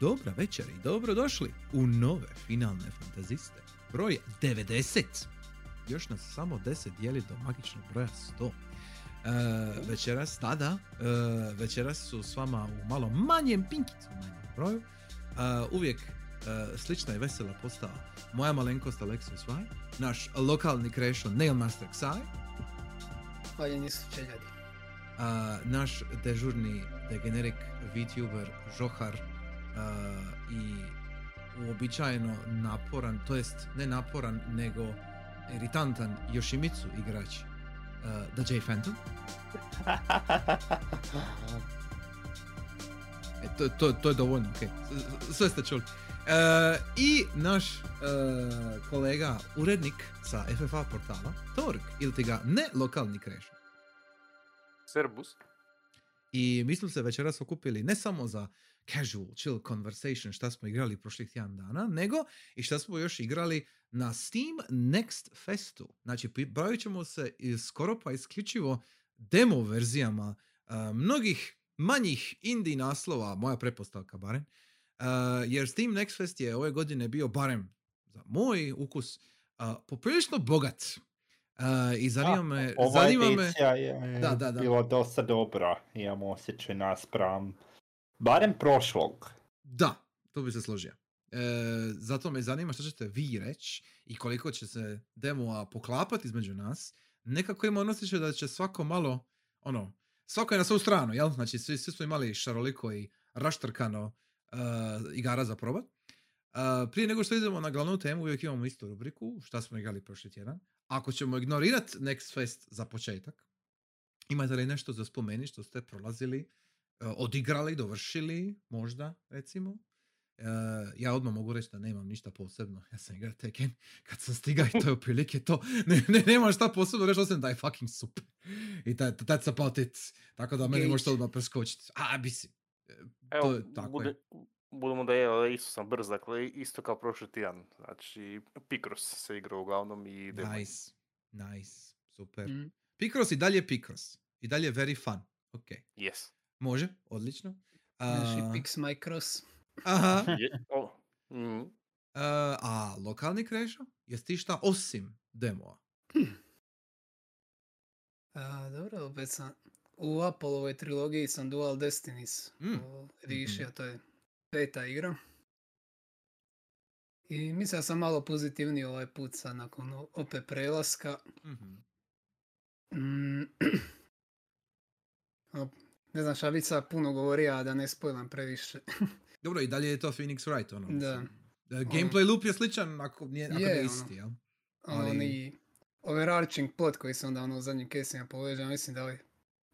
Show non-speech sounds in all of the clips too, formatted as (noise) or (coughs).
Dobra večer i dobrodošli u nove finalne fantaziste. Broj 90. Još nas samo 10 dijeli do magičnog broja 100. E, večeras, da, da, e, večeras su s vama u malo manjem pinkicu manjem broju. E, uvijek slična i vesela postava moja malenkost Alexis Svaj, naš lokalni krešo Nailmaster Ksaj, Hvaljeni su čeljadi. a, naš dežurni degenerik VTuber Žohar i uobičajeno naporan, to jest ne naporan, nego iritantan Yoshimitsu igrač a, The J Phantom. (laughs) E, to, to, to je dovoljno, ok. Sve ste čuli. E, I naš e, kolega, urednik sa FFA portala, Torg, ili ti ga ne lokalni kreš. Serbus. I mi smo se večeras okupili ne samo za casual, chill conversation šta smo igrali prošlih tjedan dana, nego i šta smo još igrali na Steam Next Festu. Znači, bavit ćemo se skoro pa isključivo demo verzijama uh, mnogih manjih indie naslova, moja pretpostavka barem, uh, jer Steam Next Fest je ove godine bio barem za moj ukus uh, poprilično bogat. Uh, I zanima me, Ova zanima me, je Da, da, da. bila dosta dobra, imam osjećaj naspram, barem prošlog. Da, to bi se složio. E, zato me zanima što ćete vi reći i koliko će se demoa poklapati između nas. Nekako imam osjećaj da će svako malo, ono, svako je na svoju stranu, jel? Znači, svi, svi smo imali šaroliko i raštrkano uh, igara za probat. Uh, prije nego što idemo na glavnu temu, uvijek imamo istu rubriku, šta smo igrali prošli tjedan. Ako ćemo ignorirati Next Fest za početak, imate li nešto za spomeni što ste prolazili, odigrali, dovršili, možda, recimo? E, ja odmah mogu reći da nemam ništa posebno. Ja sam igrao Tekken kad sam stigao i to je (laughs) otprilike to. Ne, ne, nemam šta posebno reći osim da je fucking super. I that, that's about it. Tako da meni možete odmah preskočiti. A, bi si. E, Evo, to je tako bude, je. budemo da je, isto sam brz, dakle, isto kao prošli tjedan. Znači, Picross se igrao uglavnom i Demon. Nice. Nice. Super. Mm. Picross i dalje Picross. I dalje very fun. Ok. Yes. Može, odlično. I Pix My Cross. aha. (laughs) Je, o, mm, E, a lokalni krešo? Jesi ti šta osim demoa? A, dobro, opet sam u Apollovoj trilogiji sam Dual Destinies Mm, rišio, to je peta igra. I mislim da sam malo pozitivniji ovaj put sad nakon opet prelaska. Mhm. Mm, (clears throat) ne znam šta sad puno govorio, a da ne spojlam previše. (laughs) Dobro, i dalje je to Phoenix Wright, ono. da. E, Gameplay loop je sličan ako nije, ako Je, nije ono. isti, jel? Ali... Ali- Oni overarching plot koji se onda ono u zadnjim casima poveža, mislim da je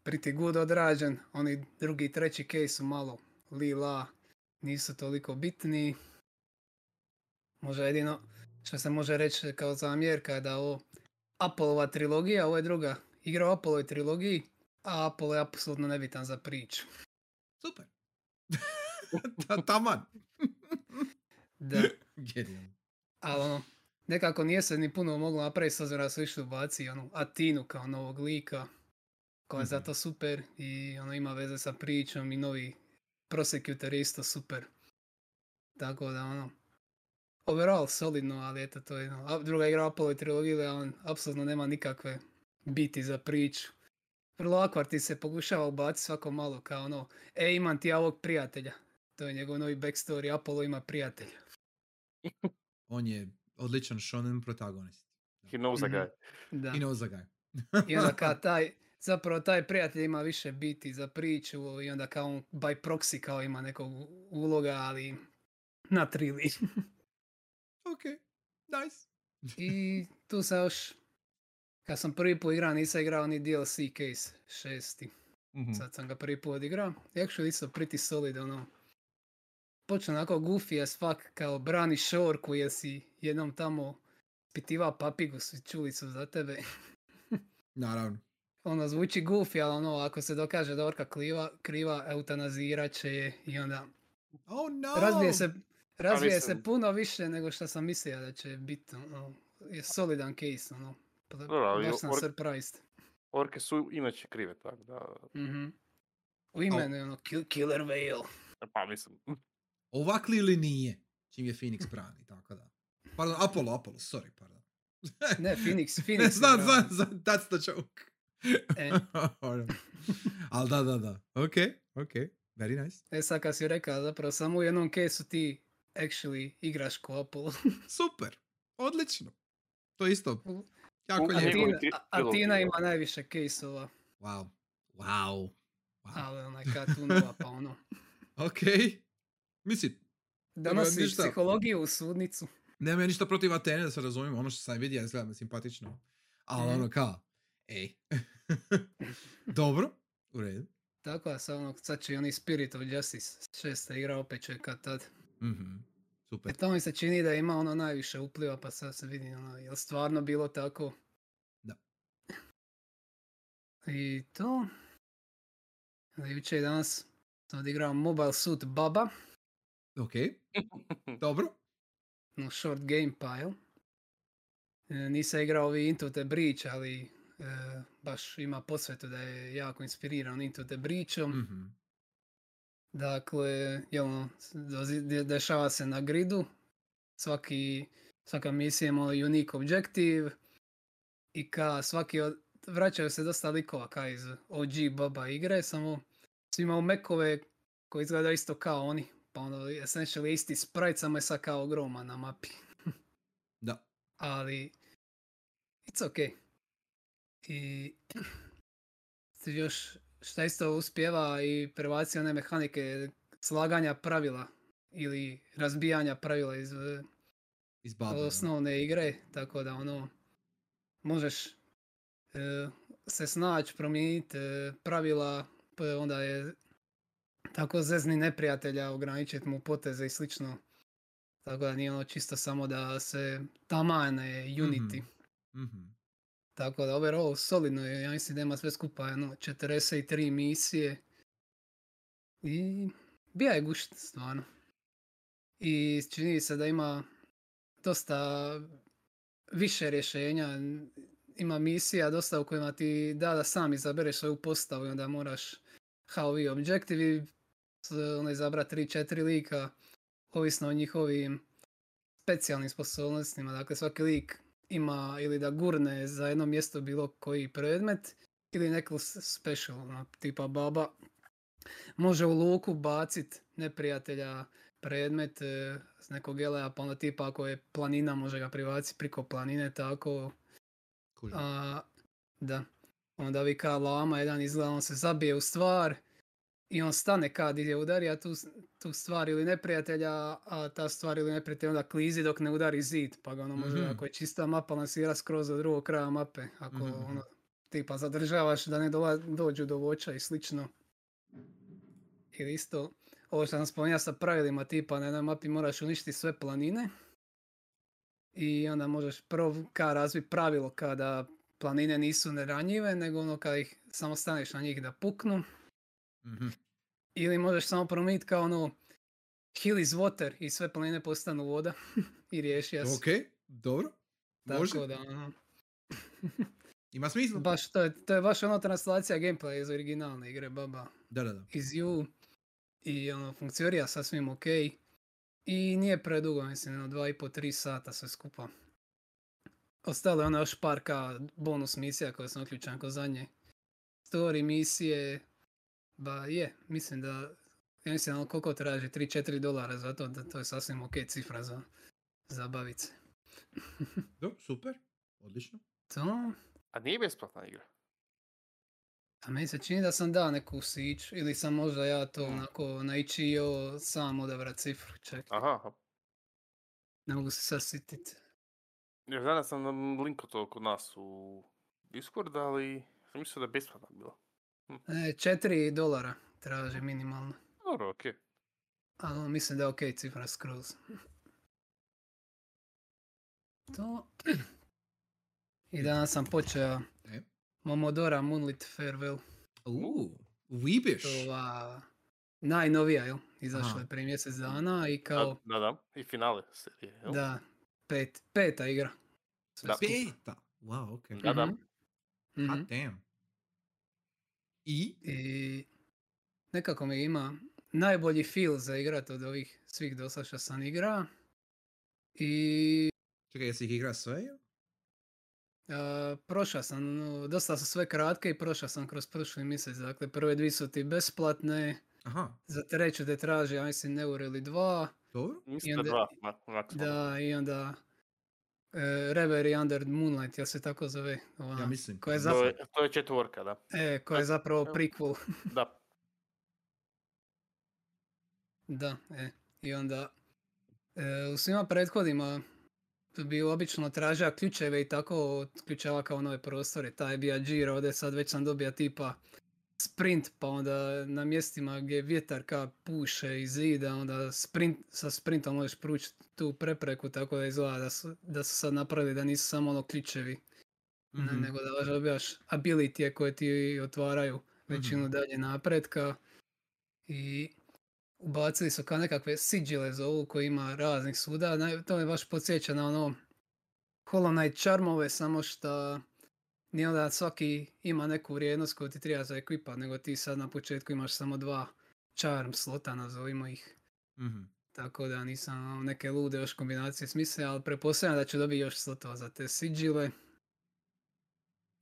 pretty good odrađen. Oni drugi i treći case su malo lila, nisu toliko bitni. Možda jedino što se može reći kao zamjerka je da ovo Apolova trilogija, ovo je druga igra u Apolovoj trilogiji, a Apollo je apsolutno nebitan za priču. Super. (laughs) Ta- (laughs) Taman. Da. Ali ono, nekako nije se ni puno moglo napraviti s obzirom da su išli ubaci onu Atinu kao novog lika, koja je Mhm. zato super i ono ima veze sa pričom i novi Prosecutor je isto super. Tako da ono, overall solidno, ali eto to je ono, druga igra Apollo trilogije, on apsolutno nema nikakve biti za priču. Vrlo akvarti se pokušava ubaciti svako malo kao ono, e imam ti ja ovog prijatelja. To je njegov novi backstory, Apollo ima prijatelja. (laughs) On je odličan shonen protagonist. he knows a Mhm. guy. Da. I knows the guy. I onda kao (laughs) taj, zapravo taj prijatelj ima više biti za priču i onda kao on by proxy kao ima nekog uloga, ali na trili. (laughs) ok, nice. I tu sam još, kad sam prvi put igrao, nisam igrao ni DLC case šesti. Mhm. Sad sam ga prvi put igrao. Actually isto pretty solid, ono. Počne onako goofy as fuck, kao brani shore koji si jednom tamo pitiva papigu, svi čuli su za tebe. (laughs) Naravno. ono zvuči goofy, ali ono, ako se dokaže da orka kriva, kriva eutanazirat će je i onda Oh no! razvije se, razvije se puno više nego što sam mislio da će biti, ono, je solidan case, ono, pa da- Dobro, ali sam or- surprised. Orke su inače krive, tako da, Mhm. U imenu je ono, kill, Killer Whale. pa mislim, (laughs) ovakli ili nije, čim je Phoenix brani, tako da. Pardon, Apollo, Apollo, sorry, pardon. (laughs) Ne, Phoenix, (laughs) Phoenix. Znam, znam, znam, that's the joke. E. Ali da, da, da. Ok, ok, very nice. E sad kad si rekao, zapravo samo u jednom kesu ti actually igraš ko Apollo. Super, odlično. To je isto jako u- A njegovi lijepo. Tina, tri- a- a trilogije, Tina evo. ima najviše kejsova, Wow, wow, wow. ali onaj kartunova pa ono. (laughs) Ok, mislim, Donosi ništa. psihologiju u sudnicu. Nemam ja ništa protiv Atene, da se razumijem, ono što sam vidio izgleda mi simpatično. Ali Mhm. ono kao, ej. (laughs) Dobro, u redu. Tako da sad, ono, sad će i oni Spirit of Justice šesta igra opet će kad tad. Mhm, E Super. to mi se čini da ima ono najviše upliva pa sad se vidi ono, je li stvarno bilo tako. Da. I to. Da jučer i danas sam odigrao Mobile Suit Baba, Ok, (laughs) dobro. no short game pile. E, nisam igrao ovi Into the Breach, ali e, baš ima posvetu da je jako inspiriran Into the Breachom. Mhm, Dakle, de- dešava se na gridu, svaki, svaka misija ima unique objective i ka svaki od, vraćaju se dosta likova ka iz OG Baba igre, samo svi imaju mekove koji izgledaju isto kao oni, pa ono, essentially isti sprite, samo je sad kao ogroman na mapi, (laughs) Da. ali it's okay. I (clears throat) još šta isto uspjeva i prebaci one mehanike slaganja pravila ili razbijanja pravila iz e, Iz osnovne igre, tako da ono možeš e, se snaći, promijeniti e, pravila, pa onda je tako zezni neprijatelja, ograničiti mu poteze i slično. Tako da nije ono čisto samo da se tamane Unity. Mhm. Tako da overall solidno je, ja mislim da ima sve skupa jedno 43 misije. I bija je gušt stvarno. I čini se da ima dosta više rješenja. Ima misija dosta u kojima ti da da sam izabereš svoju postavu i onda moraš HOV objektivi, ono izabrati 3-4 lika, ovisno o njihovim specijalnim sposobnostima. Dakle, svaki lik ima ili da gurne za jedno mjesto bilo koji predmet ili neku s- special, ono, tipa baba može u luku bacit neprijatelja predmet e, s nekog eleja, pa onda tipa ako je planina može ga privaciti priko planine, tako Kužim. a, da. Onda vi kao lama, jedan izgleda, on se zabije u stvar i on stane kad ide udari, a tu, tu stvar ili neprijatelja, a ta stvar ili neprijatelj onda klizi dok ne udari zid, pa ga ono može, Mhm. ako je čista mapa, lansira skroz do drugog kraja mape, ako Mhm. ono, tipa zadržavaš da ne dola, dođu do voća i slično. Ili isto, ovo što sam spomenuo sa pravilima, tipa na jednoj mapi moraš uništiti sve planine, i onda možeš prvo ka razviti pravilo kada planine nisu neranjive, nego ono kada ih samo staneš na njih da puknu. Mhm. Ili možeš samo promijeniti kao ono hill is water i sve planine postanu voda (laughs) i riješija se. Ok, dobro. Može. Tako da, ono, (laughs) Ima smisla. baš, to, je, to je baš ono translacija gameplaya iz originalne igre Baba Da, da, da. iz You i ono, funkcionira sasvim ok. I nije predugo, mislim, ono, dva i po, tri sata sve skupa. Ostalo je ono još par ka bonus misija koje sam uključen ko zadnje. Story misije, ba je, mislim da, ja mislim ono koliko traži, 3-4 dolara za to, da to je sasvim ok cifra za, za bavit se. (laughs) Do, super. Odlično. To, A nije besplatna igra. a meni se čini da sam dao neku sić, ili sam možda ja to Mm. onako na itch.io sam odabrat cifru, ček, Aha, aha. ne mogu se sad sitit. Jer danas sam nam linko to kod nas u Discord, ali sam mislio da je besplatna bila. E, 4 dolara traže minimalno. Dobro, okej. Ali ono, mislim da je ok cifra skroz. To. I danas sam počeo E. Momodora Moonlit Farewell. Uuu, Weebish. To ova najnovija, jel? Izašla je prije mjesec dana i kao, da, da. I finale serije, jel? da, pet, peta igra. Sve Da. skupa. Peta. Wow, ok. Da, da. Mhm. Mhm. God damn. I? I nekako mi ima najbolji feel za igrat od ovih svih do sad što sam igra. I Čekaj, jesi ih igra sve? a, prošao sam, no, dosta su sve kratke i prošao sam kroz prošli mjesec. Dakle, prve dvije su ti besplatne, Aha, za treću te traži, ja mislim, eur ili dva. dobro. Mislim da onda- dva. Da, i onda Reverie Under Moonlight, jel se tako zove? Ona, Ja mislim. koja je To zapravo, je, to je četvorka, da. e, koja je zapravo Evo. prequel. Da. (laughs) Da, e. I onda e, u svima prethodima bi obično tražio ključeve i tako otključava kao nove prostore. Taj je bio Giro, ovdje sad već sam dobija tipa sprint, pa onda na mjestima gdje vjetar ka puše iz zida, onda sprint, sa sprintom možeš prući tu prepreku, tako da izgleda da su, da su sad napravili da nisu samo ono ključevi, Mhm. nego da dobijaš ability koje ti otvaraju većinu Mhm. dalje napretka i ubacili su kao nekakve siđile zovu koji ima raznih suda, to me baš podsjeća na ono Hollow Knight charmove, samo što nije onda svaki ima neku vrijednost koju ti treba za ekipa, nego ti sad na početku imaš samo dva charm slota, nazovimo ih. Mhm. Tako da nisam ono, neke lude još kombinacije smisle, ali pretpostavljam da ću dobiti još slotova za te siđile.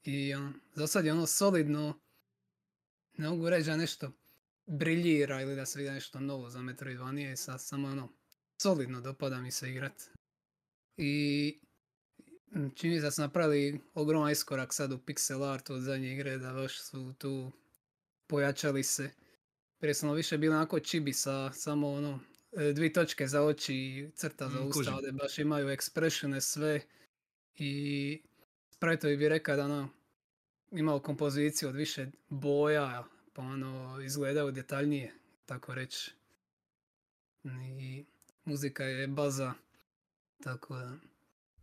I ono, za sad je ono solidno, ne mogu reći da nešto briljira ili da se vidi nešto novo za Metroidvania i sad samo ono, solidno dopada mi se igrat. I čini se da su napravili ogroman iskorak sad u pixel artu od zadnje igre, da baš su tu pojačali se. Prije sam više bilo onako čibi sa samo ono, e, dvi točke za oči i crta za Mm, usta, ovdje baš imaju expressione sve i sprite bi rekao da ono, imao kompoziciju od više boja, pa ono, izgledaju detaljnije, tako reći. I muzika je baza, tako da...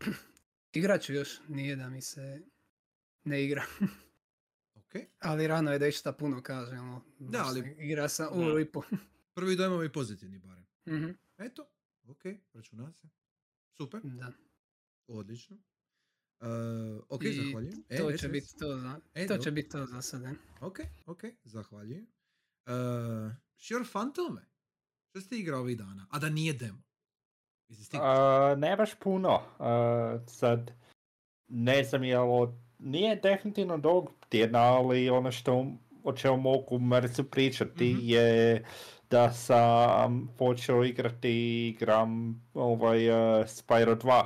(clears throat) Igrat ću još, nije da mi se ne igra. (laughs) Ok. Ali rano je da išta puno kaže, ono, Da, ali- igra sam i po. (laughs) Prvi dojmovi pozitivni barem. Mhm, Eto, ok, računa se. Super, Da. odlično. Uh, ok, I zahvaljujem. E, to će biti to za, E, to će biti to za sada. Ok, ok, zahvaljujem. Uh, Sure Fantome. Što ste igrao ovih dana? A da nije demo? A, ne baš puno. A, sad, ne znam je li, nije definitivno dog tjedna, ali ono što o čemu mogu mrzu pričati Mhm. je da sam počeo igrati igram ovaj uh, Spyro 2.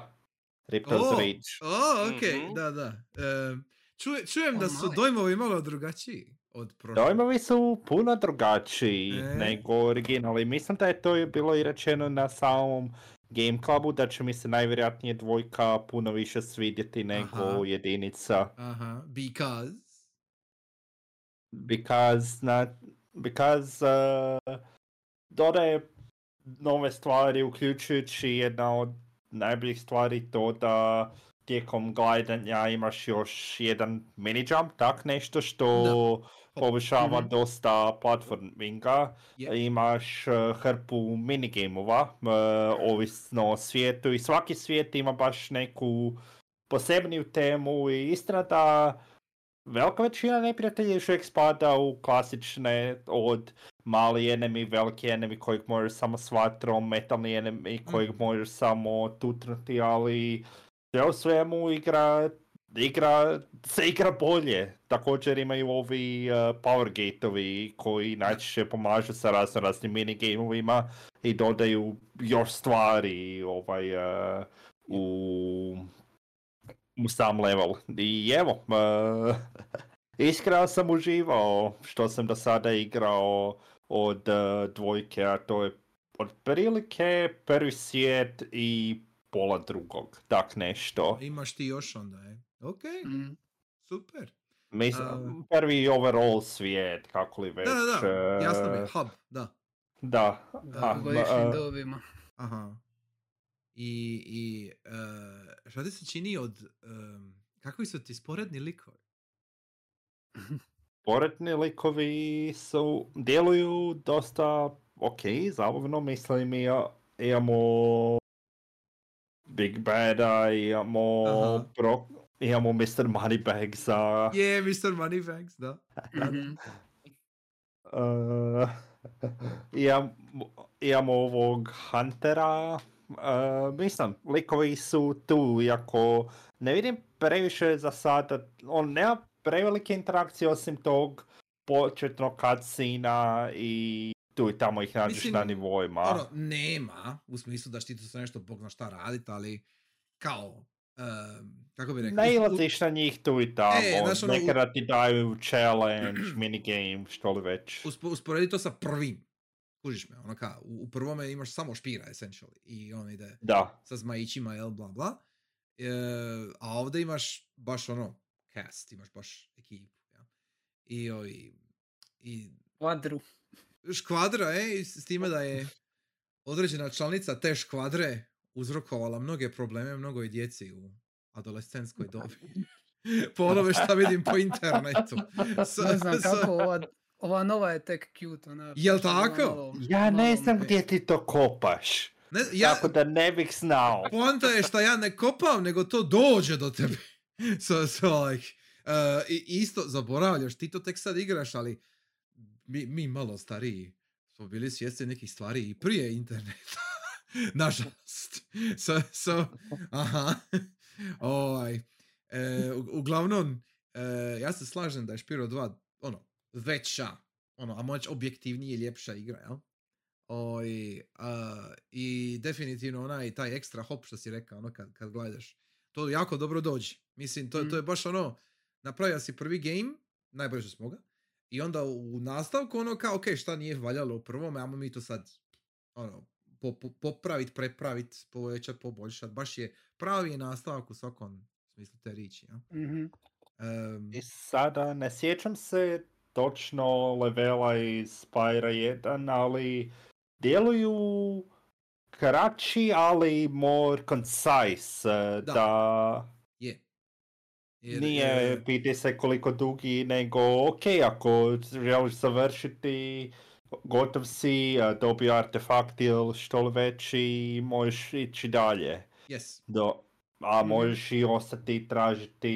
Ripto's O! Rage. O, ok, Mhm. da, da. Uh, čuje- čujem da O, su mali. dojmovi malo drugačiji od prošlog. Dojmovi su puno drugačiji E. nego originali. Mislim da je to bilo i rečeno na samom Game Clubu da će mi se najvjerojatnije dvojka puno više svidjeti nego Aha. jedinica. Aha, because... Because, na, because uh, dodaje nove stvari uključujući jedna od najboljih stvari to da tijekom gledanja imaš još jedan mini jump, tak nešto što poboljšava Mhm. dosta platforminga. Je. Imaš uh, hrpu minigamova, uh, ovisno o svijetu i svaki svijet ima baš neku posebniju temu i istina da velika većina neprijatelja još uvijek spada u klasične od mali enemy, veliki enemy kojeg možeš samo s vatrom, metalni enemy kojeg Mhm. možeš samo tutnuti, ali sve u svemu igra igra, se igra bolje. Također imaju ovi uh, power gateovi koji najčešće pomažu sa razno raznim minigameovima i dodaju još stvari ovaj, uh, u, u sam level. I evo, uh, iskreno sam uživao što sam do sada igrao od dvojke, a to je otprilike prvi svijet i pola drugog, tak nešto. Imaš ti još onda, je? Ok, Mm. super. Mislim, A- prvi overall svijet, kako li već. Da, da, da, jasno mi e, hub, da. Da, Da, a, dobima. Aha. I, i uh, šta ti se čini od, um, kakvi su ti sporedni likovi? poredni likovi su, djeluju dosta ok, zabavno, mislim i imamo Big Bada, imamo, Aha. Bro, imamo Mr. Moneybag za... Je, Mr. Moneybags, da. Uh, Imam, imamo ovog Huntera, uh, (laughs) mislim, likovi su tu, iako ne vidim previše za sada, on nema prevelike interakcije osim tog početnog cutscena i tu i tamo ih nađeš Mislim, na nivoima. Ono, nema, u smislu da ti tu se nešto bog zna šta radit, ali kao, em, kako bi rekao, Nailaziš na njih tu i tamo, E, znaš, ono, nekada ti daju challenge, (clears throat) minigame, što li već. uspo, usporedi to sa prvim. Kužiš me, ono ka, u, u prvome imaš samo špira, essentially, i on ide Da, sa zmajićima, jel, bla, bla. E, a ovdje imaš baš ono, cast, imaš baš ekipu, ja. I, ovi, i Kvadru. škvadra, e, s time da je određena članica te škvadre uzrokovala mnoge probleme mnogoj djeci u adolescenskoj dobi. (laughs) po onome šta vidim po internetu. (laughs) S- Ne znam s- kako, ova, ova nova je tek cute. Ona, Jel tako? malo- ja ne malo znam gdje ti to kopaš, Ne, ja, tako da ne bih znao. poanta je šta ja ne kopam, nego to dođe do tebe. (laughs) so, so like, uh, i isto zaboravljaš, ti to tek sad igraš, ali mi, mi malo stariji smo bili svjesni nekih stvari i prije interneta. (laughs) Nažalost. So, so, aha. (laughs) ovaj, e, u- uglavnom, e, ja se slažem da je Špiro 2 ono, veća, ono, a moć objektivnije i ljepša igra, jel? Oj, a, I definitivno onaj taj ekstra hop što si rekao, ono kad, kad gledaš, to jako dobro dođe. Mislim, to, to Mm. je baš ono, napravio si prvi game, najbolje smo ga, i onda u nastavku ono kao, ok, šta nije valjalo u prvome, ajmo mi to sad ono, po, po, popravit, prepravit, povećat, poboljšat. Baš je pravi nastavak u svakom smislu te riči. Ja? Mhm. Em, I sada ne sjećam se točno levela iz Spyra 1, ali djeluju kraći, ali more concise, eh, Da. da, je. Jer, nije piti se koliko dugi, nego ok, ako želiš završiti, gotov si, dobio artefakt ili što li već i možeš ići dalje. yes. Do, a Mhm. možeš i ostati tražiti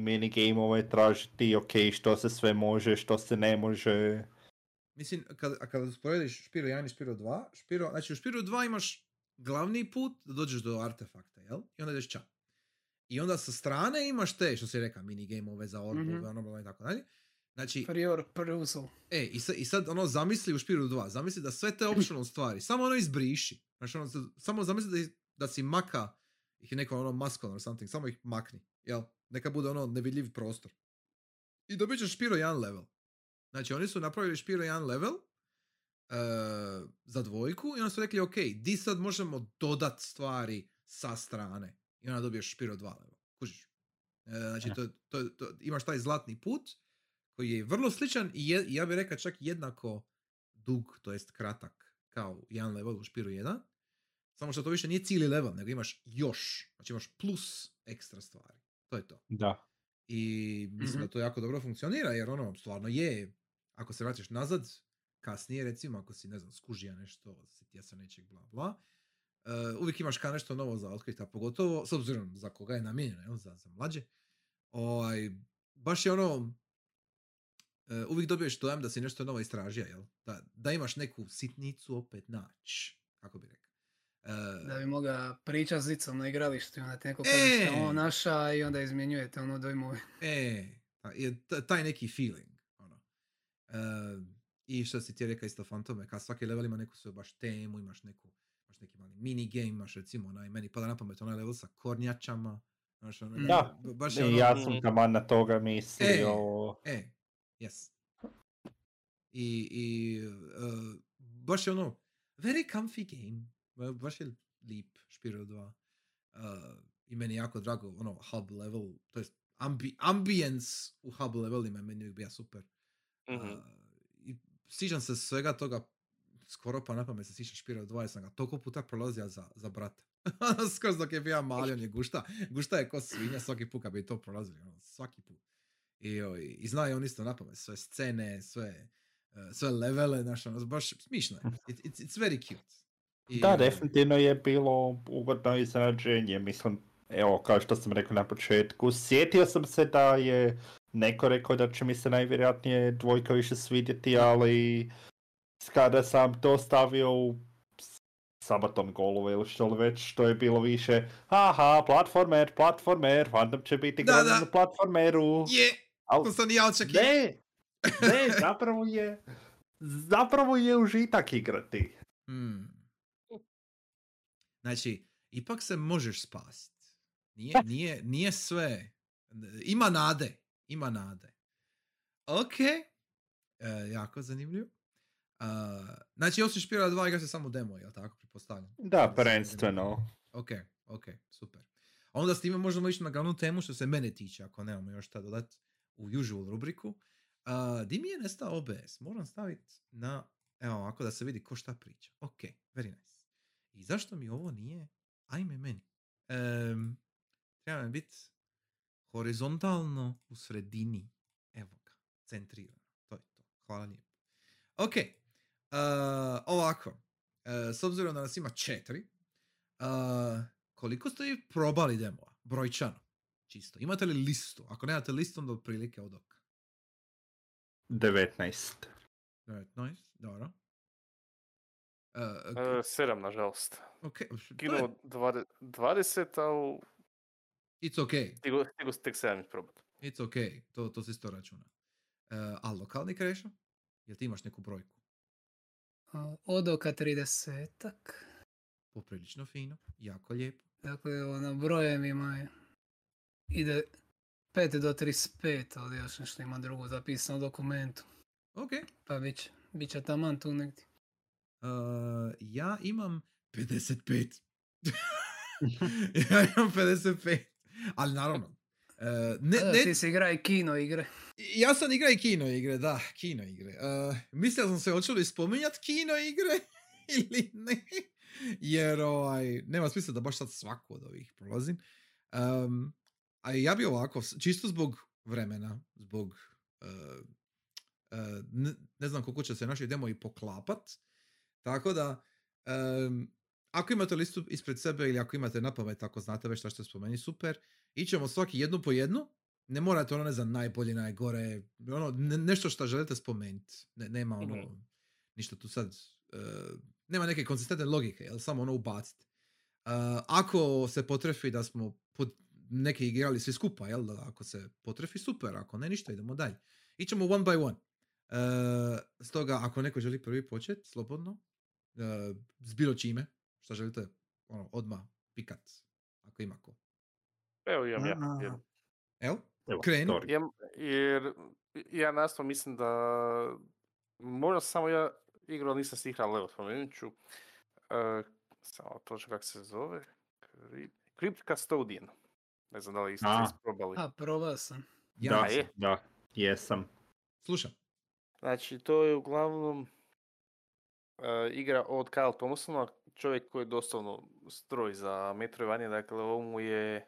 minigameove, tražiti ok, što se sve može, što se ne može. Mislim, kad, a kada usporediš Špiro 1 i Špiro 2, Špiro, znači u Špiro 2 imaš glavni put da dođeš do artefakta, jel? I onda ideš ča. I onda sa strane imaš te, što si rekao, minigameove za orbove, Mhm. ono, i tako dalje. Znači, Prior perusal. E, i sad, i sad ono zamisli u Špiru 2, zamisli da sve te (clears throat) optional stvari, samo ono izbriši. Znači ono, samo zamisli da, da si maka ih je neko ono maskon or something, samo ih makni, jel? Neka bude ono nevidljiv prostor. I dobit ćeš Špiro 1 level. Znači oni su napravili Špiro 1 level uh, za dvojku i onda su rekli, ok, di sad možemo dodat stvari sa strane. I onda dobiješ Špiro 2 level. Kužiš? E, znači, to, to, to, imaš taj zlatni put koji je vrlo sličan i je, ja bih rekao čak jednako dug, to jest kratak, kao jedan level u Špiru 1. Samo što to više nije cijeli level, nego imaš još. Znači imaš plus ekstra stvari. To je to. Da. I mislim da to jako dobro funkcionira, jer ono, stvarno je, ako se vratiš nazad, kasnije recimo, ako si, ne znam, skužija nešto, sjetija se nečeg, bla, bla, uh, uvijek imaš ka nešto novo za otkriti, a pogotovo, s obzirom za koga je namijenjeno, jel, za, za mlađe, ovaj, baš je ono, uvijek dobiješ dojam da si nešto novo istražio, jel? Da, da imaš neku sitnicu opet naći, kako bi rekao. E, Da bi mogao pričat s zicom na igralištu i onda ti neko E! kaže šta on naša i onda izmjenjujete ono dojmove. (laughs) E, taj neki feeling. Ono. E, I što si ti rekao isto fantome, kad svaki level ima neku svoju baš temu, imaš neku, imaš neki mali minigame, imaš recimo onaj, meni pada na pamet onaj level sa kornjačama. Znaš, ono, Da, baš je ono, ja sam taman na toga mislio. E, yes. I, i uh, baš je ono, very comfy game. Ba- Baš je lip, Spiro 2. Uh, I meni je jako drago, ono, hub level, to jest ambi, ambience u hub levelima je meni uvijek bio super. Mhm. Uh, I sjećam se svega toga, skoro pa napamet se sjećam Špira 2, jer sam ga toliko puta prolazio za, za brata. (laughs) Skroz dok je bio mali, on je gušta. Gušta je ko svinja svaki put kad bi to prolazili, ono, svaki put. I, i i on isto napamet, sve scene, sve, uh, sve levele, znaš, ono, baš smišno je. It, it's, it's very cute. I, Da, definitivno je bilo ugodno iznenađenje. Mislim, evo, kao što sam rekao na početku, sjetio sam se da je neko rekao da će mi se najvjerojatnije dvojka više svidjeti, ali kada sam to stavio u Sabaton golove ili što li već, što je bilo više haha, platformer, platformer, Phantom će biti Da, da. na platformeru. Je, Al- to sam i ja očekivao. Ne, ne, (laughs) zapravo je, zapravo je užitak igrati. Hmm. Znači, ipak se možeš spasiti. Nije, nije, nije sve. Ima nade. Ima nade. Ok. E, jako zanimljivo. Uh, znači, osim Špira 2 igra se samo demo, jel tako? Pretpostavljam. Da, prvenstveno. Ok, ok, super. A onda s time možemo ići na glavnu temu što se mene tiče, ako nemamo još šta dodati u usual rubriku. Uh, di mi je nestao OBS? Moram staviti na, evo ovako da se vidi ko šta priča. Ok, very nice. I zašto mi ovo nije? Ajme meni. Um, treba mi biti horizontalno u sredini. Evo ga, centrirano. To je to. Hvala lijepo. Ok, uh, ovako. Uh, s obzirom da nas ima četiri, koliko ste probali demova? Brojčano. Čisto. Imate li listu? Ako nemate listu, onda otprilike od oka. 19. 19, dobro. Uh, E, sedam, nažalost. ok, to je- Kinuo dvade- 20, ali it's ok, stigo, stigo tek 7 isprobati. it's ok, to, to se isto računa. Uh, a lokalni krešo? Jel ti imaš neku brojku? A, Od oka 30-ak. Poprilično fino, jako lijepo. Dakle, ono, brojevima je- ide 5 do 35, ali još nešto ima drugo zapisano u dokumentu. Ok, Pa bit će, bit će taman tu negdje. uh, ja imam 55. (laughs) ja imam 55. Ali naravno, uh, ne, ne, ti si igra i kino igre. Ja sam igra i kino igre, da, kino igre. Uh, mislio sam se hoću li spominjat kino igre (laughs) ili ne, jer ovaj, nema smisla da baš sad svaku od ovih prolazim. Um, a ja bi ovako, čisto zbog vremena, zbog, uh, uh, ne, ne znam koliko će se naši demoji poklapat, tako da, um, ako imate listu ispred sebe ili ako imate na pamet, ako znate već šta što spomeni, super. Ićemo svaki jednu po jednu, ne morate ono ne znam najbolje, najgore, ono ne- nešto što želite spomenuti. Ne, nema ono, Mhm. ništa tu sad, e, nema neke konsistentne logike, jel samo ono ubaciti. E, ako se potrefi da smo pod neke igrali svi skupa, jel da ako se potrefi super, ako ne ništa idemo dalje. Ićemo one by one. E, stoga ako neko želi prvi početi, slobodno, e, s bilo čime, šta želite ono, odmah pikat, ako ima ko. Evo imam ja. Jednu. Evo, Evo, Kreni. Imam, jer ja nastavno mislim da možda sam samo ja igrao, nisam se igrao, ali evo spomenut ću. E, samo točno kako se zove. Crypt, Crypt Custodian. Ne znam da li ste A. isprobali. A, probao sam. ja Da, je. da, jesam. Slušam. Znači, to je uglavnom e, igra od Kyle Thompsona, čovjek koji je doslovno stroj za Metroidvania, dakle ovo mu je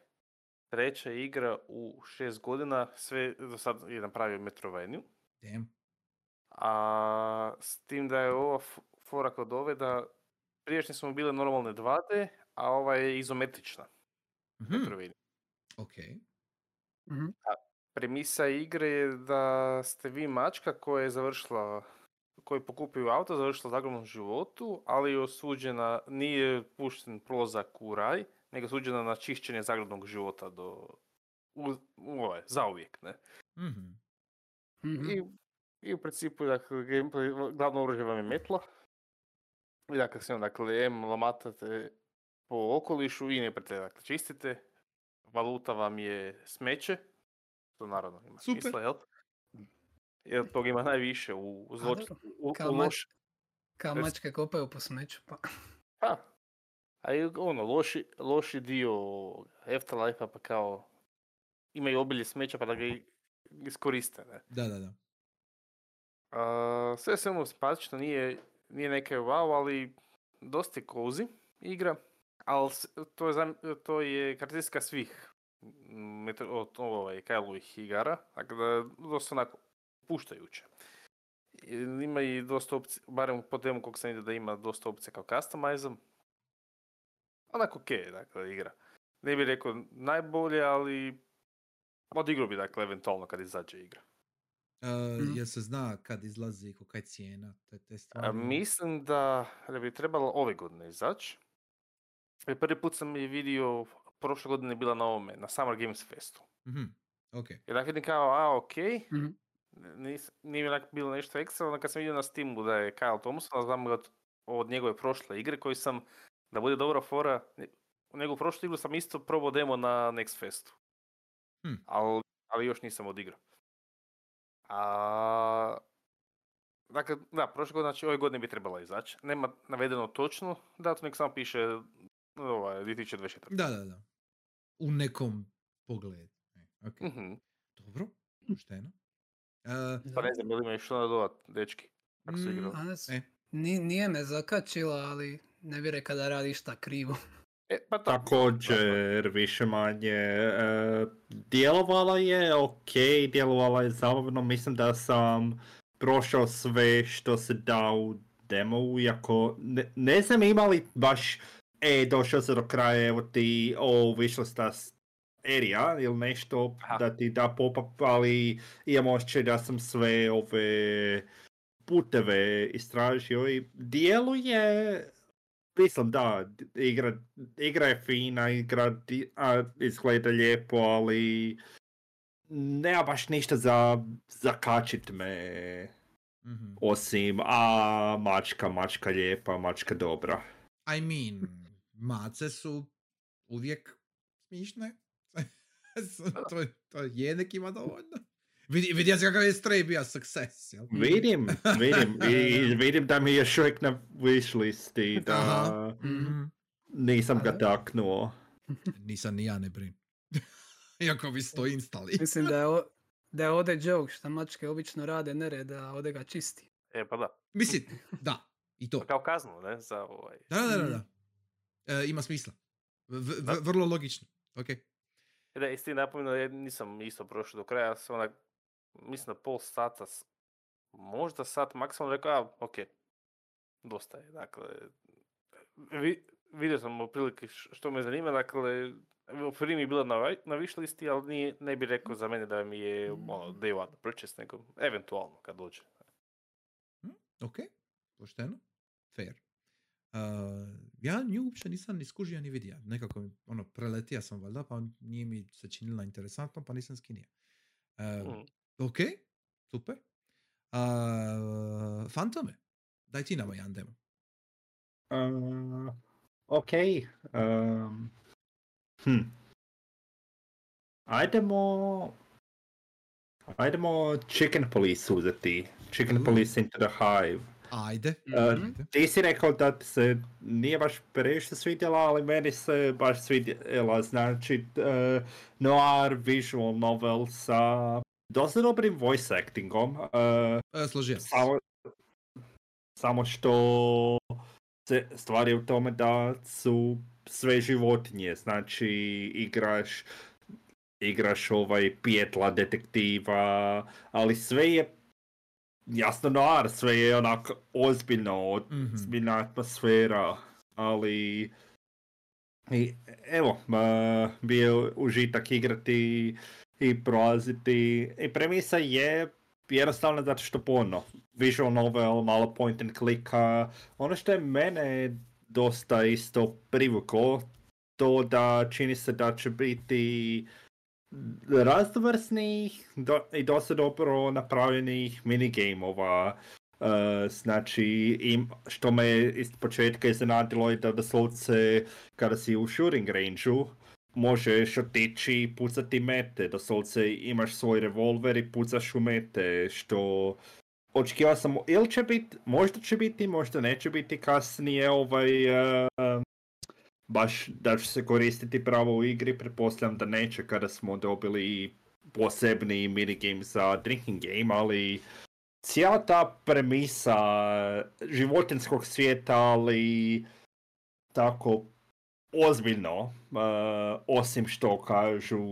treća igra u šest godina, sve do sad je napravio Metroidvaniju, Damn. a s tim da je ova fora kod ove da prijašnje smo bile normalne 2D, a ova je izometrična Mhm, Metroidvania. Ok. Mhm. Premisa igre je da ste vi mačka koja je završila, koji pokupio auto, završila zaglavnom životu, ali je osuđena, nije pušten prolazak u raj, nego je osuđena na čišćenje zaglavnog života do, u, u ovaj, zauvijek, ne. Mhm. Mhm. I, I u principu, dakle, gameplay, glavno oružje vam je metla. I dakle, sve dakle, em lamatate po okolišu i neprijatelje, dakle, čistite. Valuta vam je smeće, to naravno ima Super. smisla, jel? Jer tog ima najviše u, u, zloč- dobro. u, Kao mač- loš- Kao mačke kopaju po smeću, pa. Pa, a i ono, loši, loši dio Afterlife-a pa kao imaju obilje smeća pa da ga iskoriste, ne? Da, da, da. A, sve svemu simpatično, nije, nije neke wow, ali dosta je cozy igra, ali to je, to je karakteristika svih mm, metro, od, ovaj, Kailovih igara, tako da je dosta onako puštajuće. Ima i dosta opcija, barem po temu kog sam vidio da ima dosta opcija kao customizam. Onako ok, dakle, igra. Ne bih rekao najbolje, ali odigrao bi, dakle, eventualno kad izađe igra. Uh, Mhm. Jel se zna kad izlazi, kolika je cijena, te, te A, stvari? mislim da, da bi trebalo ove godine izaći. Jer Prvi put sam je vidio, prošle godine je bila na ovome, na Summer Games Festu. Mhm, Ok. I onak vidim kao, a ok, Mhm. nis, nije mi onak bilo nešto ekstra, onda kad sam vidio na Steamu da je Kyle Thompson, a znam ga od, od njegove prošle igre koji sam, da bude dobra fora, u njegovu prošlu igru sam isto probao demo na Next Festu. Hm. Ali, ali još nisam odigrao. A, dakle, da, prošle godine, znači ove godine bi trebala izaći. Nema navedeno točno datum, nek samo piše ovaj, 2024. Da, da, da. U nekom pogledu. E, ok. Mhm. Dobro, pošteno. Uh, Pa ne znam, ili ima još što dodat, dečki, ako su Mm, E. ni- nije me zakačila, ali ne vjerujem kada radi šta krivo. (laughs) E, pa to. Također, više manje, e, djelovala je ok, djelovala je zabavno, mislim da sam prošao sve što se da u demo, iako ne, ne znam imali baš, e, došao se do kraja, evo ti, o, višla sta erija ili nešto Aha. da ti da pop-up, ali imam osjećaj da sam sve ove puteve istražio i djeluje Mislim da, igra, igra je fina, igra di- a, izgleda lijepo, ali nema baš ništa za zakačit me, mhm. osim a mačka, mačka lijepa, mačka dobra. I mean, mace su uvijek smišne. (laughs) to, to je nekima dovoljno. Vidi, vidio si kakav je Stray bio success, jel? Vidim, vidim, (laughs) i vidim da mi je još uvijek na wish listi, da Aha. Mhm. nisam ga taknuo. Nisam ni ja ne brin. (laughs) Iako vi sto instali. Mislim da je, o- da je ovdje joke što mačke obično rade nered, a ovdje ga čisti. E, pa da. Mislim, da, i to. Kao kaznu, ne, za ovaj... Da, da, da, Mm. da. E, ima smisla. V- v- vrlo logično. Ok. E Da, isti napomenuo, ja nisam isto prošao do kraja, sam onak, mislim da pol sata, s- možda sat maksimalno rekao, a, ok, dosta je, dakle, vi, vidio sam otprilike š- što me zanima, dakle, evo, prvi mi je bila na, na wish listi, ali nije, ne bi rekao za mene da mi je ono, day one purchase, nego eventualno kad dođe. Ok, pošteno, fair. Uh, ja nju uopće nisam ni skužio ni vidio. Nekako, mi, ono, preletio sam valjda, pa nije mi se činila interesantno, pa nisam skinio. Uh, Mm. Ok, super. Uh, Fantome, daj ti nama jedan demo. Uh, ok. Um, hm. Ajdemo... Ajdemo Chicken Police uzeti. Chicken Mm. Police into the Hive. Ajde. Uh, ti si rekao da se nije baš previše svidjela, ali meni se baš svidjela. Znači, uh, noir visual novel sa dosta dobrim voice actingom. Uh, E, složio se. samo, samo što se stvari u tome da su sve životinje, znači igraš igraš ovaj pijetla detektiva, ali sve je jasno noir, sve je onako ozbiljno, Mhm. ozbiljna atmosfera, ali i, evo, uh, bio užitak igrati i prolaziti. I premisa je jednostavno zato što puno. Visual novel, malo point and clicka. Ono što je mene dosta isto privuklo, to da čini se da će biti raznovrsnih do, i dosta dobro napravljenih minigameova. Uh, znači, im, što me iz početka iznenadilo je da doslovce kada si u shooting range možeš otići i pucati mete, doslovce imaš svoj revolver i pucaš u mete, što očekivao sam, ili će biti, možda će biti, možda neće biti kasnije ovaj, uh, baš da će se koristiti pravo u igri, pretpostavljam da neće kada smo dobili posebni minigame za drinking game, ali cijela ta premisa životinskog svijeta, ali tako ozbiljno, uh, osim što kažu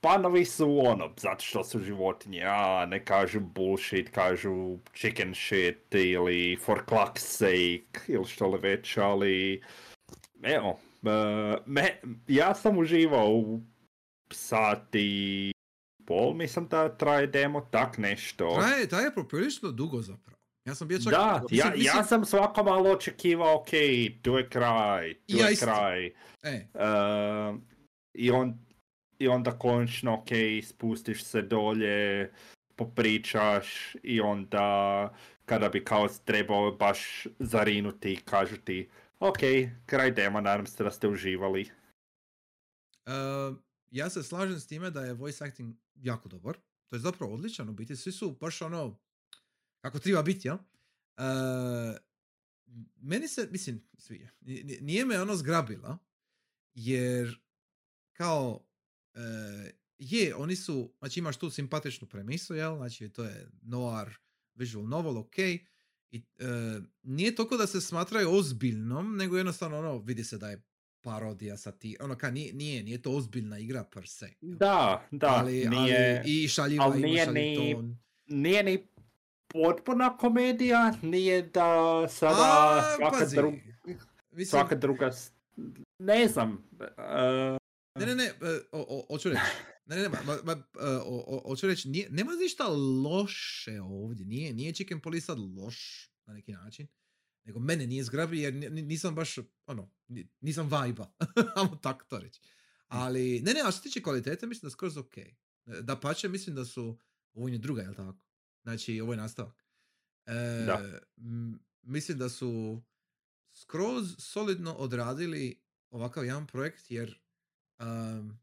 panovi su ono, zato što su životinje, a ne kažu bullshit, kažu chicken shit ili for clock's sake ili što li već, ali evo, uh, me, ja sam uživao u sati pol, mislim da traje demo, tak nešto. Traje, traje poprilično dugo zapravo. Ja sam bio čak... Da, mislim- ja, mislim- ja sam svako malo očekivao, ok, tu je kraj, tu Ja je kraj. E, Uh, i, on, I onda končno, ok, spustiš se dolje, popričaš i onda kada bi kao trebao baš zarinuti, kažu ti, ok, kraj dema, nadam se da ste uživali. Uh, ja se slažem s time da je voice acting jako dobar. To je zapravo odličan u biti. Svi su baš ono, kako treba biti, jel? Uh, meni se, mislim, sviđa. Nije me ono zgrabila, jer kao, e, je, oni su, znači imaš tu simpatičnu premisu, jel? Znači to je noir visual novel, ok. I, e, nije toliko da se smatraju ozbiljnom, nego jednostavno ono, vidi se da je parodija sati, ono ka nije, nije, nije to ozbiljna igra per se. Da, da, ali, nije, ali i šaljiva ali nije ni- nije ni potpuna komedija, nije da sada A, svaka, pazi, dru- Mislim, svaka druga, ne znam, uh, Ne, ne, ne, e, o, o, hoću reći. Ne, ne, ne, ma, ma, ma, e, o, hoću reći, nije, nema ništa loše ovdje, nije, nije Chicken Police sad loš na neki način, nego mene nije zgrabi jer ni- ni- nisam baš, ono, ni- nisam vajba, (laughs) ajmo tako to reći. Ali, ne, ne, a što se tiče kvalitete, mislim da je skroz ok. Da pače, mislim da su, ovo je druga, jel tako? Znači, ovo je nastavak. E, Da. m, mislim da su skroz solidno odradili ovakav jedan projekt, jer um,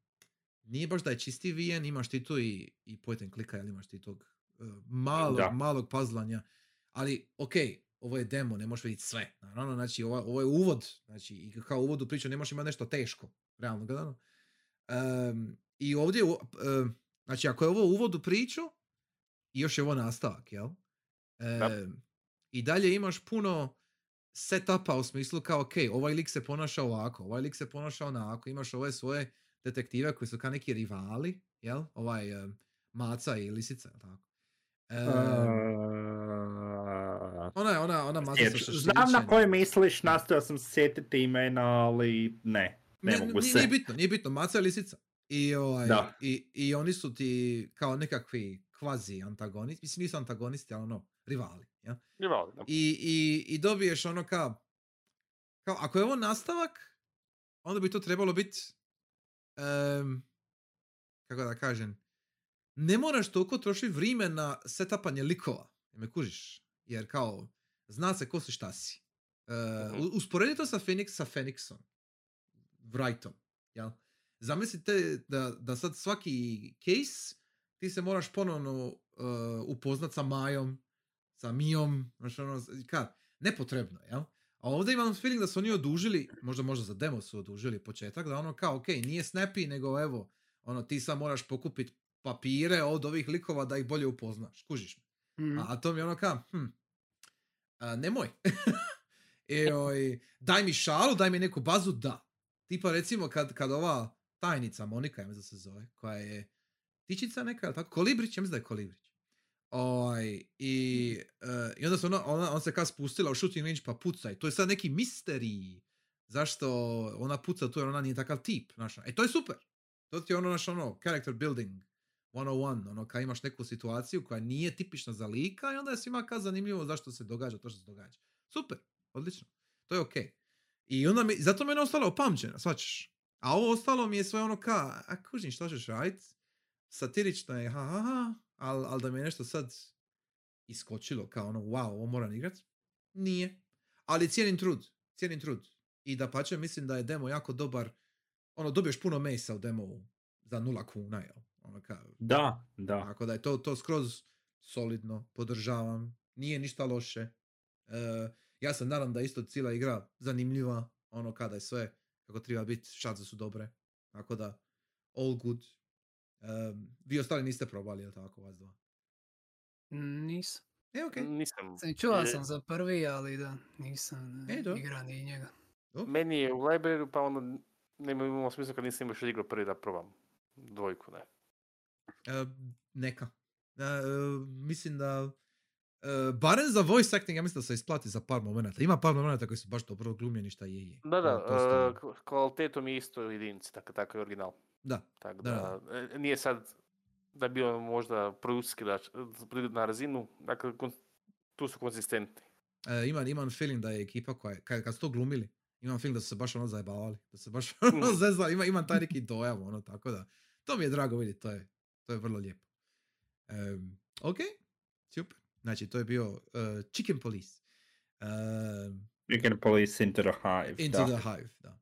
nije baš da je čisti VN, imaš ti tu i, i point and clicka, jel imaš ti tog uh, malog, Da. malog puzzlanja, ali ok, ovo je demo, ne možeš vidjeti sve, naravno, znači ovo, ovo je uvod, znači i kao uvod u priču ne možeš imati nešto teško, realno gledano. Um, I ovdje, u- um, znači ako je ovo uvod u priču, još je ovo nastavak, jel? Em, I dalje imaš puno setupa u smislu kao, ok, ovaj lik se ponaša ovako, ovaj lik se ponaša onako, imaš ove svoje detektive koji su kao neki rivali, jel? Ovaj em, Maca i Lisica, jel tako? Em, Uh, ona je, ona, ona Maca sa šašlićem. Znam na koje misliš, nastojao sam se sjetiti imena, ali ne, ne, mogu nije, se. Nije bitno, nije bitno, Maca i Lisica. I, ovaj, Da. i, I oni su ti kao nekakvi kvazi antagonisti, mislim nisu antagonisti, ali ono, rivali, jel? Rivali, da. I, i, i dobiješ ono kao, kao, ako je ovo nastavak, onda bi to trebalo biti, em, kako da kažem, ne moraš toliko trošiti vrijeme na setupanje likova, me kužiš, jer kao, zna se ko si šta si. Uh, Mhm. Usporedi to sa Phoenix, sa Phoenixom, Wrightom, jel? Zamislite da, da sad svaki case ti se moraš ponovno uh, upoznat sa Majom, sa Mijom, znaš ono, kad, nepotrebno, jel? A ovdje imam feeling da su oni odužili, možda možda za demo su odužili početak, da ono kao, ok, nije snappy, nego evo, ono, ti sad moraš pokupiti papire od ovih likova da ih bolje upoznaš, kužiš me. Mhm. A, a to mi je ono kao, hm, a, nemoj. (laughs) I, oj, daj mi šalu, daj mi neku bazu, da. Tipa recimo kad, kad ova tajnica, Monika, ja mislim da se zove, koja je tičica neka, tako? Kolibrić, ja mislim da je Kolibrić. Oj, i, eh, I onda se ona, ona, ona se kao spustila u shooting range pa puca i to je sad neki misterij zašto ona puca tu jer ona nije takav tip, znaš. E to je super. To ti je ono, naš ono, character building 101, ono, kad imaš neku situaciju koja nije tipična za lika i onda je svima kao zanimljivo zašto se događa to što se događa. Super, odlično. To je okej. I onda mi, zato mene ostalo opamćeno, svačaš. A ovo ostalo mi je sve ono ka, a kužim šta ćeš radit, satirično je, ha, ha, ha, ali al da mi je nešto sad iskočilo kao ono, wow, ovo moram igrat, nije. Ali cijenim trud, cijenim trud. I da pače, mislim da je demo jako dobar, ono, dobiješ puno mesa u demovu za nula kuna, jel? Ono kao, Da, da. tako da je to, to skroz solidno, podržavam, nije ništa loše. E, ja se nadam da je isto cijela igra zanimljiva, ono kada je sve kako treba biti, šanse su dobre, tako da all good. Um, vi ostali niste probali, jel tako, vas dva? Nisam. E, okej. Nisam. Sam čuva E, sam za prvi, ali da, nisam E, e, igra ni njega. dobro. Meni je u library pa onda nema imalo smisla kad nisam još igrao prvi da probam. Dvojku, ne. E, neka. E, mislim da e, barem za voice acting, ja mislim da se isplati za par momenata. Ima par momenata koji su baš dobro glumljeni, šta je je. Da, da, e, k- kvalitetom je isto jedinici, tako, tako je original. Da. Tako Da, da, e, nije sad da bi bio možda produkcijski da na razinu, dakle tu su konzistentni. E, imam, imam feeling da je ekipa koja je, kad, kad su to glumili, imam feeling da su se baš ono zajebavali, da se baš (laughs) ono Mm. zezali, ima, imam taj neki dojam, ono, tako da, to mi je drago vidjeti, to je, to je vrlo lijepo. Um, ok, super. Znači, to je bio uh, Chicken Police. Um, Chicken Police Into the Hive. into da. the Hive, da.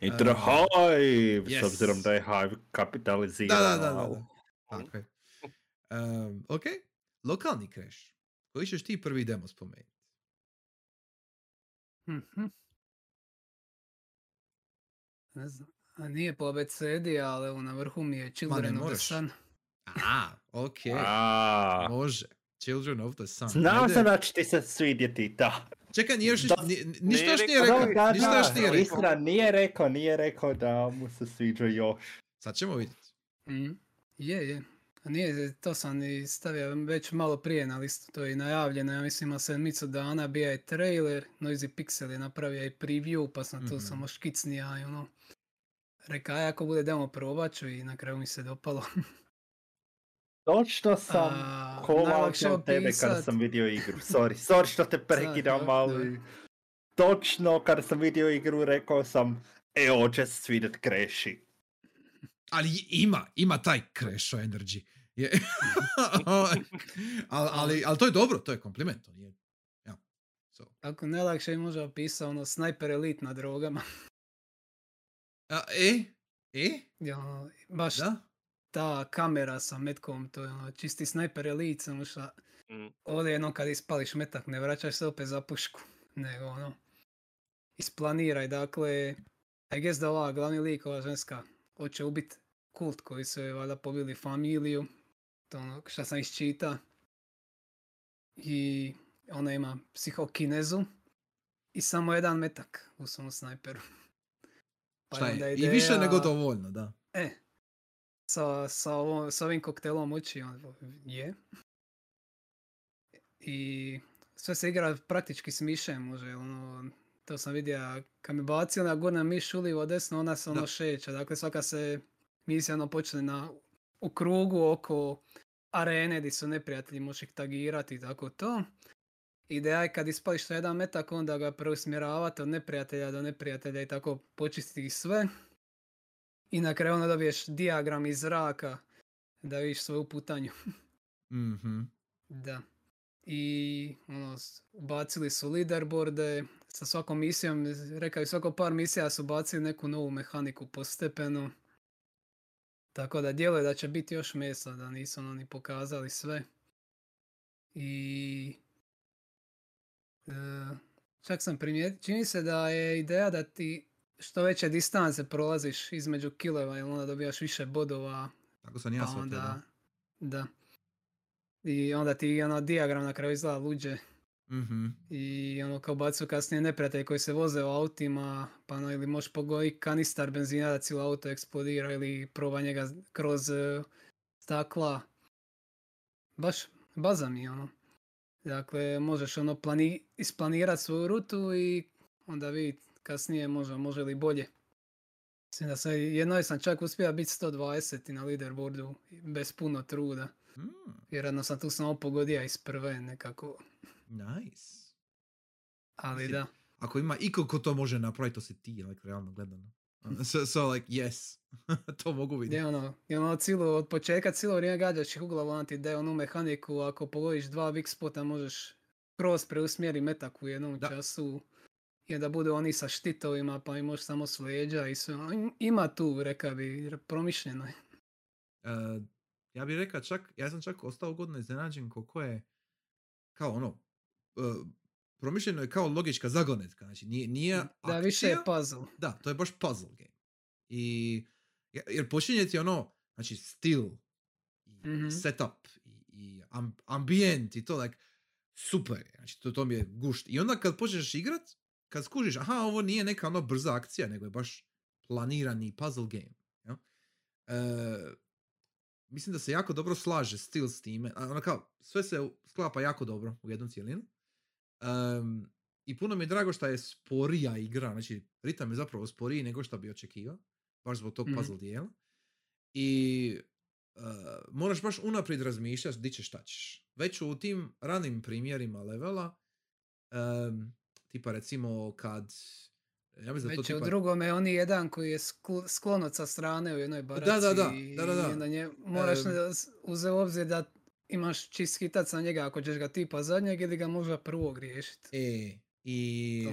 Into the Uh, Hive! S obzirom yes. da je Hive kapitalizirao. Da, da, da, da, da. Tako je. Um, ok, lokalni crash. Koji ćeš ti prvi demo spomenuti? Mhm. Ne znam. A nije po abecedi, ali evo na vrhu mi je Children of the. Sun. A, ok, A, može. Children of the Sun. Znao sam da će ti se svidjeti, da. Čekaj, nije još, Da. ni- ni- ništa još nije rekao. Da, Ništa još nije rekao. Istina, nije rekao, nije rekao da mu se sviđa još. Sad ćemo vidjeti. Mhm. Je, je. A nije, to sam i stavio već malo prije na listu, to je i najavljeno, ja mislim ima sedmicu dana, bija je trailer, Noisy Pixel je napravio i preview, pa sam tu Mhm. samo škicnija i ono, reka, ako bude demo probat ću i na kraju mi se dopalo. (laughs) Točno sam kovao tebe kada sam vidio igru. Sorry, sorry što te prekidam, da, ali... Točno kada sam vidio igru rekao sam, e, se svidet kreši. Ali ima, ima taj crash energy. Je. (laughs) ali, ali, ali to je dobro, to je kompliment. To nije... Ja. So. Ako najlakše je možda opisao ono Sniper Elite na drogama. A, e? E? Ono, baš Da? Ta kamera sa metkom, to je ono čisti Sniper Elite, samo šta Mm. ovdje jednom kad ispališ metak ne vraćaš se opet za pušku, (laughs) nego ono, isplaniraj, dakle, I guess da ova glavni lik, ova ženska, hoće ubit kult koji su je valjda pobili familiju, to ono šta sam iščita, i ona ima psihokinezu i samo jedan metak u svom snajperu. (laughs) Pa Šta je? I više nego ideja- dovoljno, da. E, sa, sa, ovo, sa ovim koktelom oči on je. I sve se igra praktički s mišem, može, ono, to sam vidio, kad mi bacio na gornja miš ulivo desno, ona se ono Da. šeće, dakle svaka se misija ono počne na, u krugu oko arene gdje su neprijatelji, možeš ih tagirati i tako to. Ideja je kad ispališ na jedan metak, onda ga preusmjeravati od neprijatelja do neprijatelja i tako počistiti ih sve. I na kraju onda dobiješ dijagram iz zraka da vidiš svoju putanju. (laughs) Mhm. Da. I ono, ubacili su leaderboarde, sa svakom misijom, rekao i svako par misija su bacili neku novu mehaniku postepeno. Tako da djeluje da će biti još mesa, da nisu ono ni pokazali sve. I... e, čak sam primijetio, čini se da je ideja da ti što veće distance prolaziš između kileva, jer onda dobijaš više bodova Tako sam ja pa onda, da. da. I onda ti ono dijagram na kraju izgleda luđe. Mhm. I ono kao bacu kasnije neprijatelji koji se voze u autima, pa ono ili možeš pogoditi kanistar benzina da cijelo auto eksplodira ili proba njega kroz e, stakla. Baš baza mi je ono. Dakle, možeš ono plani, isplanirati svoju rutu i onda vidjeti kasnije može, može li bolje. Mislim da sam, jednoj sam čak uspio biti 120 na leaderboardu bez puno truda. Mm, Vjerojatno sam tu samo pogodio iz prve nekako. nice. Ali Mislim, da. Ako ima iko ko to može napraviti, to si ti, like, realno gledano. (laughs) So, so like, yes. (laughs) to mogu vidjeti. Gdje ono, ono cijelo, od početka cijelo vrijeme gađaš ih u glavu, ono ti daje onu mehaniku, ako pogodiš dva big spota možeš kroz preusmjeri metak u jednom Da. času. I onda budu oni sa štitovima pa i možeš samo s leđa i sve. im- Ima tu, reka bi, promišljeno je. Uh, ja bih rekao čak, ja sam čak ostao ugodno iznenađen koliko je, kao ono, uh, promišljeno je kao logička zagonetka, znači nije, nije Da, više je puzzle. Da, to je baš puzzle game. I, je- jer počinje ti ono, znači stil, i Mhm. setup, i, i am- ambijent i to, like, super je, znači to, to mi je gušt. I onda kad počneš igrat, kad skužiš, aha, ovo nije neka ono brza akcija, nego je baš planirani puzzle game. jel? E, mislim da se jako dobro slaže stil s time. Ono kao, sve se sklapa jako dobro u jednu cijelinu. Em, I puno mi je drago što je sporija igra, znači ritam je zapravo sporiji nego što bi očekivao, baš zbog tog Mhm. puzzle dijela. I uh, moraš baš unaprijed razmišljati di ćeš šta ćeš. Već u tim ranim primjerima levela, um, tipa recimo kad ja mislim da to Već je u tipa... drugome on je jedan koji je skl- sklonut sa strane u jednoj baraci. da, da, i da, da, da. onda nje, moraš um, uzeti u obzir da imaš čist hitac na njega ako ćeš ga tipa zadnjeg ili ga možda prvog riješiti. E, i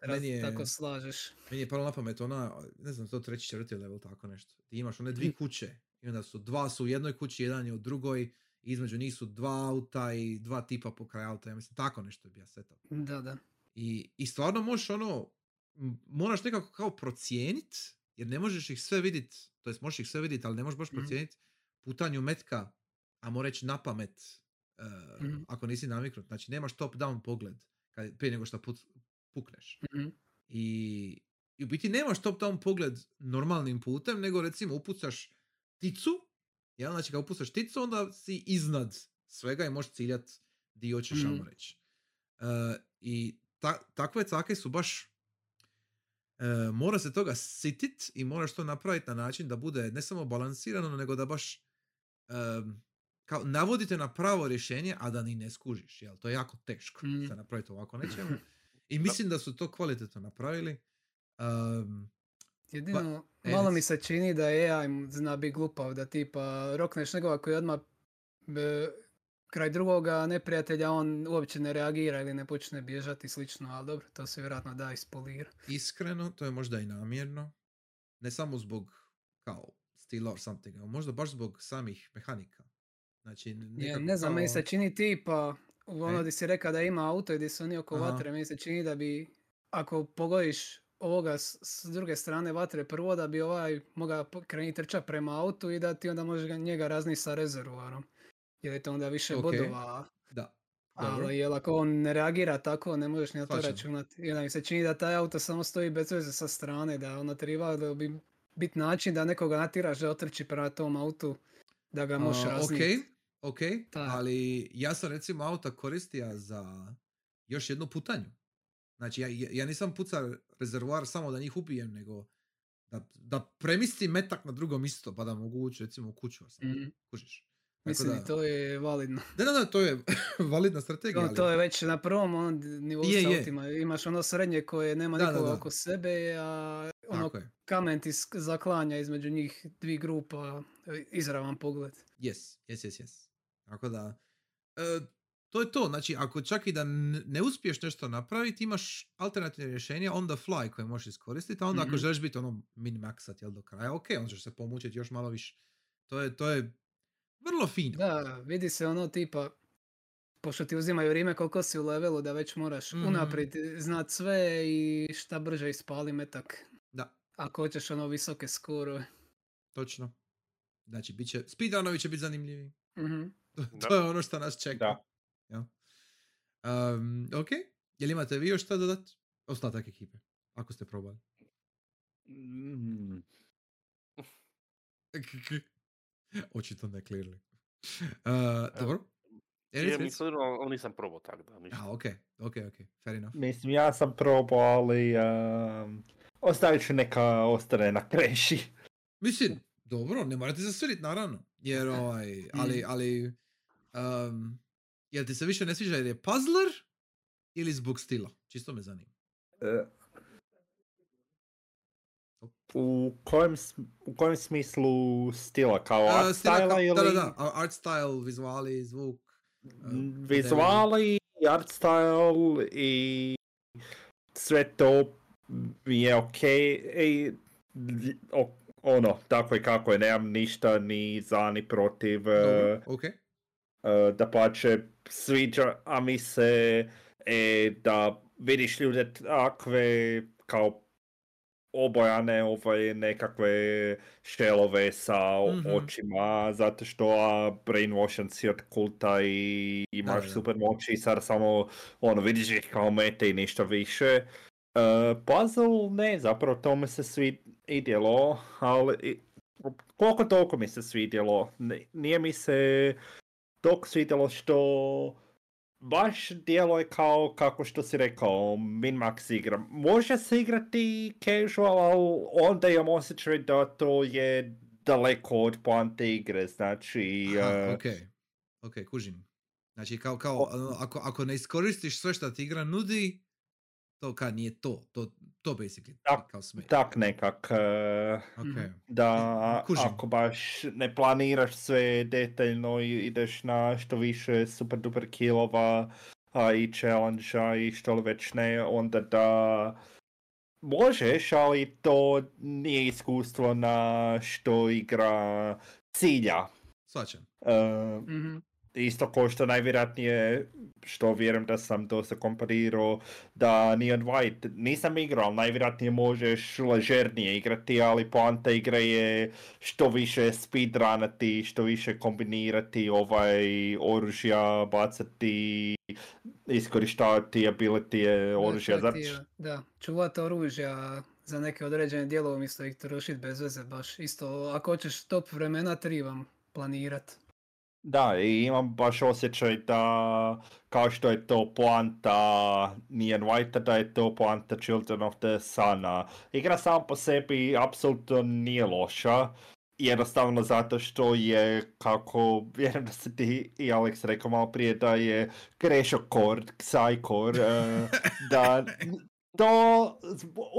raz- meni je- Tako slažeš. meni je palo na pamet ona, ne znam, to treći, četvrti level, tako nešto. Ti imaš one dvije kuće i onda su dva su u jednoj kući, jedan je u drugoj, i između njih su dva auta i dva tipa pokraj auta, ja mislim, tako nešto je bio setup. Da, da. I, I stvarno možeš ono, moraš nekako kao procijenit, jer ne možeš ih sve vidit, to jest možeš ih sve vidit, ali ne možeš baš Mhm. procijenit putanju metka, a mora reći na pamet, e, Mhm. ako nisi naviknut. Znači nemaš top-down pogled kad, prije nego što put, pukneš. Mhm. I, I u biti nemaš top-down pogled normalnim putem, nego recimo upucaš ticu, jel? Znači kad upucaš ticu, onda si iznad svega i možeš ciljat di hoćeš, Mhm. ajmo reći. E, I ta, takve cake su baš e, mora se toga sitit i moraš to napraviti na način da bude ne samo balansirano, nego da baš em, kao navodite na pravo rješenje, a da ni ne skužiš. Jel? To je jako teško Mm. za napraviti ovako (laughs) nečemu. I mislim da su to kvalitetno napravili. Um, Jedino, e, malo mi se čini da je AI zna biti glupav, da tipa rokneš nekoga koji odmah e, kraj drugoga neprijatelja on uopće ne reagira ili ne počne bježati i slično, ali dobro, to se vjerojatno da ispolira. iskreno, to je možda i namjerno. Ne samo zbog kao stila or something, nego možda baš zbog samih mehanika. Znači, nekako ne znam, meni kao- se čini tipa, u ono E. si rekao da ima auto i gdje su oni oko Aha. vatre, meni se čini da bi, ako pogodiš ovoga s, s druge strane vatre prvo, da bi ovaj mogao krenuti trčati prema autu i da ti onda možeš ga, njega razni sa rezervoarom. Jer je to onda više Ok. bodova. Da. Dobro. Ali jel ako on ne reagira tako, ne možeš ni na to računati. I onda mi se čini da taj auto samo stoji bez veze sa strane, da onda treba da bi bit način da nekoga natiraš da otrči prema tom autu, da ga možeš razniti. Ok, ok, Tak. ali ja sam recimo auta koristija za još jednu putanju. Znači, ja, ja nisam pucao rezervoar samo da njih ubijem, nego da, da premistim metak na drugo isto, pa da mogu ući recimo u kuću. Mhm. Kužiš. Mislim da- i to je validno. Da, da, da, to je (laughs) validna strategija. To, ali- to je već na prvom on, nivou Je, s je. autima. Imaš ono srednje koje nema Da, nikoga da. oko sebe, a ono kamen ti zaklanja između njih dvije grupa, e, izravan pogled. Yes, yes, yes, yes. Tako da, e, to je to. Znači, ako čak i da ne uspiješ nešto napraviti, imaš alternativne rješenja on the fly koje možeš iskoristiti, a onda ako Mhm. želiš biti ono min-maxat jel, do kraja, ok, onda ćeš se pomučiti još malo više. To je, to je vrlo fino. Da, vidi se ono tipa, pošto ti uzimaju vrijeme koliko si u levelu, da već moraš Mhm. unaprijed znat sve i šta brže ispali metak. Da, Ako hoćeš ono visoke skorove. točno. Znači, bit će, speedrunovi će biti zanimljivi. Mhm. To, je ono što nas čeka. Da. Jel? Um, ok, jel imate vi još šta dodat? Ostatak ekipe, ako ste probali. Mm, Očito ne clearly. Uh, dobro. E, Je mi slirno, ali nisam probao tak da, ništa. A, ok, ok, ok, fair enough. Mislim, ja sam probao, ali um, ostavit ću neka ostane na kreši. Mislim, dobro, ne morate se svidit, naravno. Jer, (laughs) ovaj, ali, ali, um, jel ti se više ne sviđa jer je puzzler ili zbog stila? Čisto me zanima. E, u, kojem, u kojem smislu stila? Kao Uh, art stila styla kao- ili Da, da, da, art style, vizuali, zvuk. uh, vizuali, art style i sve to je ok. I, o- ono, tako je kako je, nemam ništa ni za ni protiv. e, Dobro, ok. da pače sviđa, a mi se e, da vidiš ljude takve kao obojane ovaj, nekakve šelove sa Mhm. očima, zato što a, brainwashan si od kulta i imaš Da, super moći i sad samo ono, vidiš ih kao mete i ništa više. Uh, puzzle, ne, zapravo to mi se svidjelo, ali koliko toliko mi se svidjelo. Nije mi se toliko svidjelo što baš djeluje kao kako što si rekao, min-max igra. Može se igrati casual, ali onda imam osjećaj da to je daleko od poante igre, znači... Aha, eh, ok, ok, kužim. Znači, kao, kao, ono, ako, ako ne iskoristiš sve što ti igra nudi, to kad nije to, to, to basically Tak- kao smeta. tak nekak. eh, Ok. Mhm. da (laughs) Kužim. ako baš ne planiraš sve detaljno i ideš na što više super duper killova a, i challenge i što li već ne, onda da možeš, ali to nije iskustvo na što igra cilja. Svačam. Eh, Mhm. Isto ko što najvjerojatnije, što vjerujem da sam dosta komparirao, da Neon White nisam igrao, ali najvjerojatnije možeš ležernije igrati, ali poanta igre je što više speedrunati, što više kombinirati ovaj oružja, bacati, iskorištavati ability oružja. Da, to Znači, Da, čuvat oružja za neke određene dijelove umjesto ih trošit bez veze baš. Isto, ako hoćeš top vremena, trebam planirat. Da, i imam baš osjećaj da kao što je to poanta Neon White, da je to poanta Children of the Suna. Igra sam po sebi apsolutno nije loša, jednostavno zato što je, kako (laughs) vjerujem da se ti i Alex rekao malo prije, da je Crasho Core, Psycore, eh, (laughs) da to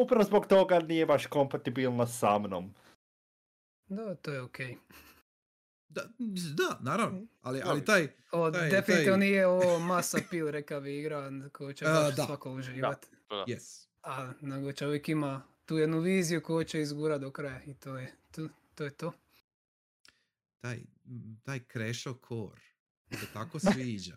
upravo zbog toga nije baš kompatibilno sa mnom. Da, to je okej. Da, da, naravno, ali, ali taj, Ovo Taj- definitivno taj- nije ovo masa pil reka bi igra koju će baš da. svako uživat. To da. yes. A nego čovjek ima tu jednu viziju koju će izgurat do kraja i to je to. to, je to. taj, taj Crasho Core, mi se tako sviđa.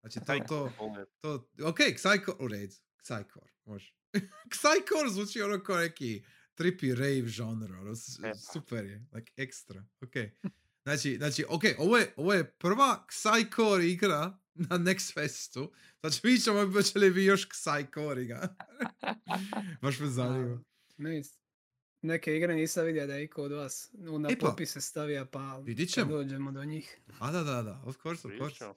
Znači, to, to, to, ok, Psycho, u redu, Psycore, može. (laughs) Psycore zvuči ono kao neki trippy rave žanr, ono, E. super je, like, ekstra, ok. Znači, znači, ok, ovo je, ovo je prva Psycore igra na Next Festu, znači vidjet ćemo hoće li vi još Psycore igra. (laughs) Baš me zanima. Ne, neke igre nisam vidio da je iko od vas na E pa, popise stavija pa vidit ćemo. dođemo do njih. A da, da, da, of course, of course. Uh,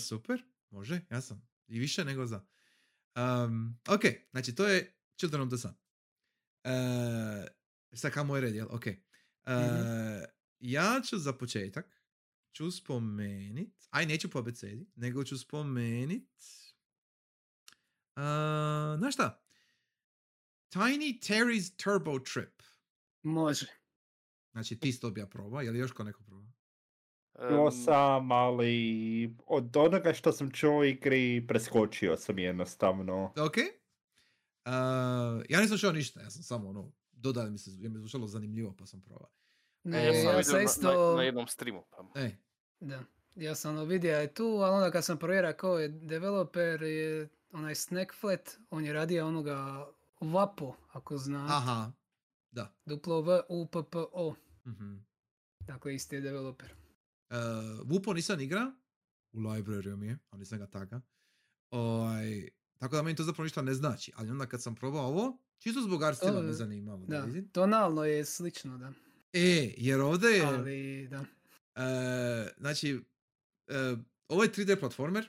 super, može, ja sam. I više nego za. Um, ok, znači to je Children of the Sun. Uh, sad kao moj red, jel? Ok. Uh, Mhm. Ja ću za početak ću spomenit, aj neću po abecedi, nego ću spomenit uh, znaš šta? Tiny Terry's Turbo Trip. Može. Znači ti to bi ja probao, je li još ko neko probao? Čuo Em, sam, ali od onoga što sam čuo igri preskočio sam jednostavno. Ok. Uh, ja nisam čuo ništa, ja sam samo ono, dodali mi se, jer mi je zvučalo zanimljivo pa sam probao. Ne, e, ja sam ja vidio sam na- isto... na, na jednom streamu. Pa. E, Da. Ja sam ono vidio je tu, ali onda kad sam provjerio ko je developer je onaj Snackflat, on je radio onoga Vapo, ako znate. aha, da. Duplo V U P P O. mhm Dakle, isti je developer. Uh, Vupo nisam igra, u library mi je, ali nisam ga taga. Ovaj, tako da meni to zapravo ništa ne znači, ali onda kad sam probao ovo, čisto zbog art stila me zanimalo. Da. Da, tonalno je slično, da. E, jer ovdje je, Ali, da. e, znači, e, ovo je 3D platformer,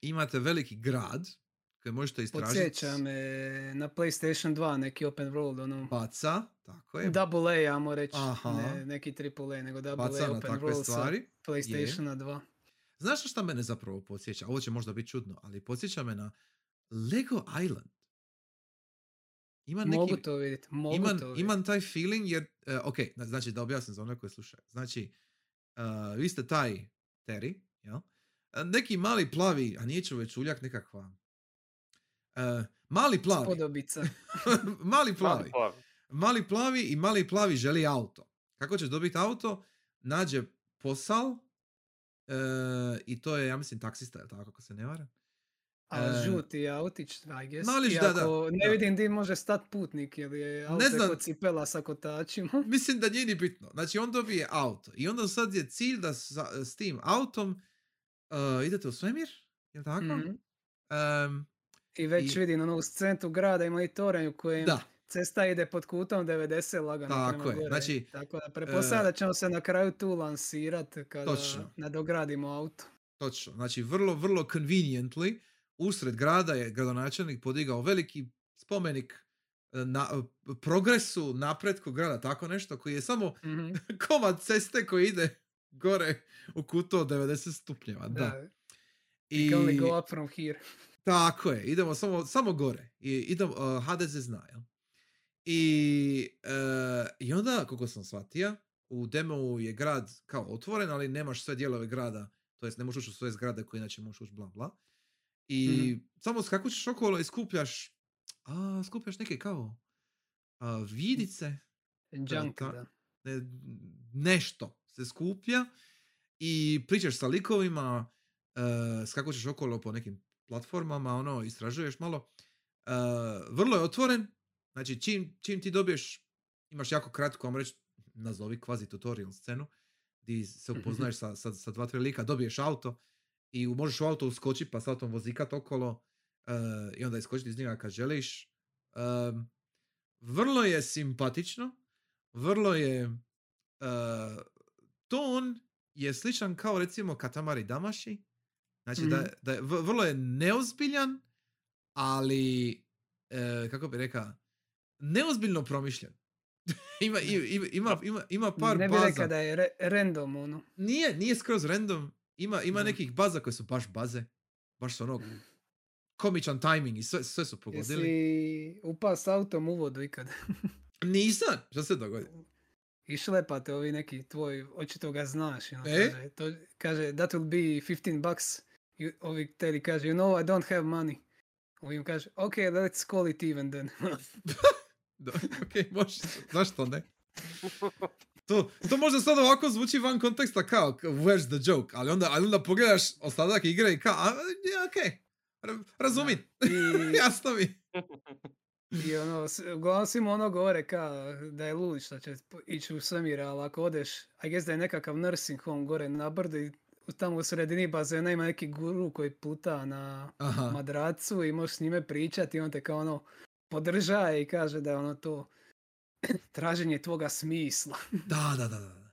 imate veliki grad koji možete istražiti. Podsjeća me na PlayStation 2, neki open world, ono, Baca, tako je, double A, ajmo reći, Aha. ne neki triple A, nego double baca A open world stvari. sa PlayStationa 2. Znaš šta mene zapravo podsjeća? Ovo će možda biti čudno, ali podsjeća me na Lego Island. Ima neki, Mogu to vidjeti, mogu imam, to vidjeti. imam taj feeling jer, e, ok, na- znači da objasnim za one koji slušaju. Znači, e, vi ste taj Terry, jel? E, Neki mali plavi, a nije čovečuljak nekakva. E, mali plavi. Spodobica. (laughs) mali plavi. Mali plavi. Mali plavi i mali plavi želi auto. Kako ćeš dobiti auto? Nađe posao e, i to je, ja mislim, taksista, jel tako, ako se ne varam? A E, žuti autić, I guess. mališ, da, da, ne da. vidim di može stat putnik, jer je auto Ne znam. cipela sa kotačima. (laughs) Mislim da nije ni bitno. Znači, on dobije auto i onda sad je cilj da sa- s tim autom e, idete u svemir, jel tako? Mhm. Em, I već I- vidim ono u centru grada ima i toranj u kojem da, cesta ide pod kutom 90 lagano Tako je, gore. znači, Tako da e, da ćemo se na kraju tu lansirat kada Točno. nadogradimo auto. točno. Znači, vrlo, vrlo conveniently, usred grada je gradonačelnik podigao veliki spomenik na, progresu, napretku grada, tako nešto, koji je samo Mhm. (laughs) komad ceste koji ide gore u kutu od 90 stupnjeva. Da. Da. I, go up from here. tako je, idemo samo, samo gore. I idemo, uh, HDZ zna, jel? I, uh, I onda, kako sam shvatio, u demo je grad kao otvoren, ali nemaš sve dijelove grada, to jest ne možeš ući u sve zgrade koje inače možeš ući bla bla. I Mhm. samo skakućeš okolo i skupljaš, a, skupljaš neke kao a, vidice, Junk, da. ne- nešto se skuplja i pričaš sa likovima, uh, skakućeš okolo po nekim platformama, ono, istražuješ malo. Uh, vrlo je otvoren, znači čim, čim ti dobiješ, imaš jako kratko, vam reći, nazovi kvazi tutorial scenu, gdje se upoznaješ sa, sa, sa dva, tri lika, dobiješ auto i možeš u auto uskočiti pa s autom vozikat okolo uh, i onda iskočiti iz njega kad želiš. Um, vrlo je simpatično, vrlo je uh, ton je sličan kao recimo Katamari Damashi. Znači da, Mhm. da je, vrlo je neozbiljan, ali e, kako bi rekao, neozbiljno promišljen. (laughs) ima, ima, ima, ima, ima par ne bi baza. rekao da je re- random, ono. Nije, nije skroz random. Ima, ima Mhm. nekih baza koje su baš baze. Baš su ono komičan timing i sve, sve su pogodili. Jesi upao s autom u vodu ikad? (laughs) Nisam! Što se dogodi? I šlepate ovi neki tvoj, očito ga znaš. ono, E? kaže, to, kaže, that will be 15 bucks. You, ovi teli kaže, you know I don't have money. Ovi im kaže, ok, let's call it even then. (laughs) Da, ok, može, zašto ne? (laughs) To, to možda sad ovako zvuči van konteksta kao where's the joke, ali onda, ali onda pogledaš ostatak igre i kao, a, je, ok, ra- razumim, I, (laughs) jasno mi. (laughs) I ono, uglavnom svima ono govore kao da je lud što će ići u svemir, ali ako odeš, I guess da je nekakav nursing home gore na brdu i tamo u sredini bazena ima neki guru koji puta na Aha, madracu i možeš s njime pričati i on te kao ono podržaje i kaže da je ono to (coughs) traženje tvoga smisla. da, da, da, da.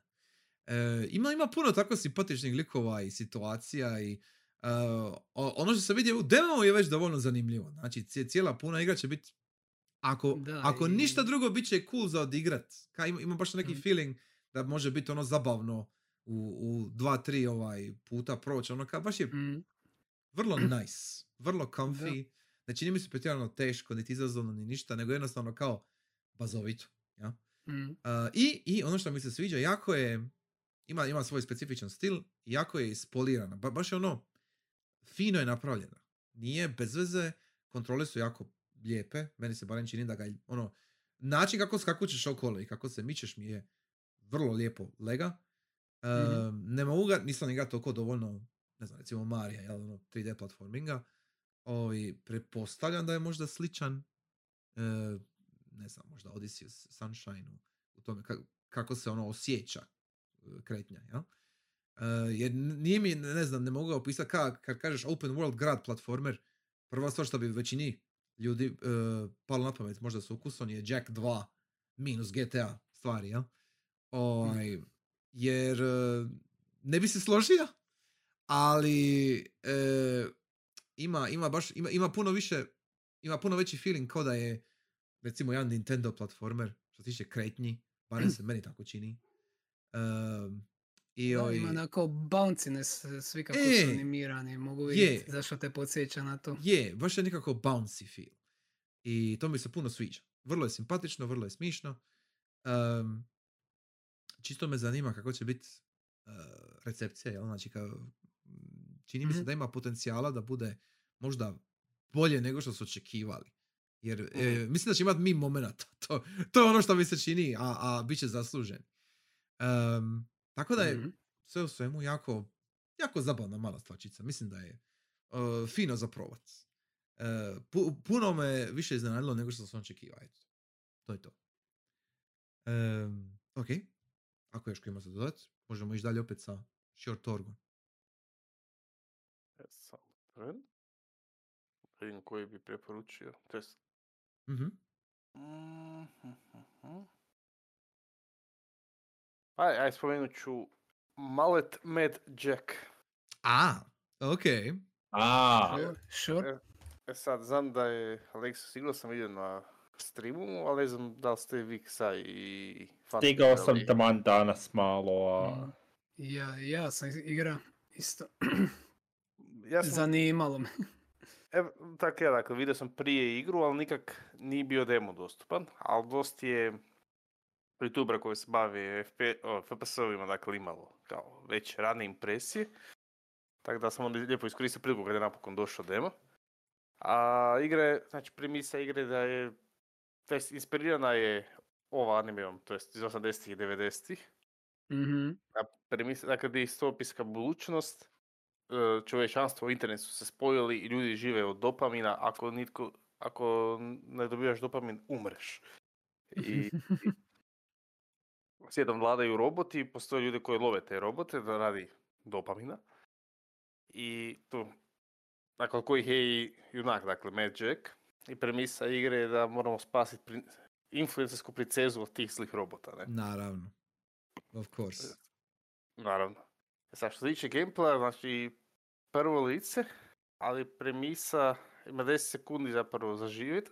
E, ima, ima puno tako simpatičnih likova i situacija i e, o- ono što se vidi u demo je već dovoljno zanimljivo. Znači, cije- cijela puna igra će biti ako, Da, ako i- ništa drugo, bit će cool za odigrat. Ka, ima, ima baš neki Mm. feeling da može biti ono zabavno u, u dva, tri ovaj puta proći. Ono kao baš je Mm, vrlo (clears throat) nice, vrlo comfy. Ne čini mi se pretjerano teško, niti izazovno, ni ništa, nego jednostavno kao bazovito. Ja? mm, Uh, i, I ono što mi se sviđa, jako je, ima, ima svoj specifičan stil, jako je ispolirana. Ba, baš je ono, fino je napravljena. Nije bez veze, kontrole su jako lijepe, meni se barem čini da ga, ono, način kako skakućeš okolo i kako se mičeš mi je vrlo lijepo lega. Uh, Ne mogu ga, nisam igrao toliko dovoljno, ne znam, recimo Marija, jel, ono, 3D platforminga. Ovi, pretpostavljam da je možda sličan, e, ne znam, možda Odysseus Sunshine u, tome ka- kako se ono osjeća e, kretnja, jel? E, jer nije mi, ne znam, ne mogu opisati ka, kad kažeš open world grad platformer, prva stvar što bi većini ljudi e, palo na pamet, možda su ukusom, je Jack 2 minus GTA stvari, jel? Ovaj, jer e, ne bi se složio, ali e, ima, ima baš, ima, ima puno više, ima puno veći feeling kao da je recimo jedan Nintendo platformer što se tiče kretnji, barem se meni tako čini. Um, I Da, ovaj, ima onako bounciness, svi kako E, su animirani, mogu je. vidjeti zašto te podsjeća na to. je, baš je nekako bouncy feel. I to mi se puno sviđa. Vrlo je simpatično, vrlo je smišno. Um, čisto me zanima kako će biti uh, recepcija, jel? Znači, kao, čini mi se Mhm. da ima potencijala da bude možda bolje nego što su očekivali. Jer e, mislim da će imati mi momenata. (laughs) To, to je ono što mi se čini, a, a bit će zaslužen. Um, tako da je Mhm. sve u svemu jako, jako zabavna mala stvačica. Mislim da je uh, fino za provat. Uh, pu- puno me više iznenadilo nego što sam očekivao. Eto. To je to. Um, ok. Ako još ko ima za dodat, možemo ići dalje opet sa Short Torgon. E. Vidim koji bi preporučio. To jest... Mhm. Aj, aj spomenut ću Mallet Mad Jack. A, ok. A, Sure, Sure. E sad, znam da je Alexis igrao sam vidio na streamu, ali ne znam da li ste vi Ksaj i Stigao sam taman danas malo, a... Mm. Ja, ja sam igra isto. (clears throat) Ja sam, Zanimalo me. Evo, tako ja, dakle, vidio sam prije igru, ali nikak nije bio demo dostupan, ali dosta je youtubera koji se bavi FP, o, FPS-ovima, dakle, imalo kao već rane impresije. Tako da sam onda lijepo iskoristio priliku kada je napokon došao demo. A igra je, znači premisa igre da je, to inspirirana je ova animeom, to jest iz 80-ih i 90-ih. Mhm. A premisa, dakle, distopijska budućnost, e, čovječanstvo i internet su se spojili i ljudi žive od dopamina, ako nitko, ako ne dobivaš dopamin, umreš. I (laughs) svijetom vladaju roboti, postoje ljudi koji love te robote da radi dopamina. I tu, nakon kojih je i junak, dakle, Mad Jack. I premisa igre je da moramo spasiti prin- influencersku princezu od tih zlih robota, ne? Naravno. Of course. Naravno. Sad što se tiče gameplaya, znači prvo lice, ali premisa ima 10 sekundi zapravo za živjet.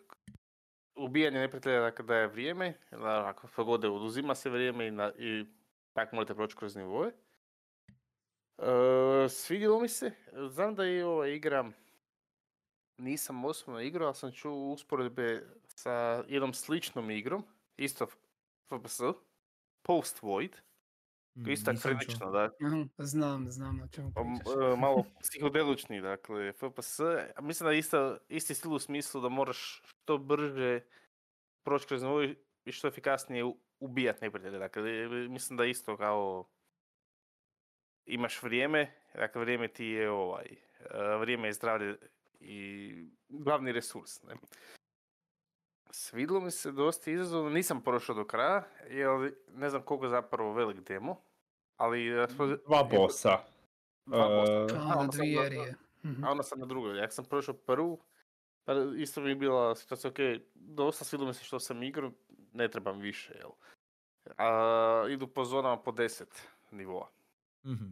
Ubijanje neprijatelja dakle daje vrijeme, ako pogode oduzima se vrijeme i, na, i tako možete proći kroz nivoje. E, svidjelo mi se, znam da je ova igra, nisam osobno igrao, ali sam čuo usporedbe sa jednom sličnom igrom, isto FPS, Post Void, je isto prilično, da, znam, znam o čemu pričaš. malo psihodelični, dakle, FPS. Mislim da je isto, isti stil u smislu da moraš što brže proći kroz novo i što efikasnije ubijat neprijatelje. Dakle, mislim da isto kao imaš vrijeme, dakle vrijeme ti je ovaj, vrijeme je zdravlje i glavni resurs. Ne? Svidlo mi se dosta izazovno, nisam prošao do kraja, jer ne znam koliko je zapravo velik demo, ali... e, smo- Dva bossa. Dva bossa. E, A, a na onda sam dvije na- erije. Mhm. A onda sam na drugoj. Jak sam prošao prvu, pa isto mi je bila situacija, ok, dosta svidilo mi se što sam igrao, ne trebam više, jel? A, idu po zonama po 10 nivoa. Mhm.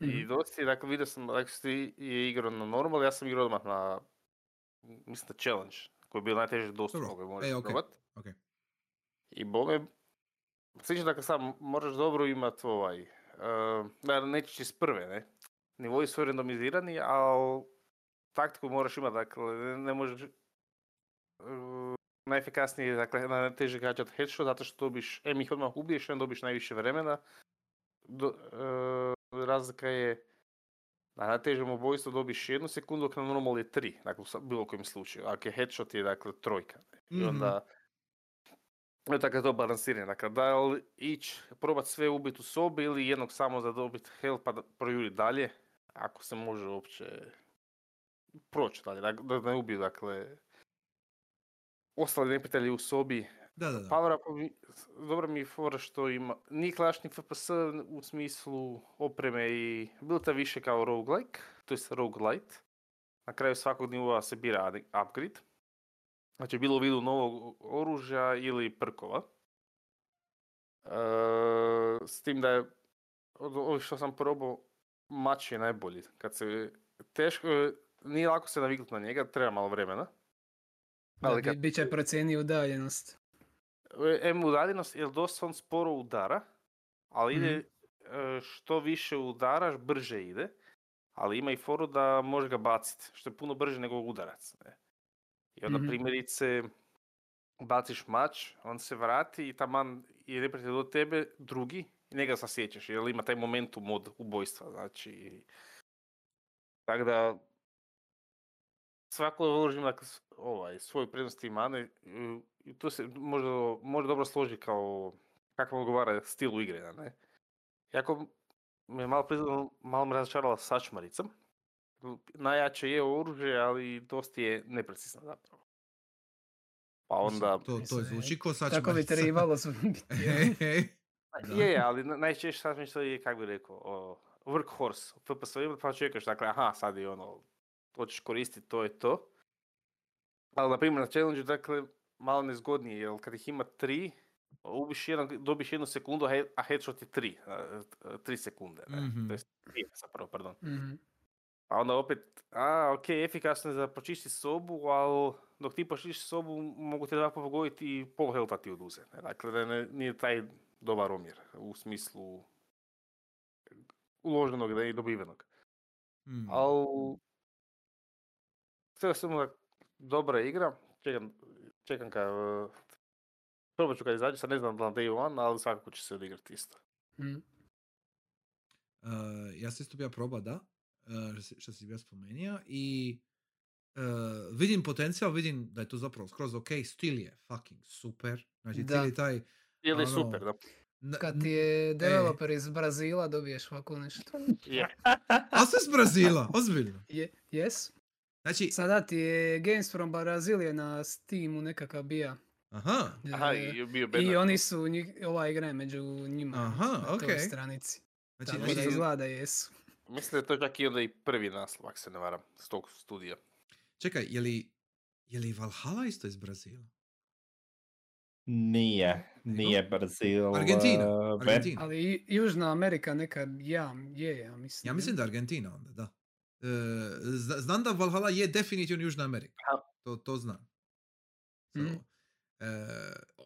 I Mhm. dosta dakle, vidio sam, dakle, si je igrao na normal, ja sam igrao odmah na, mislim da challenge, koji je bio najteže dostupan Dobro, koji možeš e, okej. probat. okej. I bome, slično dakle sam moraš dobro imat ovaj, uh, naravno nećeš iz prve, ne? Nivoji su randomizirani, ali taktiku moraš imati, dakle ne, ne možeš uh, najefikasnije, dakle najteže gađat headshot, zato što dobiš, em ih odmah ubiješ, em dobiš najviše vremena. Do, uh, razlika je na najtežem ubojstvu dobiš jednu sekundu, dok na normal je tri, dakle u bilo kojem slučaju. Ako je headshot je dakle trojka. ne? I Mhm. onda je tako to balansiranje. Dakle, da li ići, probat sve ubiti u sobi ili jednog samo za dobit health pa da projuri dalje, ako se može uopće proći dalje, da, da ne ubiju, dakle, ostali neprijatelji u sobi. Da, da, da. Power up, dobro mi je fora što ima, nije klašnik FPS u smislu opreme i bilo to više kao roguelike, to je roguelite. Na kraju svakog nivoa se bira upgrade. Znači bilo u vidu novog oružja ili prkova. E, s tim da je od ovih što sam probao mač je najbolji. Kad se teško, je- nije lako se naviknuti na njega, treba malo vremena. Da, Ali kad bit će procijenio udaljenost. M udaljenost, jer dosta on sporo udara, ali ide e, što više udaraš, brže ide, ali ima i foru da može ga baciti, što je puno brže nego udarac. Ne? I onda Mhm. primjerice baciš mač, on se vrati i taman je neprijatelj do tebe, drugi, i njega sasjećaš, jer ima taj momentum od ubojstva, znači... Tako da, svako oružje ima ovaj, svoju prednost i mane i- tu se može, može dobro složiti kao kako odgovara stilu igre, a ne? Jako me je malo priznalo, malo me razočarala sačmarica. Najjače je oružje, ali dosta je neprecizno zapravo. Pa onda... To, to zvuči ko Tako bi sačmarica. trebalo (laughs) da. Je, je, ali na- najčešće sačmarica je, kako bi rekao, o, workhorse. FPS-ovima pa čekaš, dakle, aha, sad je ono, to ćeš koristiti, to je to. Ali, na primjer, na challenge dakle, malo nezgodnije, jer kad ih ima tri, ubiš jedan, dobiš jednu sekundu, a he- a headshot je tri, tri sekunde. Ne? Mhm. To jest dvije zapravo, pardon. Mhm. A onda opet, a ok, efikasno je za počistiti sobu, ali dok ti počistiš sobu mogu te dva pogoditi i pol helta ti oduze. ne. Dakle, da ne, nije taj dobar omjer u smislu uloženog da i dobivenog. Hmm. Al sve svemu dobra igra. Čekam, čekam ka... uh, Probat ću kad izađe, sad ne znam na day one, ali svakako će se odigrati isto. Mm. Uh, ja sam isto bio proba, da, uh, što- što si bio spomenija i uh, vidim potencijal, vidim da je to zapravo skroz ok, stil je fucking super, znači Da. cijeli taj... Ili je Ono, super, da. na- Kad ti je developer iz Brazila dobiješ ovako nešto. Je. A sve s Brazila, ozbiljno. Je, yes. Znači, Sada ti je Games from Brazil je na Steamu nekakav bija. aha, Aha, E, i bio I oni su, njih, ova igra je među njima Aha, na toj okej. stranici. znači, Tako znači, da izgleda da jesu. Mislim da je to čak i onda i prvi naslov, ako se ne varam, s tog studija. čekaj, je li, je li Valhalla isto iz Brazila? Nije, nije Brazil. Argentina, eh, Argentina. Ali Južna Amerika neka ja, je, ja mislim. Ja mislim da je Argentina onda, da. E, zna- znam da Valhalla je definitivno Južna Amerika. To, to znam. So, e,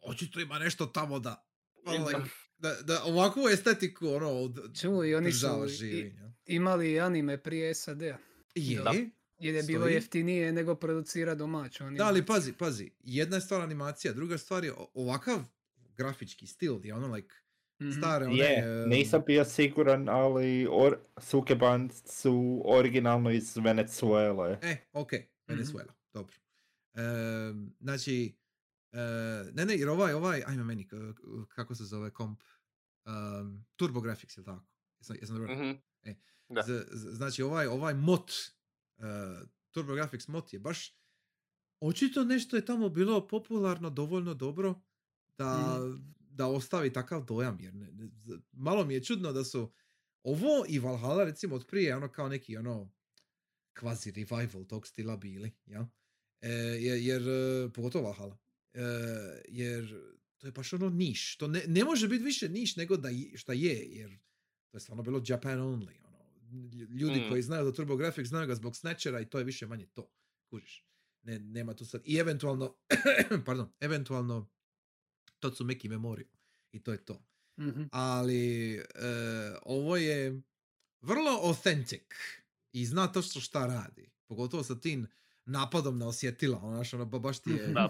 očito ima nešto tamo da, like, da, da ovakvu estetiku ono od, Čuj, oni su i- imali anime prije SAD-a. Je, Da. Jer je bilo Stoji. jeftinije nego producira domaću da, ali pazi, pazi, jedna je stvar animacija, druga stvar je ovakav grafički stil, je ono like. Stare one... Je, em, nisam bio siguran, ali or, Sukeban su originalno iz Venezuele. E, ok, Venezuela, dobro. Em, znači, e, ne, ne, jer ovaj, ovaj, ajme meni, k- kako se zove komp, um, TurboGrafx, je tako? Jesam, jesam dobro? Mhm. E. Z- z- znači, ovaj, ovaj mod, uh, TurboGrafx mod je baš, očito nešto je tamo bilo popularno, dovoljno dobro, da, da ostavi takav dojam, jer ne, ne- malo mi je čudno da su ovo i Valhalla recimo od prije ono kao neki ono kvazi revival tog stila bili, jel? E, jer, jer pogotovo Valhalla. E, jer to je baš ono niš. To ne, ne može biti više niš nego da je, šta je, jer to je stvarno bilo Japan only. Ono. Lj- Ljudi Mm. koji znaju za TurboGrafx znaju ga zbog Snatchera i to je više manje to. Kužiš. Ne, nema tu sad. I eventualno, (clears throat) pardon, eventualno Totsumeki Memorial. I to je to Mhm. ali e, ovo je vrlo authentic i zna točno šta radi. Pogotovo sa tim napadom na osjetila, ono, znaš, ono, ba- baš ti je. (laughs) Da.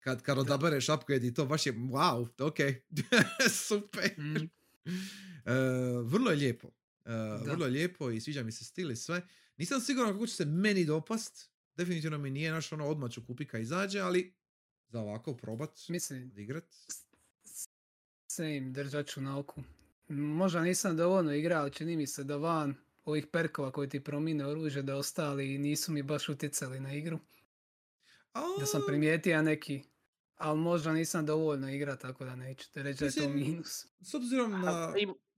kad, kad odabereš upgrade i to baš je, wow, ok, (laughs) super. Mhm. E, vrlo je lijepo. E, vrlo je lijepo i sviđa mi se stil i sve. Nisam siguran kako će se meni dopast. Definitivno mi nije naš ono odmah ću kupit kad izađe, ali za ovako probat, Mislim, odigrat. same, držat ću na oku. Možda nisam dovoljno igrao, čini mi se da van ovih perkova koji ti promine oružje da ostali nisu mi baš utjecali na igru. Da sam primijetio neki, ali možda nisam dovoljno igra, tako da neću te reći da je to minus. S obzirom na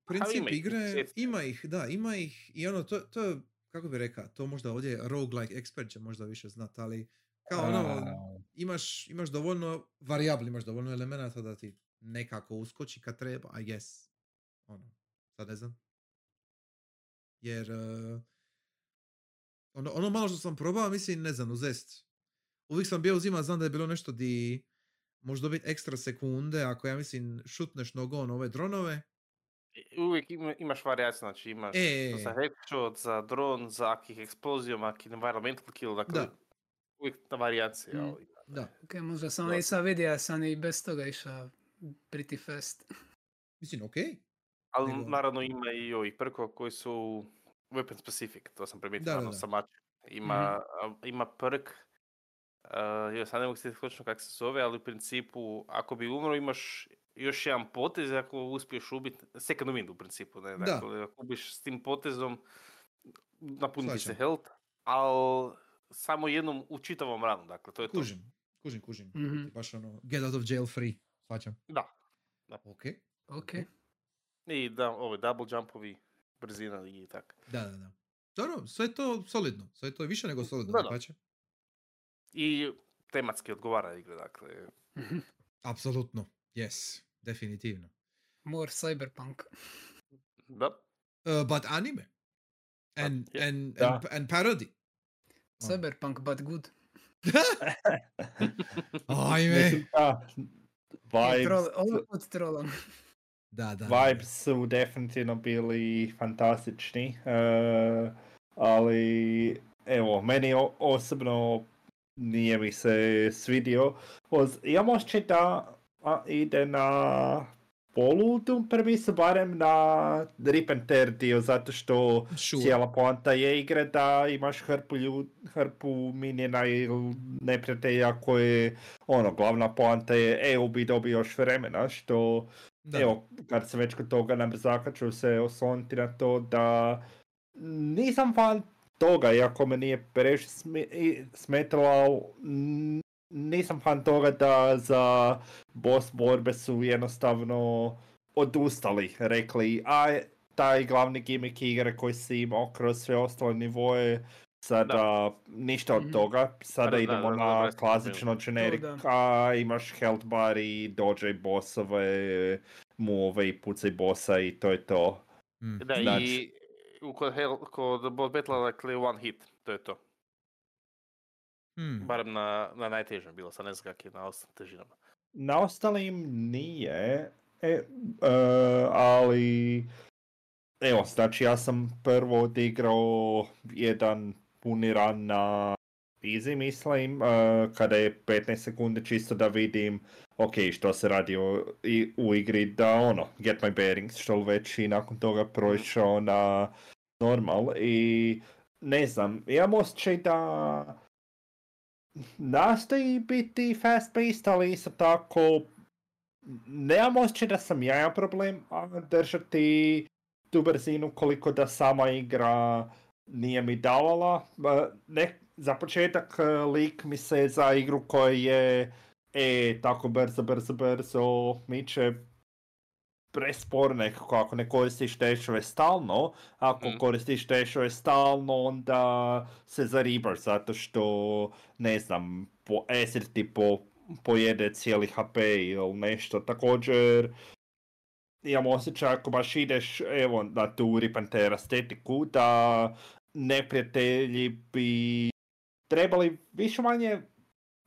princip ima igre, ima ih, da, ima ih i ono, to, to je, kako bi rekao, to možda ovdje roguelike expert će možda više znat, ali kao ono, A, imaš, imaš dovoljno varijabli, imaš dovoljno elemenata da ti nekako uskoči kad treba, I guess. Ono, sad ne znam. Jer, eh, ono, ono malo što sam probao, mislim, ne znam, uzest. Uvijek sam bio uzima, znam da je bilo nešto di možeš dobiti ekstra sekunde, ako ja mislim šutneš nogom ove dronove, Uvijek ima, imaš varijacije, znači imaš E. za headshot, za dron, za akih eksplozijom, akih environmental kill, dakle Da. uvijek ta varijacija. Mm. ali- da. Ok, možda sam Da. nisam vidio, ja sam i bez toga išao pretty fast. Mislim, ok. Ali Nego- naravno ima i ovih perkova koji su weapon specific, to sam primijetio Da, da, naravno da. sa mačem. Ima, a, ima perk, uh, ja sad ne mogu sjetiti točno kako se zove, ali u principu ako bi umro imaš još jedan potez ako uspiješ ubiti, second wind u principu, ne? Da. Dakle, ako ubiš s tim potezom, napuni ti se health, ali samo jednom u čitavom ranu, dakle to je to. Kužim, kužim, kužim. Mhm. Baš ono, get out of jail free. Svaćam. Da. Da. Ok. Ok. I da, ove double jumpovi, brzina i tako. Da, da, da. Dobro, sve je to solidno. Sve je to više nego solidno. Da, da. I tematski odgovara igra, dakle. Mhm. Apsolutno. Yes. Definitivno. More cyberpunk. Da. Uh, but anime. And, je- and, and, and parody. Cyberpunk, but good. (laughs) Ajme. Da, vibes, ovo put trollam. Da, da. vibes su definitivno bili fantastični, eh, ali evo, meni o- osobno nije mi se svidio. Oz- Imam osjećaj da a, ide na poludu premisu, barem na Rip and Tear dio, zato što Sure. cijela poanta je igre da imaš hrpu, ljud, hrpu minjena ili neprijatelja koje, ono, glavna poanta je, e, ubi dobi još vremena, što Da. Evo, kad se već kod toga na brzaka ću se osloniti na to da nisam fan toga, iako me nije previše sme- i- smetalo, nisam fan toga da za boss borbe su jednostavno odustali, rekli, a taj glavni gimmick igre koji si imao kroz sve ostale nivoje, sada ništa od Mhm. toga, sada da, idemo da, da, na da, da, klasično generic, da. a imaš health bar i dođe bossove, move i pucaj bossa i to je to. Mm. Da, Znači- i u kod, Hell, kod boss battle dakle one hit, to je to. Hmm. Barem na, na najtežem bilo, sad ne znam kak je na ostalim težinama. Na ostalim nije, e, e, ali evo, znači ja sam prvo odigrao jedan puni run na easy, mislim, e, kada je 15 sekundi čisto da vidim ok, što se radi u, i, u igri, da ono, get my bearings, što li već i nakon toga prošao na normal i ne znam, imam osjećaj da nastoji biti fast paced, ali isto tako nemam osjećaj da sam ja problem a, držati tu brzinu koliko da sama igra nije mi davala. A, Ne, za početak e, lik mi se za igru koja je e, tako brzo, brzo, brzo miče prespor nekako ako ne koristiš tešove stalno, ako Mhm. koristiš tešove stalno onda se zaribaš zato što ne znam, po acid ti po, pojede cijeli HP ili nešto. Također imam osjećaj ako baš ideš evo na tu Ripantera estetiku da neprijatelji bi trebali više manje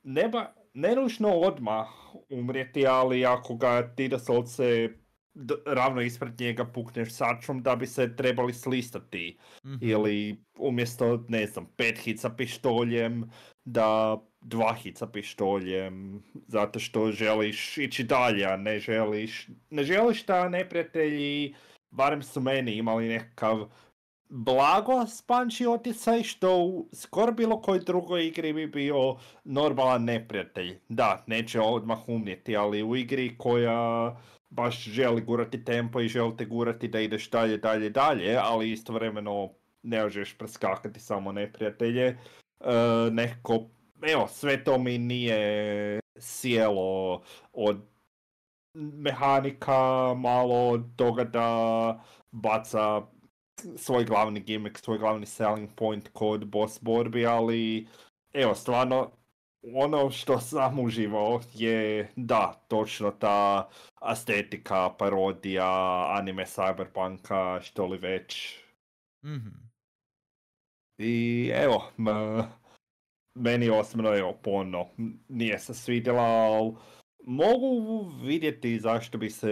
ne, ba, ne nužno odmah umrijeti, ali ako ga ti doslovce d- ravno ispred njega pukneš sačom da bi se trebali slistati Mhm. ili umjesto, ne znam, pet hica pištoljem, da dva hica pištoljem, zato što želiš ići dalje, a ne želiš, ne želiš da neprijatelji, barem su meni imali nekakav blago spanči oticaj, što u skoro bilo kojoj drugoj igri bi bio normalan neprijatelj. Da, neće odmah umrijeti, ali u igri koja baš želi gurati tempo i želi te gurati da ideš dalje, dalje, dalje, ali istovremeno ne možeš preskakati samo neprijatelje. E, nekako, evo, sve to mi nije sjelo od mehanika, malo od toga da baca svoj glavni gimmick, svoj glavni selling point kod boss borbi, ali evo, stvarno, ono što sam uživao je, da, točno ta estetika, parodija, anime cyberpunka, što li već. Mhm. I evo, m- meni osobno ponovno, m- nije se svidjela, ali mogu vidjeti zašto bi se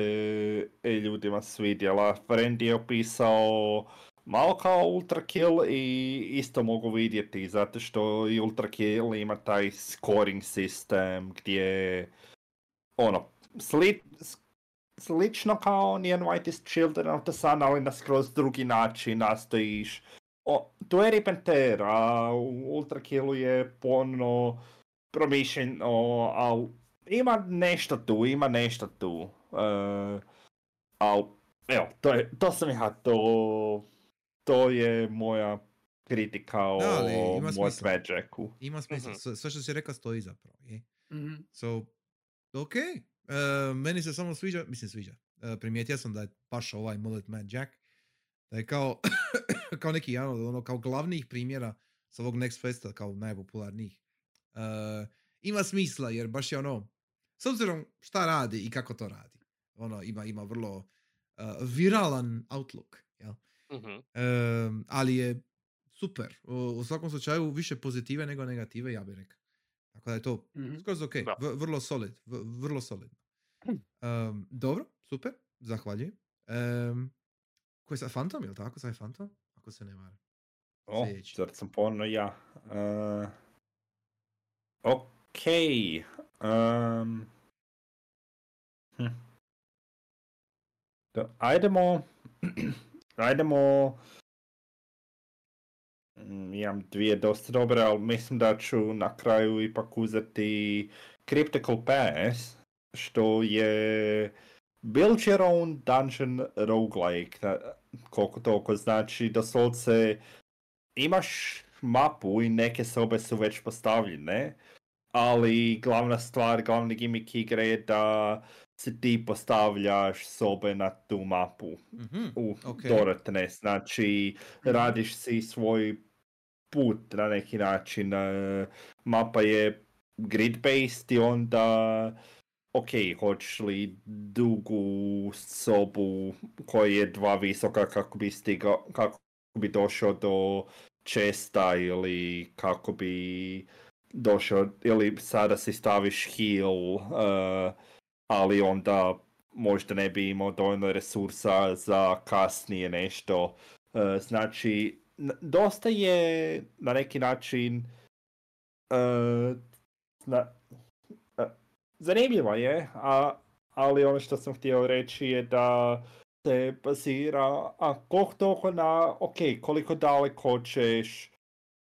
e, ljudima svidjela. Friend je opisao malo kao Ultra Kill i isto mogu vidjeti zato što i Ultra Kill ima taj scoring sistem gdje ono, sli, slično kao Neon Whitest Children of the Sun, ali na skroz drugi način nastojiš o, to je Rip and Tear, a u Ultra Killu je ponovno promišljeno, ali ima nešto tu, ima nešto tu. Uh, ali, evo, to, je, to sam ja, to, to je moja kritika o Da, ali ima smisla. Magicu. Ima smisla. Mhm. Sve, što si rekao stoji zapravo. Je. Mhm. So, ok. E, meni se samo sviđa, mislim sviđa. E, primijetio sam da je baš ovaj Mullet Man Jack, da je kao, (coughs) kao neki jedan od ono, kao glavnih primjera sa ovog Next Festa, kao najpopularnijih. E, ima smisla, jer baš je ono, s obzirom šta radi i kako to radi. Ono, ima, ima vrlo e, viralan outlook, Mhm. Em, ali je super. U, u svakom slučaju više pozitive nego negative, ja bih rekao. Tako da je to Mhm. skroz ok. V- vrlo solid. v- vrlo solidno. Um, dobro, super. Zahvaljujem. Um, ko je sad Phantom, je li tako? Sad je Phantom? Ako se ne varam. O, zar sam ponovno ja. Uh, ok. Um, hm. Da, ajdemo... (clears throat) ajdemo... Mm, Imam dvije dosta dobre, ali mislim da ću na kraju ipak uzeti Cryptical Pass, što je build your own dungeon roguelike, da- koliko toliko znači doslovce imaš mapu i neke sobe su već postavljene, ali glavna stvar, glavni gimmick igre je da si ti postavljaš sobe na tu mapu Mhm. u Ok. dodatne, znači radiš si svoj put na neki način, e, mapa je grid based i onda ok, hoćeš li dugu sobu koja je dva visoka kako bi stigao, kako bi došao do česta ili kako bi došao, ili sada si staviš heal, e, ali onda možda ne bi imao dovoljno resursa za kasnije nešto. E, znači, dosta je na neki način e, na, e, zanimljivo je, a, ali ono što sam htio reći je da se bazira, a koliko toliko na, ok, koliko daleko ćeš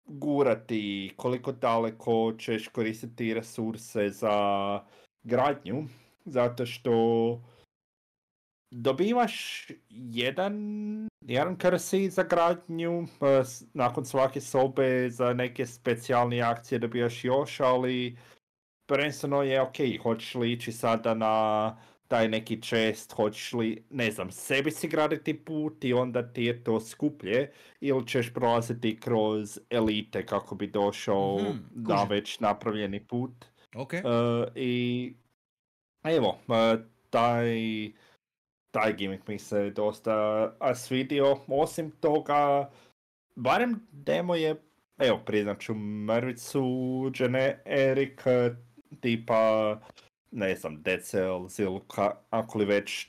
gurati, koliko daleko ćeš koristiti resurse za gradnju, zato što dobivaš jedan, jedan currency za gradnju, s- nakon svake sobe za neke specijalne akcije dobijaš još, ali prvenstveno je ok, hoćeš li ići sada na taj neki chest, hoćeš li, ne znam, sebi si graditi put i onda ti je to skuplje, ili ćeš prolaziti kroz elite kako bi došao Mhm, na već napravljeni put. Ok. E, I evo, e, taj, taj gimmick mi se dosta svidio. Osim toga, barem demo je, evo priznat ću mrvicu generic e, tipa, ne znam, Dead Cells ili ka, ako li već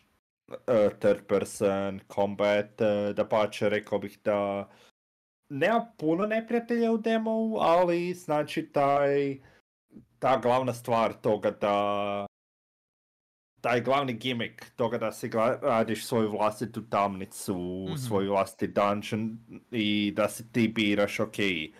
e, third person combat, e, da pače rekao bih da nema puno neprijatelja u demo, ali znači taj ta glavna stvar toga da taj glavni gimmick toga da si radiš svoju vlastitu tamnicu, Mhm. svoj vlastiti dungeon i da si ti biraš, ok, eh,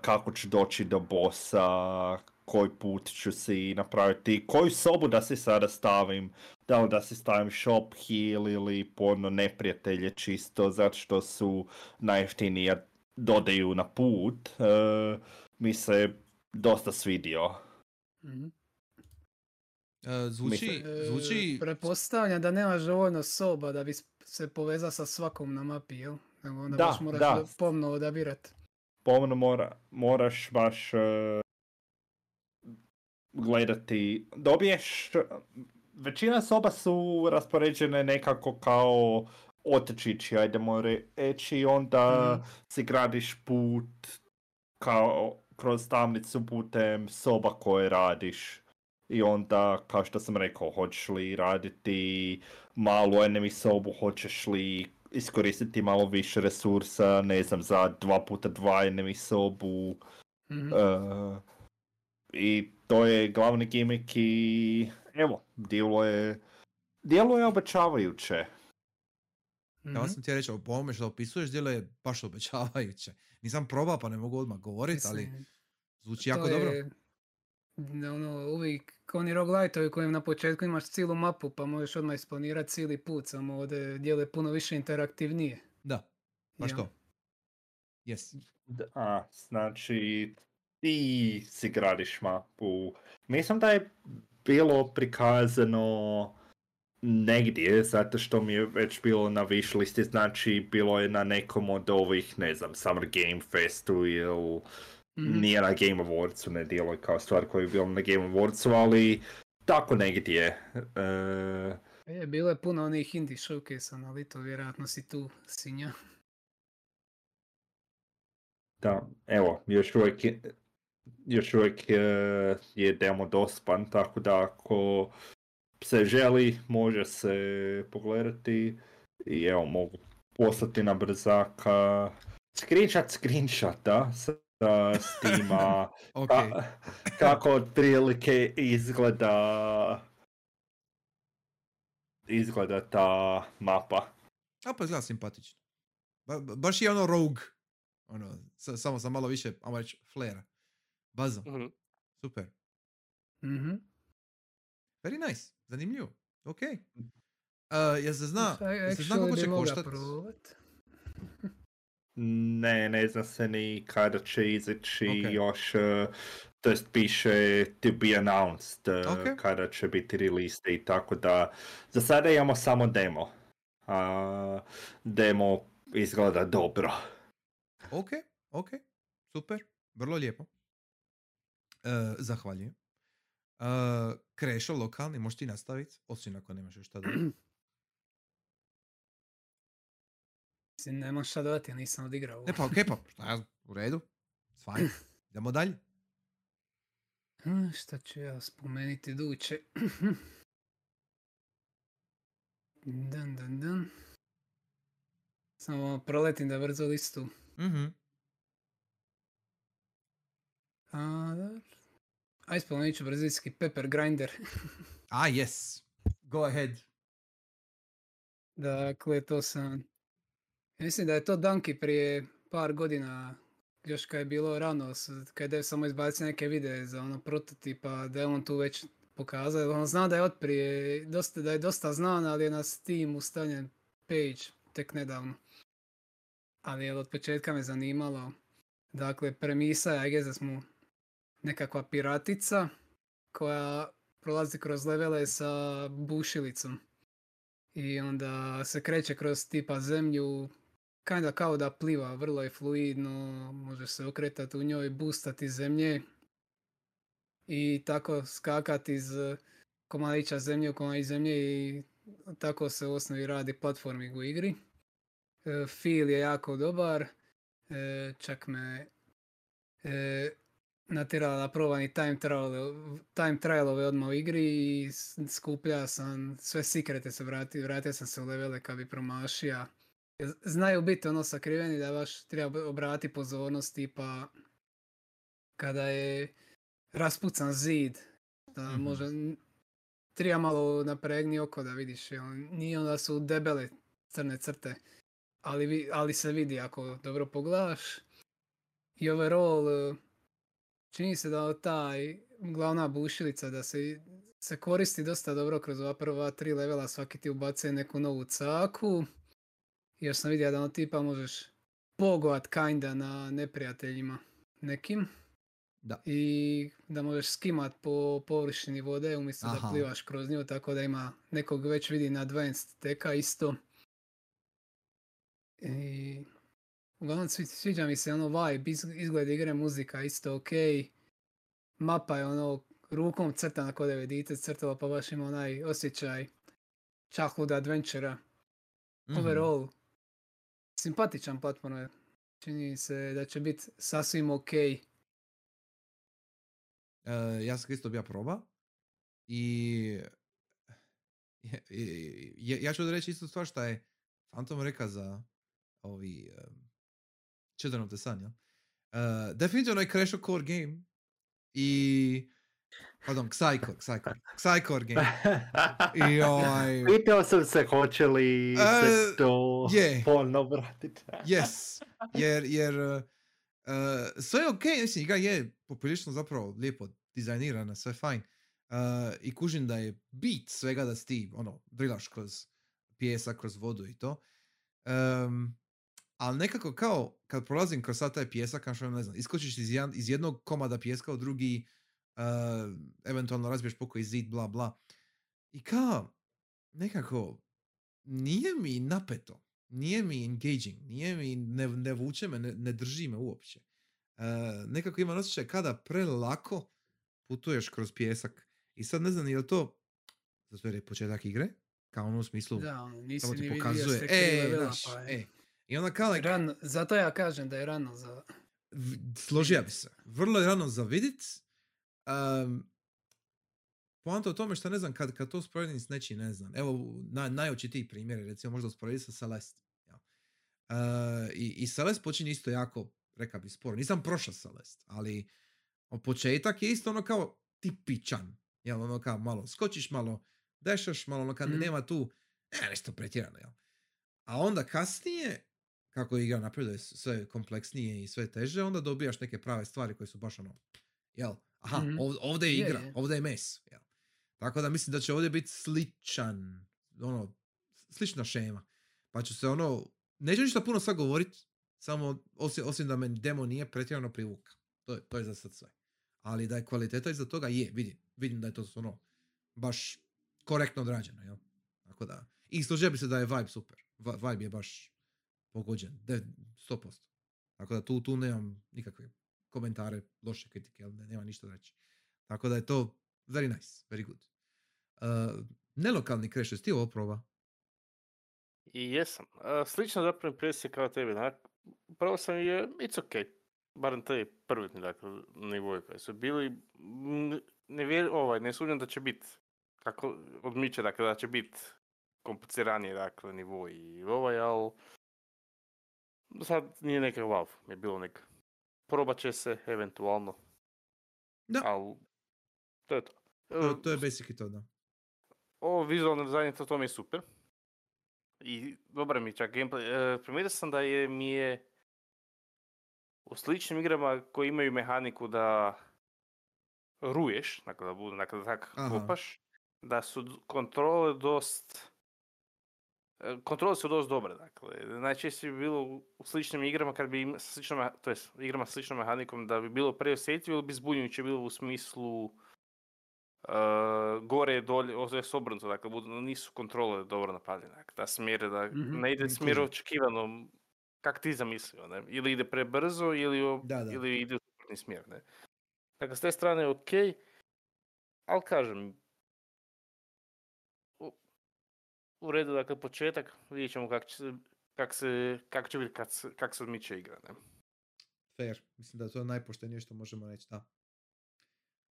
kako ću doći do bossa, koji put ću si napraviti, koju sobu da si sada stavim, da li da si stavim shop heal ili podno neprijatelje čisto zato što su najjeftiniji a dodaju na put, eh, mi se dosta svidio. Mhm. E, zvuči, E, zvuči... Pretpostavljam da nemaš dovoljno soba da bi se povezao sa svakom na mapi, jel? Nego onda Da, baš moraš da. pomno odabirat. pomno mora, moraš baš eh, gledati, dobiješ, većina soba su raspoređene nekako kao otočići, ajdemo reći, onda Mhm. si gradiš put kao kroz tamnicu putem soba koje radiš. I onda, kao što sam rekao, hoćeš li raditi malu enemy sobu, hoćeš li iskoristiti malo više resursa, ne znam, za dva puta dva enemy sobu. E, I to je glavni gimmick i evo, djeluje, djeluje obećavajuće. Ja Mhm. sam ti reći, po ovome što opisuješ, djelo je baš obećavajuće. Nisam probao pa ne mogu odmah govoriti, ali zvuči to jako dobro. je, Ono, uvijek, oni roguelite kojem na početku imaš cijelu mapu pa možeš odmah isplanirati cijeli put, samo ovdje djeluje puno više interaktivnije. Da, baš jel? to. Yes. D- A, znači, ti si gradiš mapu. Mislim da je bilo prikazano negdje, zato što mi je već bilo na wish listi, znači bilo je na nekom od ovih, ne znam, Summer Game Festu ili Mhm. nije na Game Awardsu, ne djeluje kao stvar koja je bila na Game Awardsu, ali tako negdje. E, E, bilo je puno onih indie showcase ali to vjerojatno si tu sinja. Da, evo, još uvijek je, još uvijek je, je demo dostupan, tako da ako se želi, može se pogledati i evo, mogu poslati na brzaka screenshot screenshota sa Steama, (laughs) Ok. ka- kako otprilike izgleda izgleda ta mapa. A pa izgleda simpatično. Ba- ba- baš je ono rogue. Ono, sa- samo sa malo više, ajmo reći, flera. Baza. Mhm. Super. Mhm. Very nice. Zanimljivo. Ok. Uh, jel se zna, jel se zna bi će mogla koštat? probat. Ne, ne zna se ni kada će izaći Ok. još, eh, to jest piše to be announced eh, Ok. kada će biti release i tako da za sada imamo samo demo. A, demo izgleda dobro. Ok, ok. Super. Vrlo lijepo. Uh, zahvaljujem. Uh, Krešo, lokalni, možeš ti nastaviti? Osim ako nemaš još šta dodati. (clears throat) Mislim, nemam šta dodati, ja nisam odigrao. Ne pa, ok, pa, šta ja, u redu. Fajn. (laughs) Idemo dalje. Šta ću ja spomenuti duće? (clears throat) dan, dan, dan. Samo proletim da brzo listu. Mhm. A, dobro. Aj spomenut ću brzijski Pepper Grinder. A, yes. Go ahead. dakle, to sam... Mislim da je to Danki prije par godina, još kad je bilo rano, kad je samo izbacio neke videe za ono prototipa, da je on tu već pokazao. On zna da je otprije, dosta, da je dosta znan, ali je na Steamu stavljen page tek nedavno. Ali je od početka me zanimalo. Dakle, premisa je, da smo nekakva piratica koja prolazi kroz levele sa bušilicom. I onda se kreće kroz tipa zemlju, kinda kao da pliva, vrlo je fluidno, može se okretati u njoj, boostati zemlje i tako skakati iz komadića zemlje u komadić zemlje i tako se u osnovi radi platforming u igri. E, Feel je jako dobar, e, čak me e, natjerala da probam i time, trial, time trialove odmah u igri i skuplja sam sve sekrete se vratio, vratio sam se u levele kad bi promašija. Znaju biti ono sakriveni da baš treba obratiti pozornost tipa kada je raspucan zid da Mhm. može treba malo napregni oko da vidiš jel, nije onda su debele crne crte ali, vi- ali se vidi ako dobro pogledaš i overall eh, čini se da taj glavna bušilica da se, se koristi dosta dobro kroz ova prva tri levela svaki ti ubacuje neku novu caku još sam vidio da ono tipa možeš pogovat kinda na neprijateljima nekim Da. i da možeš skimat po površini vode umjesto Aha. da plivaš kroz nju, tako da ima nekog već vidi na advanced teka isto. I uglavnom svi- sviđa mi se ono vibe, iz- izgled igre, muzika isto ok. Mapa je ono rukom crtana kod je dite crtalo pa baš ima onaj osjećaj childhood adventura. Mhm. Overall, simpatičan platform je. Čini se da će biti sasvim ok. E, ja sam isto bija proba i je- je- je- ja ću reći istu stvar šta je Phantom reka za ovi um, Children of the Sun, jel? Uh, definitivno je Crash Core game i pardon, Psycho, Psycho, Psycho game. I (laughs) ovaj, Pitao sam se hoće li E, se to je. ponovno vratiti. yes, (laughs) jer, jer uh, uh, sve je ok, mislim, igra je poprilično zapravo lijepo dizajnirana, sve fajn. Uh, I kužim da je bit svega da si ti, ono, drilaš kroz pijesak, kroz vodu i to. Um, ali nekako kao, kad prolazim kroz sad taj pijesak, kao što ne znam, iskočiš iz, jedan, iz jednog komada pijeska u drugi, uh, eventualno razbiješ pokoji zid, bla bla. I kao, nekako, nije mi napeto, nije mi engaging, nije mi, ne, ne vuče me, ne, ne drži me uopće. Uh, nekako imam osjećaj kada prelako putuješ kroz pijesak. I sad ne znam je li to, zato jer je početak igre, kao ono u smislu, Da, ono, nisi samo ti pokazuje, e, znaš, pa e. I onda kao, like, rano- zato ja kažem da je rano za... složio bi se. Vrlo je rano za vidit. Um, poanta o tome što ne znam, kad, kad to usporedim s nečim, ne znam. Evo, na, najočitiji primjer, je, recimo možda usporediti sa Celeste. jel. Uh, i, I Celeste počinje isto jako, reka bi, sporo. Nisam prošao Celeste, ali početak je isto ono kao tipičan. Jel, ono kao malo skočiš, malo dešaš, malo ono kad Mhm. nema tu, ne, nešto pretjerano, jel. A onda kasnije, kako je igra napreduje sve kompleksnije i sve teže, onda dobijaš neke prave stvari koje su baš ono, jel, aha, Mhm. ov- ovdje je Je, igra, je. ovdje je mes, jel. Tako da mislim da će ovdje biti sličan, ono, slična šema. Pa ću se ono, neću ništa puno sad govorit, samo osim, osim da me demo nije pretjerano privuka. To je, to je za sad sve. Ali da je kvaliteta iza toga je, vidim, vidim da je to ono, baš korektno odrađeno, jel? Tako da, i složio bi se da je vibe super. Vi- Vibe je baš pogođen, de, 100%. Tako da tu, tu nemam nikakve komentare, loše kritike, ali ne, nema ništa reći. Tako da je to very nice, very good. Uh, nelokalni Crash, jesi ti ovo proba? I jesam. A, slično zapravo impresija kao tebi. Prvo sam je, it's ok. Barem te prvi dakle, nivoji koji su bili. Ne, vjer, ovaj, ne sumnjam da će biti kako odmiče, dakle, da će biti kompliciranije dakle, nivo i ovaj, ali sad nije neka wow, je bilo neka. Probat će se, eventualno, Da, ali to je to. to, to je basically to, da. ovo vizualno dizajn, to, to mi je super. I dobar mi čak gameplay. E, primijetio sam da je, mi je u sličnim igrama koji imaju mehaniku da ruješ, dakle da bude, dakle da tak Aha. kopaš, da su kontrole dost e, kontrole su dosta dobre, dakle. Najčešće bi bilo u- sličnim igrama kad bi im, sličnom, meha- to jest igrama s sličnom mehanikom da bi bilo preosjetljivo ili bi zbunjujuće bilo u smislu uh, gore, dolje, s obrnuto, dakle budu, nisu kontrole dobro napravljene, dakle, da smjer, da Mhm, ne ide smjer očekivano kak ti zamislio, ne? Ili ide prebrzo ili, o- Da, da. ili ide u suprotni smjer, ne? Dakle, s te strane je ok, ali kažem, u, u redu, dakle, početak, vidjet ćemo kak će, kak se, kak će biti kad se, kak se odmiče igra, ne? Fair. Mislim da je najpoštenije što možemo reći, da.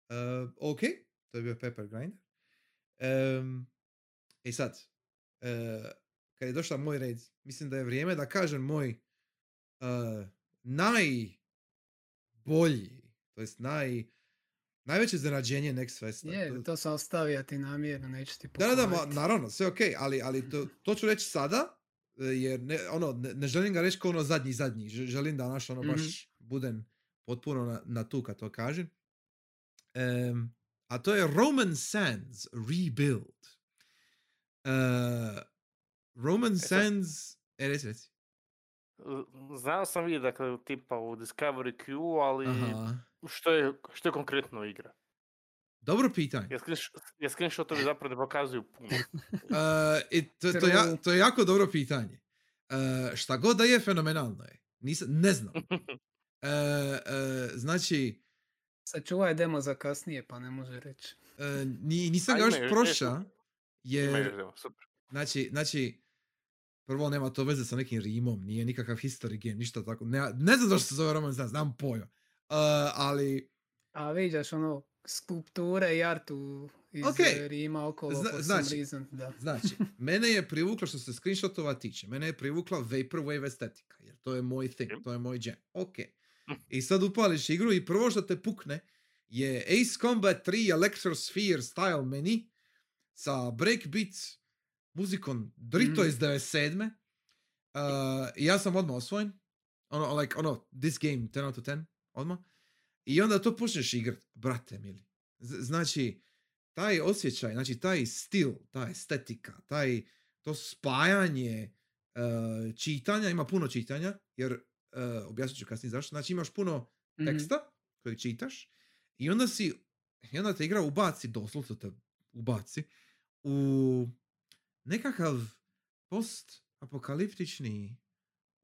Uh, ok, to je bio Pepper Grinder. Um, I sad, uh, kad je došla moj red, mislim da je vrijeme da kažem moj uh, najbolji, to jest naj, najveće iznenađenje Next Festa. Je, To- to sam ostavio ti namjerno, neću ti Da, da, da, ma, naravno, sve ok, ali, ali to, to ću reći sada, e, jer ne, ono, ne, ne želim ga reći kao ono zadnji, zadnji, želim da naš ono Mhm. baš budem potpuno na, na tu kad to kažem. Em, a to je Roman Sands Rebuild. Uh, Roman sad- Sands, e, reci, reci. Znao sam vidjeti, dakle, tipa u Discovery Q, ali Aha. Što je, što je konkretno igra? Dobro pitanje. Jer screenshotovi zapravo ne pokazuju puno. Uh, i to, to, ja, to je jako dobro pitanje. Uh, šta god da je, fenomenalno je. Nisam, ne znam. Uh, uh, znači, Sačuvaj demo za kasnije, pa ne može reći. uh, ni, nisam ga još proša, jer, super. znači, znači, prvo nema to veze sa nekim rimom, nije nikakav history game, ništa tako. Ne, ne znam zašto se zove Roman Sands, znam pojma. Uh, ali, A vidiš ono, skulpture i artu iz Ok. eh, Rima okolo Zna- znači, some reason, da. Znači, mene je privuklo što se screenshotova tiče, mene je privukla Vaporwave estetika, jer to je moj thing, to je moj jam. Ok. I sad upališ igru i prvo što te pukne je Ace Combat 3 Electrosphere style meni sa breakbeat muzikom drito Mhm. iz 97. Uh, i ja sam odmah osvojen. Ono, like, ono, this game, 10 out of 10, odmah. I onda to počneš igrat, brate mili. Znači, taj osjećaj, znači taj stil, ta estetika, taj, to spajanje uh, čitanja, ima puno čitanja, jer uh, objasnit ću kasnije zašto, znači imaš puno Mhm. teksta koji čitaš i onda si, i onda te igra ubaci, doslovno te ubaci, u nekakav post-apokaliptični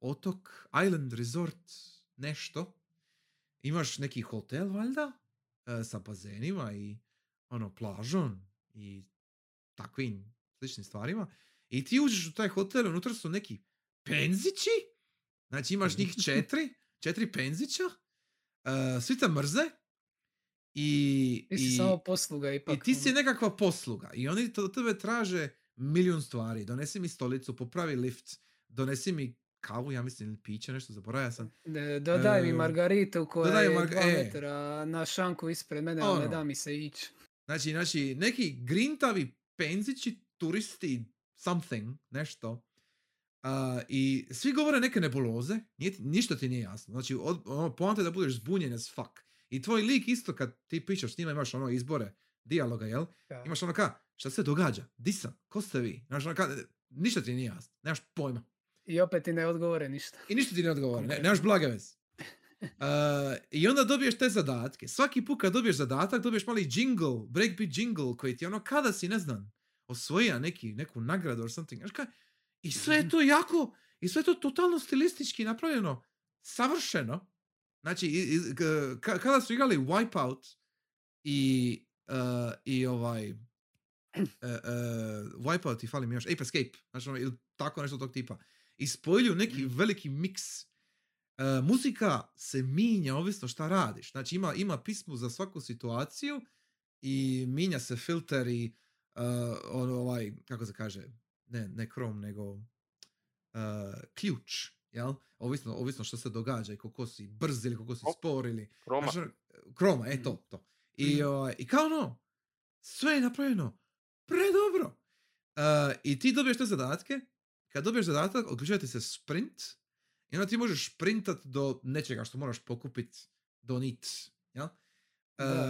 otok, island resort, nešto. Imaš neki hotel, valjda, e, sa bazenima i ono, plažom i takvim sličnim stvarima. I ti uđeš u taj hotel, unutra su neki penzići, znači imaš njih (laughs) četiri, četiri penzića, uh, svi te mrze i, Ti si i, samo posluga ipak. i ti si ono. nekakva posluga i oni to od tebe traže milijun stvari. Donesi mi stolicu, popravi lift, donesi mi kavu, ja mislim, ili piće, nešto zaboravio sam. Ne, dodaj mi E, Margaritu koja dodaj je Marga- e. metra na šanku ispred mene, ali ne Ono. da mi se ići. Znači, znači, neki grintavi penzići, turisti, something, nešto. A, I svi govore neke nebuloze, nije ništa ti nije jasno. Znači, od, ono, poanta je da budeš zbunjen as fuck. I tvoj lik isto kad ti pričaš s njima, imaš ono izbore, dijaloga, jel? Ja. Imaš ono ka, šta se događa? Di sam? Ko ste vi? Znaš, ono ka, ništa ti nije jasno. Nemaš pojma. I opet ti ne odgovore ništa. I ništa ti ne odgovori, ne, nemaš blage veze. (laughs) Uh, I onda dobiješ te zadatke. Svaki put kad dobiješ zadatak, dobiješ mali jingle, breakbeat jingle koji ti ono kada si, ne znam, osvojio neki, neku nagradu or something. Znaš kaj? I sve je to jako, i sve je to totalno stilistički napravljeno, savršeno. Znači, i- i- k- ka- kada su igrali Wipeout i, uh, i ovaj, uh, uh, Wipeout i fali mi još, Ape Escape, znači ono, ili tako nešto tog tipa. I spojili u neki veliki miks. Uh, muzika se minja ovisno šta radiš. Znači ima, ima pismu za svaku situaciju i minja se filter i uh, ono, ovaj, kako se kaže, ne, ne Chrome, nego uh, ključ, jel? Ovisno, ovisno što se događa i koliko si brz ili koliko si spor ili... Roma. Znaš, ono, Chroma, e to, to. I, Mhm. ovaj, I kao ono, sve je napravljeno predobro. Uh, I ti dobiješ te zadatke, kad dobiješ zadatak, odlučuje ti se sprint i onda ti možeš sprintat do nečega što moraš pokupit, donit, jel? Da,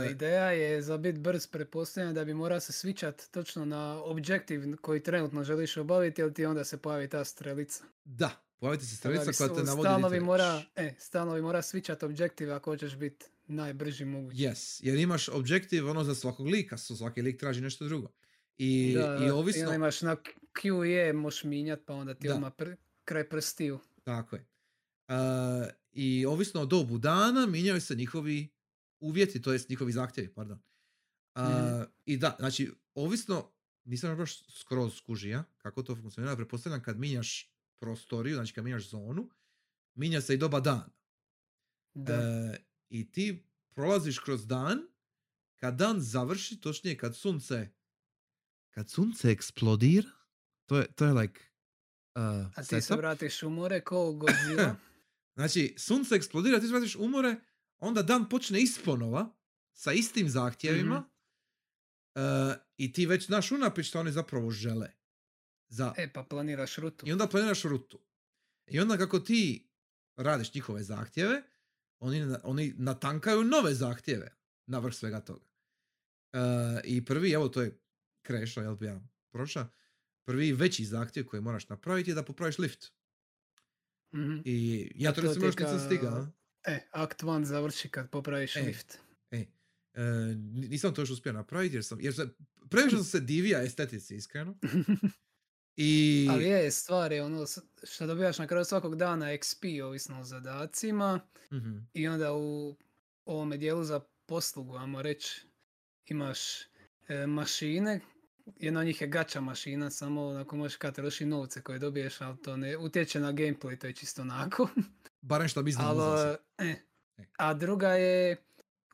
Uh, ideja je za bit brz pretpostavljam da bi morao se switchat točno na objektiv koji trenutno želiš obaviti, jer ti onda se pojavi ta strelica. da, pojaviti se strelica koja te navodi stalno bi mora, e, stalno bi mora switchat objektiv ako hoćeš biti najbrži mogući. Yes, jer imaš objektiv ono za svakog lika, so svaki lik traži nešto drugo. I, Da, i ovisno... onda imaš na Q i E možeš minjat, pa onda ti Da. odmah pr- kraj prstiju. Tako je. Uh, I ovisno o dobu dana mijenjaju se njihovi uvjeti, to jest njihovi zahtjevi, pardon. Uh, Mhm. I da, znači, ovisno, nisam baš skroz skužija kako to funkcionira, pretpostavljam kad mijenjaš prostoriju, znači kad mijenjaš zonu, mijenja se i doba dana. Da. E, I ti prolaziš kroz dan, kad dan završi, točnije kad sunce, kad sunce eksplodira, to je, to je like uh, A ti se vratiš u more ko Godzilla. (laughs) Znači, sunce eksplodira, ti se vratiš u more, onda dan počne isponova sa istim zahtjevima Mhm. e, i ti već znaš unaprijed što oni zapravo žele. Za, e, pa planiraš rutu. I onda planiraš rutu. I onda kako ti radiš njihove zahtjeve, oni, oni natankaju nove zahtjeve na vrh svega toga. E, I prvi, evo to je Bi ja prošao, prvi veći zahtjev koji moraš napraviti je da popraviš lift. Mhm. I ja to recimo još nisam stigao. E, akt 1 završi kad popraviš E. lift. E, e, ni- nisam to još uspio napraviti jer sam, jer sam, previše sam se divija estetici, iskreno. I, (laughs) Ali je, stvar je ono što dobivaš na kraju svakog dana XP ovisno o zadacima Mhm, i onda u ovome dijelu za poslugu, ajmo reći, imaš e, mašine, jedna od njih je gača mašina, samo onako možeš kad troši novce koje dobiješ, ali to ne utječe na gameplay, to je čisto onako. (laughs) barem što mi znamo e, E. a druga je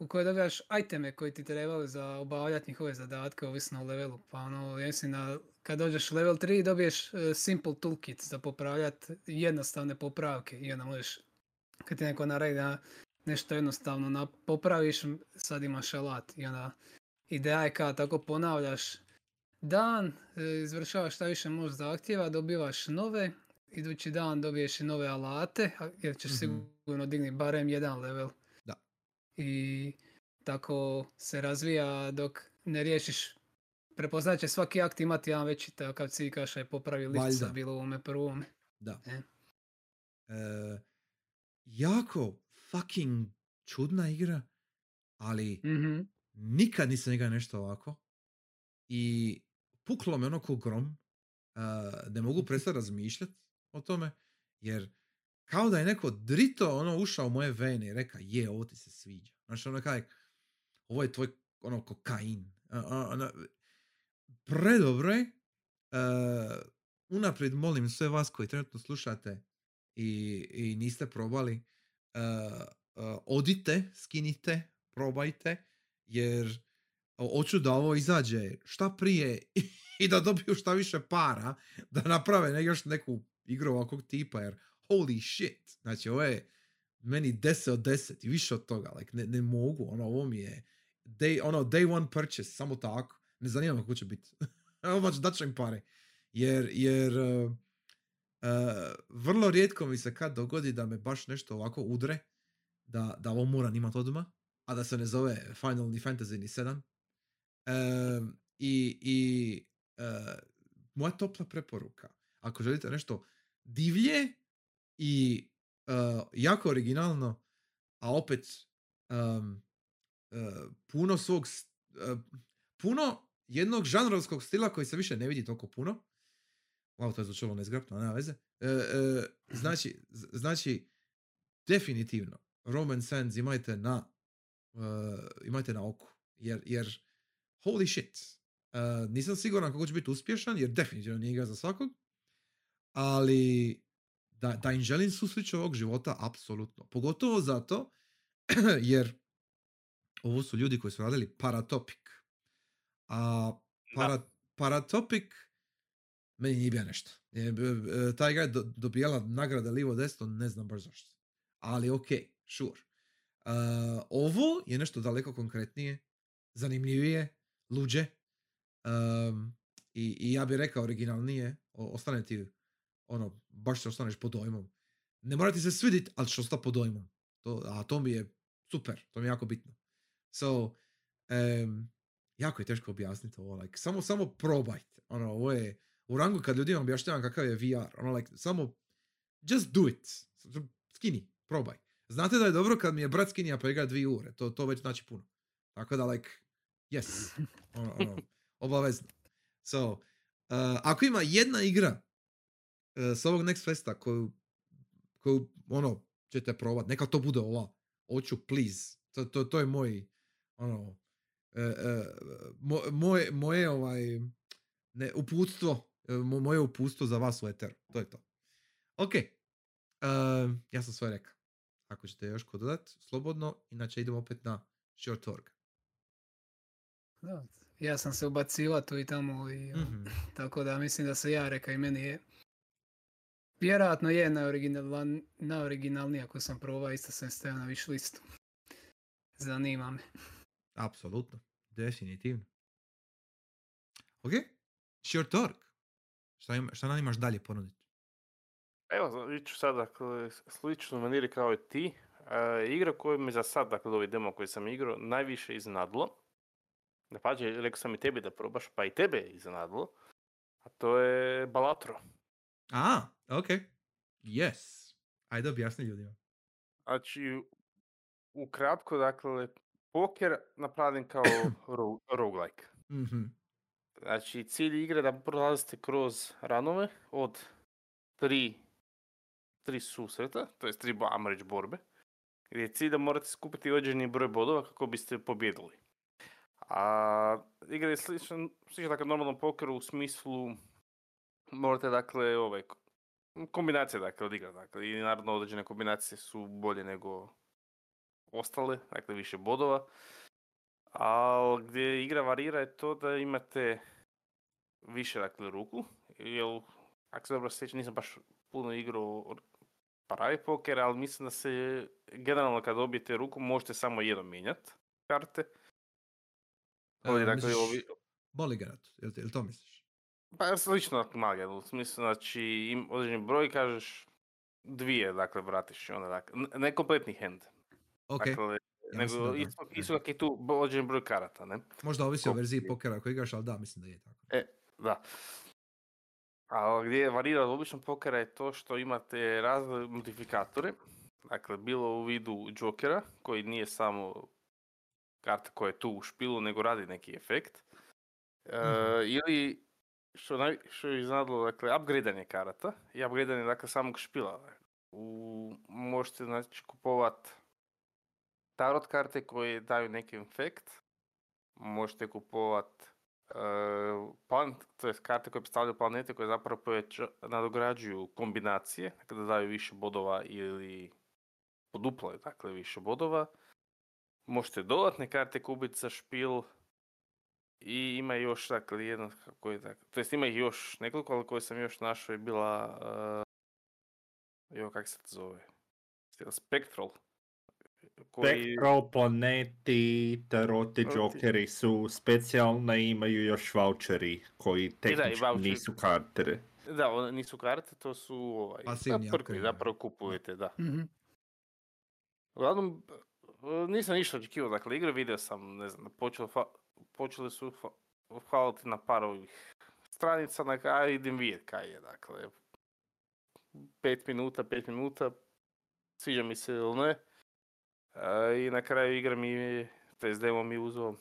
u kojoj dobijaš iteme koji ti trebaju za obavljati njihove zadatke ovisno o levelu. Pa ono, ja mislim da kad dođeš level 3 dobiješ e, simple toolkit za popravljati jednostavne popravke i onda možeš kad ti neko naredi da nešto jednostavno na, popraviš, sad imaš alat i onda ideja je kada tako ponavljaš dan, e, izvršavaš šta više možeš zahtjeva, dobivaš nove, idući dan dobiješ i nove alate, jer ćeš Mhm. sigurno digni barem jedan level. Da. I tako se razvija dok ne riješiš Prepoznat će svaki akt imati jedan veći takav što je popravi lift sa bilo ovome prvome. Da. E. E, jako fucking čudna igra, ali Mhm. nikad nisam igrao nešto ovako. I puklo me ono ko grom. ne mogu prestati razmišljati o tome, jer kao da je neko drito ono ušao u moje vene i reka je, ovo ti se sviđa. Znači ono kaj, ovo je tvoj ono kokain. Ono, predobro je. E, unaprijed molim sve vas koji trenutno slušate i, i niste probali, uh, odite, skinite, probajte, jer hoću da ovo izađe šta prije (laughs) i da dobiju šta više para, da naprave ne, još neku igru ovakvog tipa, jer holy shit, znači ovo je meni 10 od 10 i više od toga, like, ne, ne mogu, ono, ovo mi je day, ono, day one purchase, samo tako, ne zanima me kako će biti, ovo da ću im pare, jer, jer uh, uh, vrlo rijetko mi se kad dogodi da me baš nešto ovako udre, da, da ovo moram imati odmah, a da se ne zove Final ni Fantasy ni 7. I i uh, moja topla preporuka, ako želite nešto divlje i uh, jako originalno, a opet um, puno svog, puno jednog žanrovskog stila koji se više ne vidi toliko puno. Wow, to je zvučalo nezgrapno, nema veze. Znači, znači, definitivno, Roman Sands imajte na imajte na oku. Jer, jer holy shit. Uh, nisam siguran kako će biti uspješan, jer definitivno nije igra za svakog. Ali da, da im želim susreću ovog života, apsolutno. Pogotovo zato, (clears throat) jer ovo su ljudi koji su radili Paratopic. A para, Paratopic meni nije bio nešto. Je, taj igra je do, dobijala nagrada livo desno, ne znam baš zašto. Ali ok, sure. Uh, ovo je nešto daleko konkretnije, zanimljivije, luđe. Um, i, I ja bih rekao originalnije, ostane ti ono, baš se ostaneš pod dojmom. Ne mora ti se svidit, ali ćeš ostati pod dojmom. To, a to mi je super, to mi je jako bitno. So, um, jako je teško objasniti ovo, like, samo, samo probajte. Ono, ovo je u rangu kad ljudima objašnjavam kakav je VR, ono, like, samo just do it. Skini, probaj. Znate da je dobro kad mi je brat skinija pa igra dvije ure, to, to već znači puno. Tako da, like, yes, (laughs) ono, ono, obavezno. So, uh, ako ima jedna igra uh, s ovog Next Festa koju, koju ono, ćete probat, neka to bude ova. Hoću, please. To, to, to je moj, ono, uh, uh, moje, moje ovaj, ne, uputstvo, uh, moje uputstvo za vas u Eteru. To je to. Ok. Uh, ja sam sve rekao. Ako ćete još kod dodat, slobodno, inače idemo opet na short talk. Da, ja sam se ubaciva tu i tamo i mm-hmm. (laughs) tako da mislim da se ja reka i meni je vjerojatno je najoriginal, najoriginalniji ako sam probao, isto sam stavio na viš listu. Zanima me. Apsolutno, definitivno. Ok, short talk. Šta, ima, šta nam imaš dalje ponuditi? Evo, ću sad, dakle, slično maniri kao i ti. E, igra koju mi za sad, dakle, ovaj demo koji sam igrao, najviše iznadlo. Da pađe, rekao sam i tebi da probaš, pa i tebe je iznadlo. A to je Balatro. A, ok. Yes. Ajde objasni ljudima. Znači, ukratko, dakle, poker napravljen kao (clears throat) ro- roguelike. Mm-hmm. Znači, cilj igre je da prolazite kroz ranove od tri, tri susreta, to je tri, ajmo reći, borbe, gdje je cilj da morate skupiti određeni broj bodova kako biste pobjedili. A igra je slična, slično dakle, normalnom pokeru u smislu morate dakle ovaj, kombinacije dakle od igra, dakle i naravno određene kombinacije su bolje nego ostale, dakle više bodova. A gdje igra varira je to da imate više dakle ruku, jer ako se dobro sjećam nisam baš puno igrao pravi poker, ali mislim da se generalno kad dobijete ruku možete samo jednom mijenjati karte. Ovdje, uh, dakle, ovi... Jel, jel to misliš? Pa slično Mulligan, u smislu, znači, im određen broj kažeš dvije, dakle, vratiš, onda, dakle, ne kompletni hand. Ok. Dakle, ja nego da, isto, isto je tu određen broj karata, ne? Možda ovisi o verziji pokera ako igraš, ali da, mislim da je tako. E, da. A gdje varira od običnog pokera je to što imate razne modifikatore, dakle bilo u vidu jokera, koji nije samo karta koja je tu u špilu, nego radi neki efekt. E, mm-hmm. Ili, što, naj, što je iznadlo, dakle, upgradeanje karata i upgradeanje, dakle, samog špila. U, možete, znači, kupovat tarot karte koje daju neki efekt. Možete kupovat uh, planet, to je karte koje predstavljaju planete koje zapravo poveća, nadograđuju kombinacije, dakle da daju više bodova ili poduplo je dakle više bodova. Možete dodatne karte kupiti za špil. I ima još dakle jedno kako je dakle, to jest ima ih još nekoliko, ali koje sam još našao je bila uh, jo kak se to zove? Spectral. Koji... Spectral, planeti, taroti, Taroti. jokeri su specijalne i imaju još voucheri koji tehnički voucheri. nisu karte. Da, one nisu karte, to su ovaj, Pasivni upgrade. zapravo kupujete, da. Mhm. Uglavnom, nisam ništa očekivao, dakle, igre vidio sam, ne znam, počelo fa- počeli su faliti na par ovih stranica, na kraju idem vidjet kaj je, dakle, pet minuta, pet minuta, sviđa mi se ili ne, E, i na kraju igra mi, to demo mi je uzeo,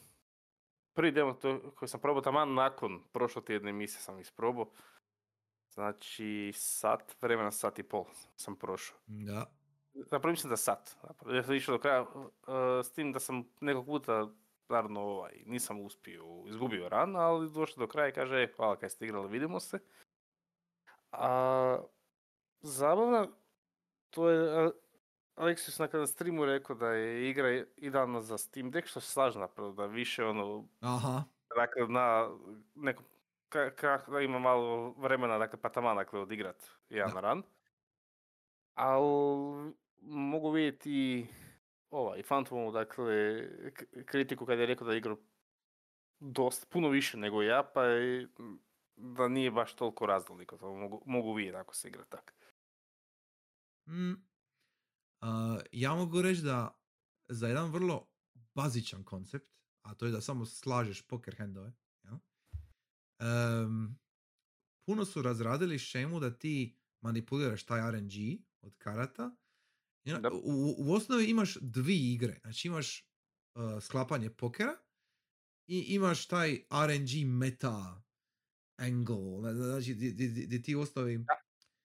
prvi demo to, koji sam probao taman nakon prošlotjedne emisije sam isprobao, znači sat vremena, sat i pol sam prošao. Da. Zapravo mislim da sat. Zapravo, ja sam išao do kraja, uh, s tim da sam nekog puta, naravno, ovaj, nisam uspio, izgubio ran, ali došao do kraja i kaže, "E, hvala kaj ste igrali, vidimo se. A, zabavna, to je, uh, Aleksius na kada streamu rekao da je igra idealna za Steam Deck, što se slažem napravo, da više ono, Aha. dakle, na neko, ka, ka- da ima malo vremena, dakle, pa taman, dakle, odigrat jedan Da. ran. Ali mogu vidjeti i ovaj, Phantomu, dakle, kritiku kad je rekao da je igrao dosta, puno više nego ja, pa je, da nije baš toliko raznoliko, to mogu, mogu vidjeti ako se igra tak. Mm. A, ja mogu reći da za jedan vrlo bazičan koncept, a to je da samo slažeš poker handove, jel? Em, puno su razradili šemu da ti manipuliraš taj RNG od karata. Da. u, u osnovi imaš dvije igre. Znači imaš uh, sklapanje pokera i imaš taj RNG meta angle. Znači di, di- di- di ti osnovi...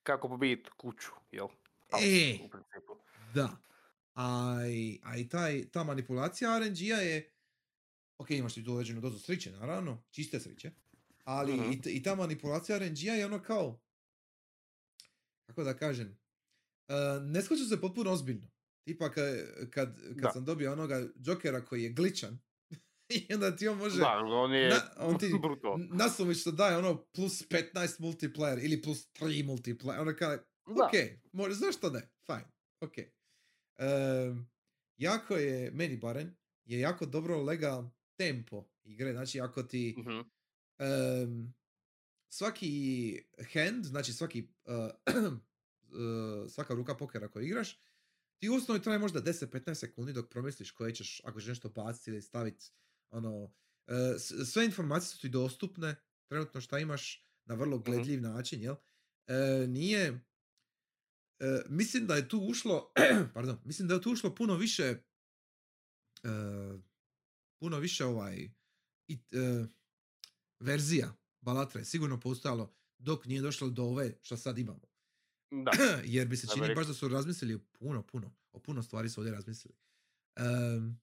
Kako pobijeti kuću, jel? E! U principu. Da. A, i- a i taj, ta manipulacija RNG-a je, ok, imaš ti tu određenu dozu sreće, naravno, čiste sreće, ali Mhm. i, i ta manipulacija RNG-a je ono kao, kako da kažem, uh, ne shvaća se potpuno ozbiljno. Tipa ka, kad, kad Da. sam dobio onoga Jokera koji je gličan, (laughs) i onda ti on može, Da, on je na- on ti- (laughs) brutal. nasumično daje ono plus 15 multiplayer ili plus 3 multiplayer, ono kao, Da. Ok, može, zašto ne? Fajn, ok. Ehm, jako je, meni barem, je jako dobro lega tempo igre. Znači, ako ti Mhm. ehm, svaki hand, znači svaki, eh, (clears throat) svaka ruka pokera koju igraš, ti u osnovi traje možda 10-15 sekundi dok promisliš koje ćeš, ako ćeš nešto baciti ili staviti, ono, s- sve informacije su ti dostupne, trenutno šta imaš na vrlo Mhm. gledljiv način, jel? E, nije, e, mislim da je tu ušlo, (clears throat) pardon, mislim da je tu ušlo puno više, e, puno više ovaj, i, e, verzija Balatra je sigurno postojalo dok nije došlo do ove što sad imamo. Da. (clears throat) Jer bi se Da čini baš da su razmislili o puno, puno, o puno stvari su ovdje razmislili. Em,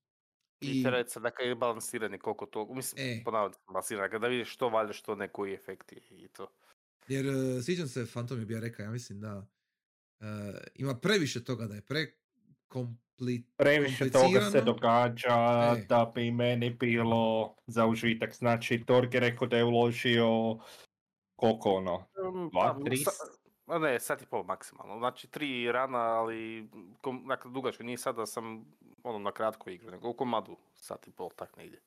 I se, dakle, je balansiranje koliko to, mislim, E. ponavljam, balansiranje, dakle, da vidiš što valja, što ne, koji efekti i to. Jer uh, sjećam se, Fantom je bio rekao, ja mislim da e, ima previše toga da je pre kompli... Previše toga se događa E. da bi meni bilo za užitak. Znači, Torg je rekao da je uložio koliko ono? Um, Dva, pa, tri ne, sat i pol maksimalno. Znači, tri rana, ali, kom, dakle, dugačko, nije sad da sam, ono, na kratko igru, nego u komadu sat i pol, tak negdje.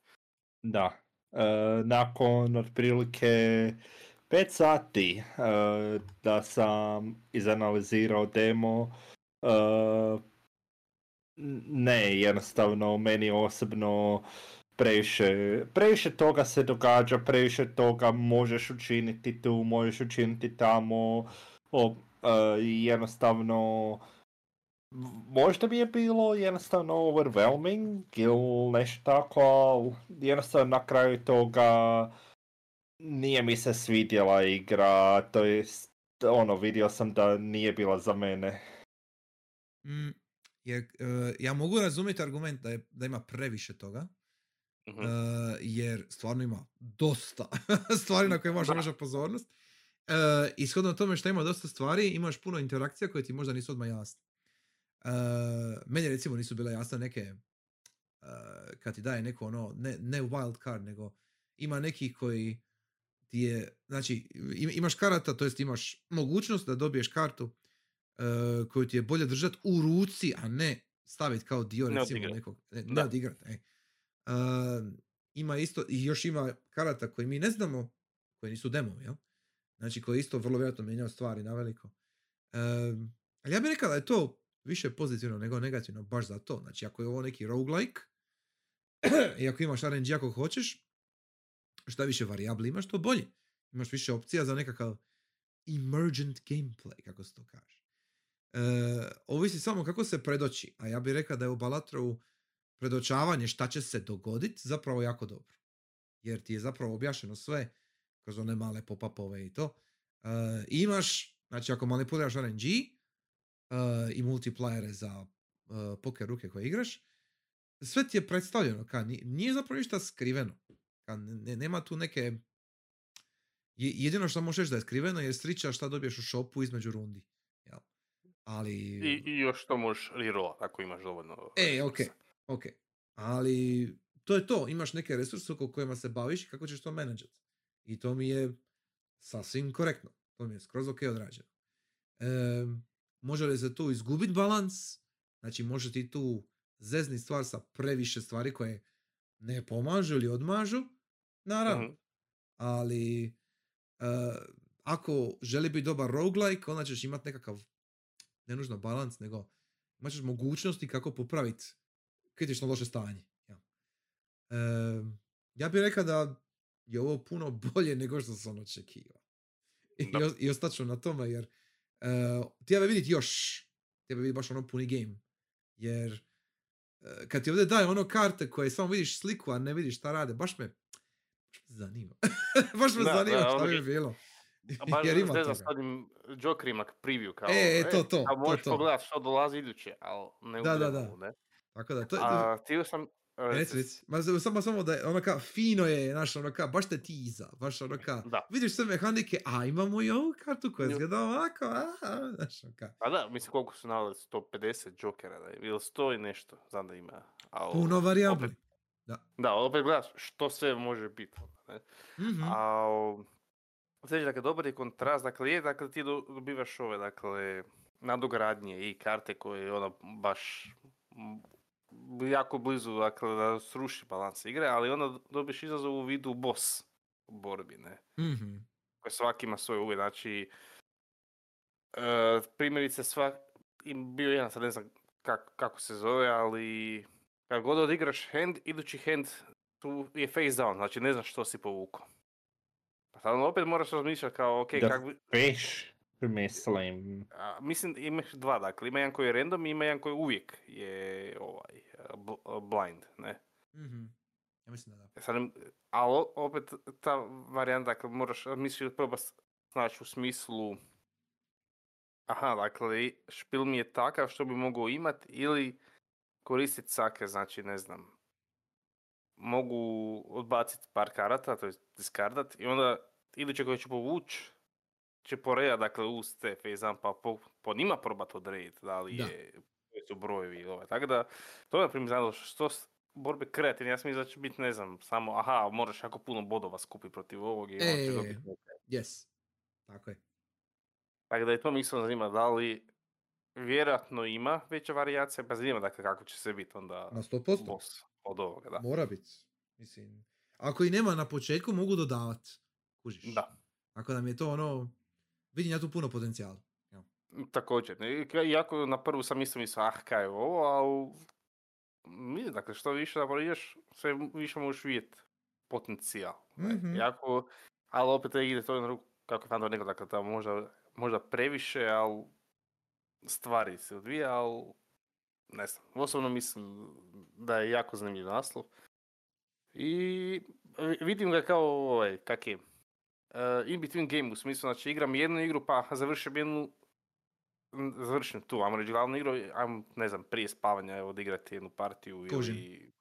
Da. E, nakon otprilike 5 sati e, da sam izanalizirao demo, e, ne, jednostavno meni osobno previše, previše toga se događa, previše toga možeš učiniti tu, možeš učiniti tamo, o, e, jednostavno možda mi je bilo jednostavno overwhelming ili nešto tako, ali jednostavno na kraju toga nije mi se svidjela igra, to jest ono, vidio sam da nije bila za mene. Mm, jer, e, ja mogu razumjeti argument da, je, da ima previše toga, Mhm. e, jer stvarno ima dosta (laughs) stvari na koje možeš pozornost. E, ishodno tome što ima dosta stvari, imaš puno interakcija koje ti možda nisu odmah jasne. meni recimo nisu bile jasne neke, uh, kad ti daje neko ono, ne, ne wild card, nego ima neki koji ti je, znači im- imaš karata, to jest imaš mogućnost da dobiješ kartu uh, koju ti je bolje držati u ruci, a ne staviti kao dio Ne recimo odigrat. nekog, ne, ne odigrat, e. Uh, ima isto, i još ima karata koji mi ne znamo, koji nisu demovi, jel? Znači koji isto vrlo vjerojatno mijenjaju stvari na veliko. Um, ali ja bih rekao da je to više pozitivno nego negativno, baš za to. Znači ako je ovo neki roguelike, (clears throat) i ako imaš RNG ako hoćeš, šta više varijabli imaš, to bolje. Imaš više opcija za nekakav emergent gameplay, kako se to kaže. E, ovisi samo kako se predoći, a ja bih rekao da je u Balatrovu predočavanje šta će se dogoditi zapravo jako dobro. Jer ti je zapravo objašnjeno sve kroz one male pop-upove i to. E, imaš, znači ako manipuliraš RNG e, i multiplayere za e, poker ruke koje igraš, sve ti je predstavljeno, ka, ni- nije zapravo ništa skriveno. Ka, ne- nema tu neke... je- Jedino što možeš da je skriveno je striča šta dobiješ u shopu između rundi. Jel? Ali... I, I još to možeš rerollat ako imaš dovoljno E, ok, ok. Ali to je to, imaš neke resurse oko kojima se baviš i kako ćeš to menadžati. I to mi je sasvim korektno. To mi je skroz ok odrađeno. Em, može li se tu izgubiti balans? Znači može ti tu zezni stvar sa previše stvari koje ne pomažu ili odmažu? Naravno. Mhm. Ali e, ako želi biti dobar roguelike, onda ćeš imati nekakav, ne nužno balans, nego imat ćeš mogućnosti kako popraviti kritično loše stanje. Ja, Em, ja bih rekao da je ovo puno (laughs) bolje nego što sam očekivao. I, i ostat ću na tome jer uh, treba vidjeti još, treba vidjeti baš ono puni game. Jer e, kad ti ovdje daje ono karte koje samo vidiš sliku, a ne vidiš šta rade, baš me, baš me zanima. (laughs) baš me Da, zanima da, šta ono bi je- bilo. A baš (laughs) Jer ima toga. stadim Joker ima preview kao, E, e, to, to, a to, možeš to. pogledat što dolazi iduće, ali ne Da, da, da. ne? Tako da, to A htio sam... Reci, reci. Ma, samo, samo da je ono ka, fino je, znaš, ono ka, baš te tiza, baš ono ka, Da. vidiš sve mehanike, a imamo i ovu kartu koja izgleda ovako, aha, znaš, ono ka, Pa da, mislim koliko su naveli, 150 Jokera, da je, ili 100 i nešto, znam da ima. al puno varijabli. opet- Da, opet gledaš što sve može biti. Ne? Mhm. A Znači, dakle, dobar je kontrast, dakle, je, dakle, ti do- dobivaš ove, dakle, nadogradnje i karte koje, ono, baš jako blizu, dakle, da sruši balans igre, ali onda dobiješ izazov u vidu boss u borbi, ne? Mhm. Koji svaki ima svoj uvjet, znači, e, primjerice, svak, im bio jedan, sad ne znam kak- kako se zove, ali kad god odigraš hand, idući hand tu je face down, znači ne znaš što si povukao. Pa sad opet moraš razmišljati kao, ok, Da. kak bi, Peš, mislim. a, mislim imaš dva, dakle, ima jedan koji je random i ima jedan koji uvijek je ovaj, bl- blind, ne? Mhm. Ja mislim da da. E Sad, ali opet ta varijanta, dakle, moraš misliti proba znači u smislu aha, dakle, špil mi je takav što bi mogao imat ili koristiti sake, znači, ne znam, mogu odbaciti par karata, to je diskardat, i onda iduće koje ću povuć će poreja, dakle, uz te face pa po, po njima probat odrediti, da li Da. je, su brojevi ili ovaj. Tako da, to je primjer što borbe kreativne, ja sam da će biti, ne znam, samo, aha, moraš jako puno bodova skupiti protiv ovog i ćeš E, dobiti neke. Yes. Tako je. Tako da je to mi isto zanima, da li vjerojatno ima veća varijacija, pa zanima dakle kako će se biti onda Na 100%. boss od ovoga, da. Mora biti. Mislim, ako i nema na početku, mogu dodavat. Kužiš. Da, Tako da mi je to ono, vidim ja tu puno potencijala. također. ne, i- Iako na prvu sam isto mislio, ah, kaj je ovo, ali mi, dakle, što više da ideš, sve više možeš vidjeti potencijal. ne. Mhm. Iako, ali opet ide to na ruku, kako je Fandor rekao, dakle, da možda, možda previše, ali stvari se odvija, ali ne znam, osobno mislim da je jako zanimljiv naslov. I vi- vidim ga kao ovaj, kak je, in between game, u smislu, znači igram jednu igru pa završim jednu, završim tu, ajmo reći glavnu igru, ajmo, ne znam, prije spavanja evo, odigrati jednu partiju Kužim. ili,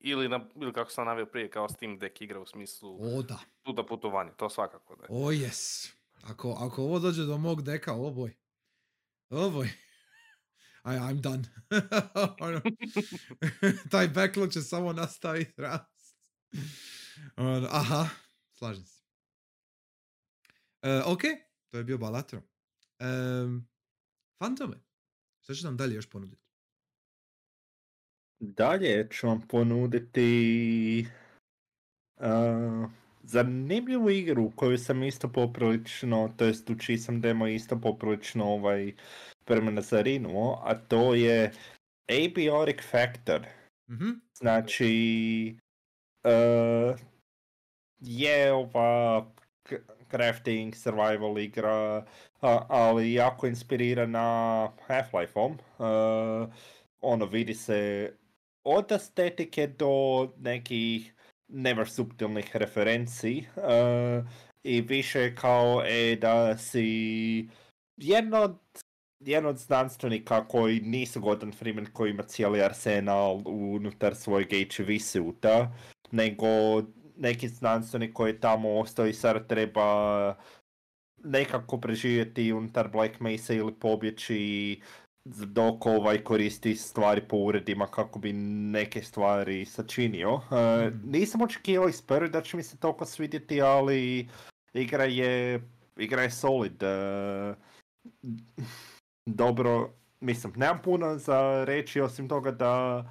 ili, na, ili kako sam naveo prije, kao Steam Deck igra u smislu O da. puta putovanje, to svakako da je. O yes. Ako, ako ovo dođe do mog deka, o boj. O boj. I, I'm done. (laughs) ono, (laughs) taj backlog će samo nastaviti rast. Ono, aha, slažem se. E, ok, to je bio Balatro. Um, Fantome, što će nam dalje još ponuditi? Dalje ću vam ponuditi uh, zanimljivu igru koju sam isto poprilično, to jest u čiji sam demo isto poprilično ovaj vremena zarinuo, a to je Abioric Factor. Mhm, Znači, uh, je ova k- crafting, survival igra, ali jako inspirirana Half-Life-om. Ono, vidi se od estetike do nekih never subtilnih referenci i više kao e, da si jedno od jedan od znanstvenika koji nisu Gordon Freeman koji ima cijeli arsenal unutar svojeg HV suta, nego neki znanstvenik koji je tamo ostao i sad treba nekako preživjeti unutar Black Mesa ili pobjeći dok ovaj koristi stvari po uredima kako bi neke stvari sačinio. Mhm. nisam očekivao iz prve da će mi se toliko svidjeti, ali igra je, igra je solid. e, dobro, mislim, nemam puno za reći osim toga da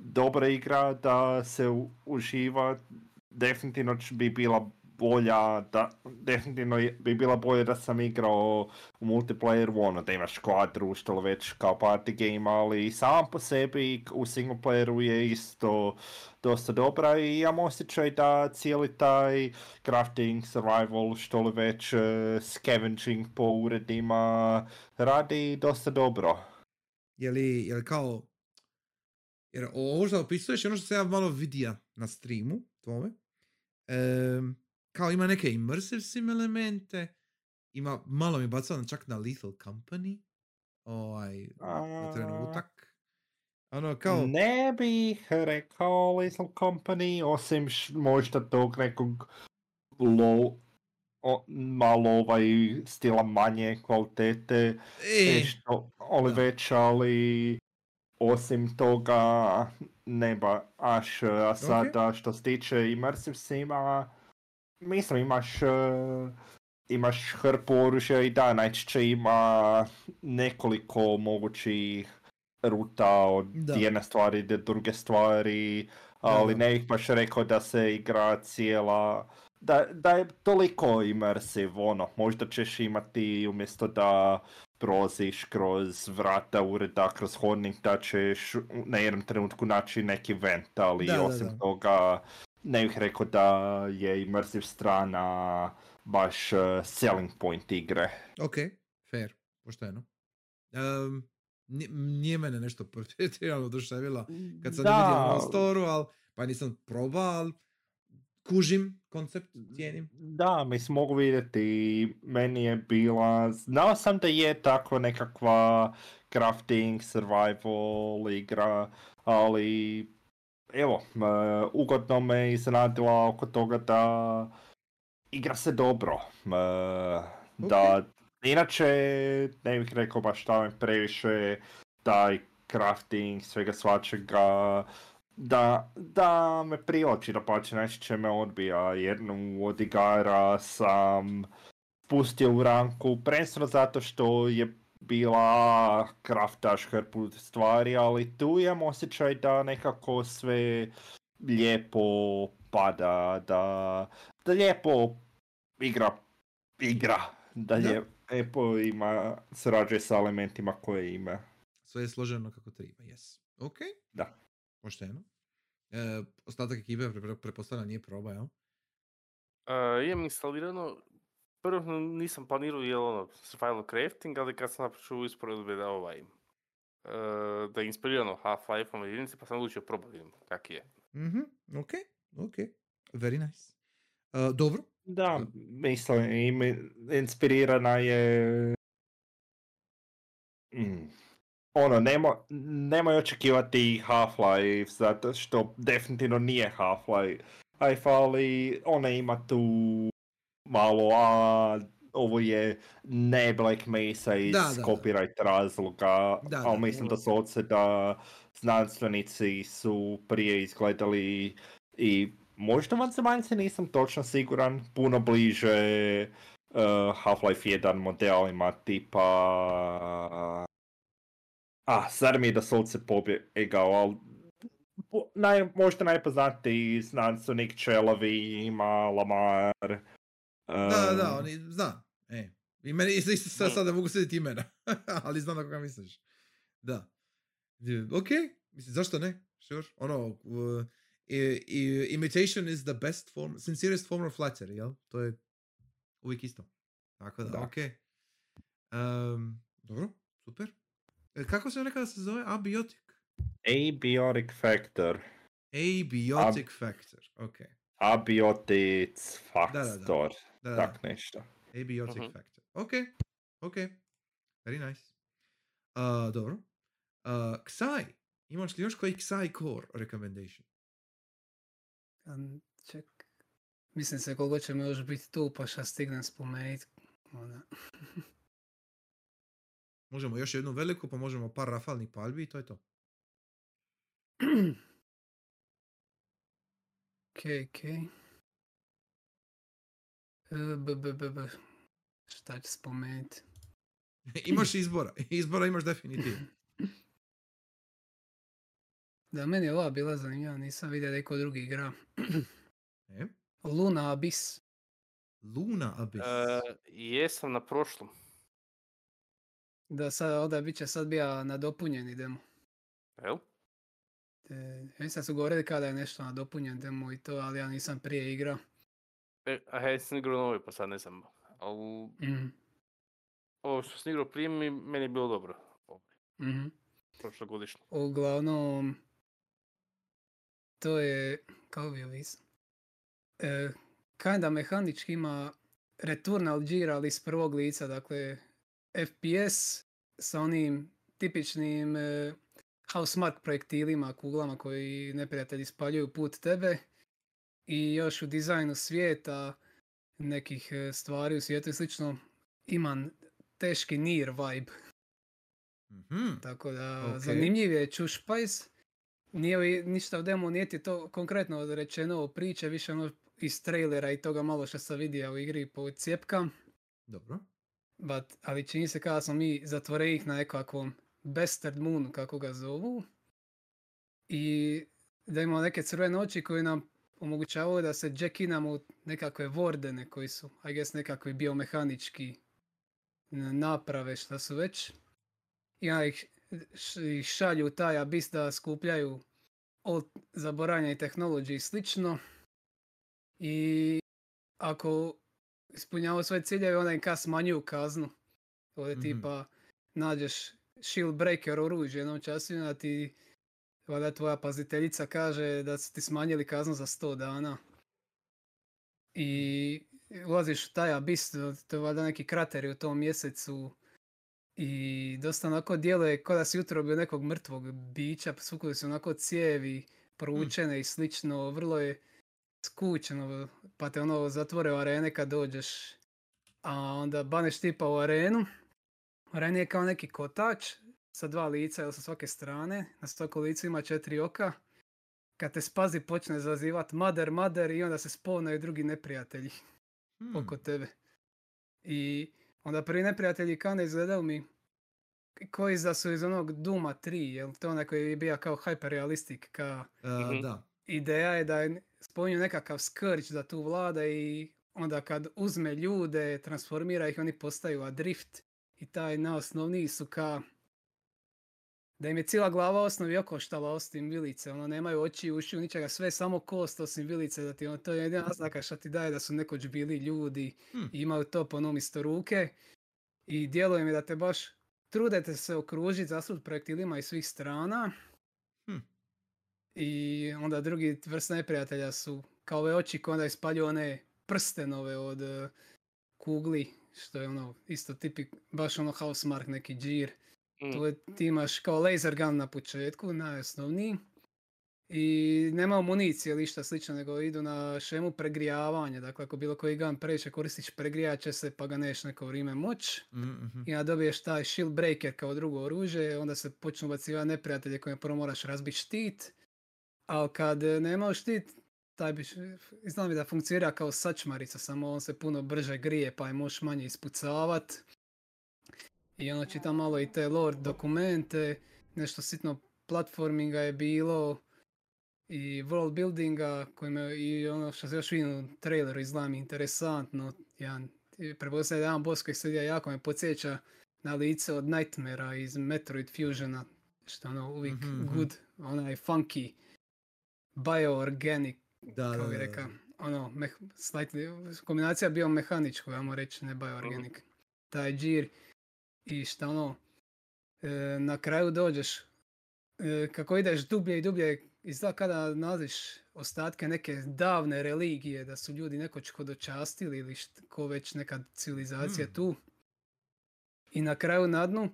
dobra igra, da se u- uživa, definitivno bi bila bolja, da, definitivno bi bila bolja da sam igrao u multiplayeru, ono, da imaš kvadru, što već kao party game, ali sam po sebi u single playeru je isto dosta dobra i imam osjećaj da cijeli taj crafting, survival, što li već, eh, scavenging po uredima radi dosta dobro. Je li, je li kao... Jer ovo što opisuješ je ono što sam ja malo vidio na streamu tvome. Kao ima neke immersive sim elemente. Ima, malo mi bacao na čak na Lethal Company. Ovaj, na trenutak. Ono, kao... Ne bih rekao Little Company, osim š- možda tog nekog low, o, malo ovaj stila manje kvalitete, E, e, što, ali da. već, ali osim toga ne baš, a sada što se tiče immersive sima, mislim imaš, eh, imaš hrpu oružja i da, najčešće ima nekoliko mogućih ruta od Da. jedne stvari do druge stvari, ali ne bih baš rekao da se igra cijela, da, da je toliko immersive, ono, možda ćeš imati umjesto da proziš kroz vrata ureda, kroz hodnik, da ćeš na jednom trenutku naći neki vent, ali Da, da, osim da. toga ne bih rekao da je immersive strana baš uh, selling point igre. ok, fair, pošteno. Um, nije, mene nešto (laughs) pretjerano oduševila kad sam vidio na storu, ali pa nisam probao, ali kužim koncept, cijenim. Da, mislim, mogu vidjeti, meni je bila, znao sam da je takva nekakva crafting, survival igra, ali evo, ugodno me iznenadila oko toga da igra se dobro. Da, inače, ne bih rekao baš previše taj crafting, svega svačega, da, da me privlači, da pače najčešće me odbija. Jednu od igara sam spustio u ranku, prvenstveno zato što je bila kraftaš hrpu stvari, ali tu imam osjećaj da nekako sve lijepo pada, da, da lijepo igra, igra, da je lijepo ima, surađuje sa elementima koje ima. Sve je složeno kako treba, yes. Ok, Da. Pošteno. E, ostatak ekipe pre, pre, pretpostavljam nije proba, jel? Uh, imam instalirano, prvo nisam planirao je ono survival crafting, ali kad sam napraču usporedbe da ovaj, uh, da je inspirirano Half-Life-om jedinice, pa sam odlučio probati vidim kak je. Mhm, ok, ok. Very nice. E, dobro, Da, mislim, inspirirana je... Mm. Ono, nemo, nemoj očekivati Half-Life, zato što definitivno nije Half-Life, ali ona ima tu malo, a ovo je ne Black Mesa iz Da, da, da. copyright razloga, Da, ali da. mislim da su ovdje da znanstvenici su prije izgledali i možda vanzemaljci nisam točno siguran, puno bliže uh, Half-Life 1 modelima tipa... A, sad mi je da solce pobjegao, ali po- naj, možda najpoznatiji znanstvenik Čelovi ima Lamar. Da, da, um, oni, znam. E. I meni isto, isto sad, sad ne mogu sjetiti imena, (laughs) ali znam na koga misliš. Da. Ok, mislim, zašto ne? Sure. Ono, uh, i- i- imitation is the best form, sincerest form of flattery, jel? To je uvijek isto. Tako da, Da. ok. Um, dobro, super. E, kako se rekao da se zove? Abiotic. Abiotic factor. Abiotic factor, ok. Abiotic da, da. factor. Da, da. Tak nešto. Abiotic Mhm. factor. Ok, ok. Very nice. Uh, dobro. Uh, Ksai. Imaš li još koji Ksai core recommendation? Am, Ček. Mislim se koliko će mi još biti tu, pa šta stignem spomenuti. Onda. (laughs) Možemo još jednu veliku, pa možemo par rafalnih palbi i to je to. (clears throat) Ok, ok. E, B, b, b, b. Šta ću spomenuti? (laughs) imaš izbora. (laughs) Izbora imaš definitivno. Da, meni je ova bila zanimljiva, nisam vidio da iko drugi igra. E? Luna Abyss. Luna Abyss. E, jesam na prošlom. Da, sad, ovdje bit će sad bija nadopunjeni demo. Jel? E, da su govorili kada je nešto nadopunjen demo i to, ali ja nisam prije igrao. E, a ja sam igrao novi, pa sad ne znam. Ali Mhm, ovo što sam igrao prije, mi, meni je bilo dobro. Mhm. Prošlogodišnje. Uglavnom, to je, kako bi opisao, e, kinda mehanički ima Returnal Gear, ali iz prvog lica, dakle, FPS sa onim tipičnim e, how smart projektilima, kuglama koji neprijatelji spaljuju put tebe i još u dizajnu svijeta nekih e, stvari u svijetu i slično ima teški Nier vibe. Mhm. Tako da, Ok. zanimljiv je Čušpajs. Nije ništa u demo, nije ti to konkretno rečeno o priče, više ono iz trailera i toga malo što sam vidio u igri po cijepkam. Dobro. But, ali čini se kada smo mi zatvorenih na nekakvom Bastard Moon, kako ga zovu. I da imamo neke crvene oči koje nam omogućavaju da se jackinamo u nekakve wardene koji su, I guess, nekakvi biomehanički naprave šta su već. I onda ih, šalju taj abis da skupljaju od zaboravljanja tehnologije i slično. I ako ispunjavaju svoje ciljeve, onda im ka smanjuju kaznu. Ovdje Mhm. tipa nađeš shield breaker oružje jednom času i ti valjda tvoja paziteljica kaže da su ti smanjili kaznu za 100 dana. I ulaziš u taj abis, to- je valjda neki krateri u tom mjesecu i dosta onako djeluje kao da si jutro bio nekog mrtvog bića, svukuli su onako cijevi, provučene i slično, vrlo je skučeno, pa te ono zatvore u arene kad dođeš, a onda baneš tipa u arenu, arena je kao neki kotač sa dva lica ili sa svake strane, na svako lice ima četiri oka, kad te spazi počne zazivat mader, mader i onda se spavnaju drugi neprijatelji Hmm. oko tebe. I onda prvi neprijatelji kane izgledaju mi koji da su iz onog Duma 3, jel to onaj koji je bio kao hyperrealistik, kao Uh, Mhm. Da. ideja je da je spominju nekakav skrč da tu vlada i onda kad uzme ljude, transformira ih, oni postaju adrift i taj najosnovniji su ka da im je cijela glava osnovi okoštala osim vilice, ono nemaju oči, ušiju, ničega, sve je samo kost osim vilice, da ti ono, to je jedina naznaka što ti daje da su nekoć bili ljudi Hmm. i imaju to po onom isto ruke i djeluje mi da te baš trudete se okružiti zasud projektilima iz svih strana. I onda drugi vrst neprijatelja su kao ove oči koje onda ispaljuju one prstenove od eh, kugli, što je ono isto tipik, baš ono housemark neki džir. Mm. Tu je- ti imaš kao laser gun na početku, najosnovniji. I nema municije ili išta slično, nego idu na šemu pregrijavanja. Dakle, ako bilo koji gun previše koristiš, pregrijat će se pa ga neš neko vrijeme moć. Mhm, mhm. I onda dobiješ taj shield breaker kao drugo oružje, onda se počnu bacivati neprijatelje koje prvo moraš razbiti štit. Ali kad e, nema štit, taj bi, znam da funkcionira kao sačmarica, samo on se puno brže grije pa je možeš manje ispucavat. I ono čitam malo i te lore dokumente, nešto sitno platforminga je bilo i world buildinga kojima i ono što se još vidim u traileru izgleda mi interesantno. Jedan, da jedan boss koji se jako me podsjeća na lice od Nightmarea iz Metroid Fusiona, što ono uvijek Mhm, mhm. good, onaj funky, bioorganic, Da, kako bi rekao, ono, meh, slightly, kombinacija biomehaničko, ajmo reći, ne bioorganic. Taj džir i šta ono, e, na kraju dođeš, e, kako ideš dublje i dublje, izgleda kada nalaziš ostatke neke davne religije, da su ljudi nekoć hodočastili ili št, ko već neka civilizacija Hmm. tu. I na kraju na dnu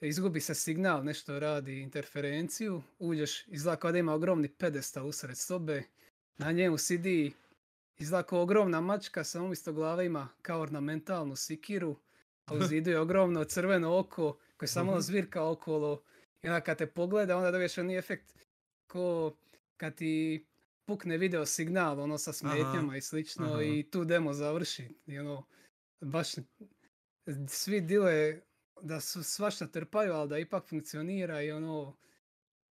izgubi se signal, nešto radi interferenciju, uđeš, izgleda kao da ima ogromni pedestal usred sobe, na njemu sidi izgleda kao ogromna mačka, samo umjesto glave ima kao ornamentalnu sikiru, a u (laughs) zidu je ogromno crveno oko koje samo Mhm. zvirka okolo. I onda kad te pogleda, onda dobiješ onaj efekt ko kad ti pukne video signal, ono sa smetnjama i slično aha. i tu demo završi. I ono, baš svi dile da su svašta trpaju, ali da ipak funkcionira i ono,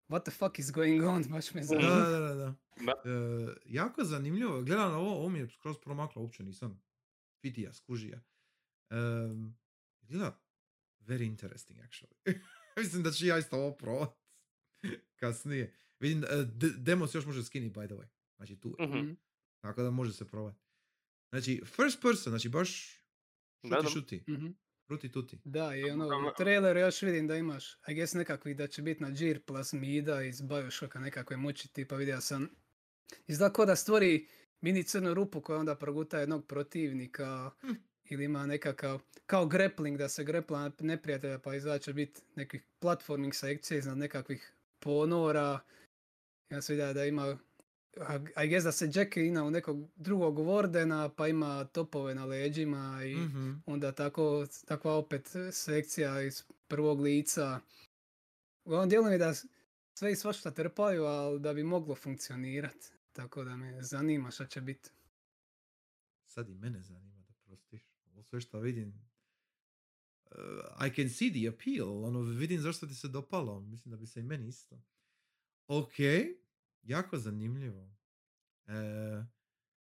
what the fuck is going on, (laughs) baš me Da, zanima. da, da, da. Da. E, jako zanimljivo. Gledam na ovo, ovo mi je skroz promaklo, uopće nisam vidija, skužija. Um, gleda, very interesting actually. (laughs) Mislim da ću ja isto ovo probat (laughs) kasnije. Vidim, da, e, d- demo se još može skiniti by the way. Znači tu je. Mhm. Mhm. Tako da može se probati. Znači, first person, znači baš šuti da. šuti. Mhm. Ruti tuti. Da, i ono, u traileru još vidim da imaš, I guess nekakvi da će biti na džir plasmida iz Bioshocka nekakve moći tipa vidio sam. Izgleda kao da stvori mini crnu rupu koja onda proguta jednog protivnika Hm. ili ima nekakav, kao grappling da se grepla na neprijatelja pa izgleda će biti nekih platforming sekcija iznad nekakvih ponora. Ja sam vidio da ima, I guess da se Jack ina u nekog drugog Wardena pa ima topove na leđima i Mhm. onda tako, takva opet sekcija iz prvog lica. Uglavnom djeluje mi da sve i svašta trpaju, ali da bi moglo funkcionirati. Tako da me zanima šta će biti. Sad i mene zanima da prostiš. Ovo sve što vidim. uh, I can see the appeal. Ono, vidim zašto ti se dopalo. Mislim da bi se i meni isto. Ok, jako zanimljivo. E,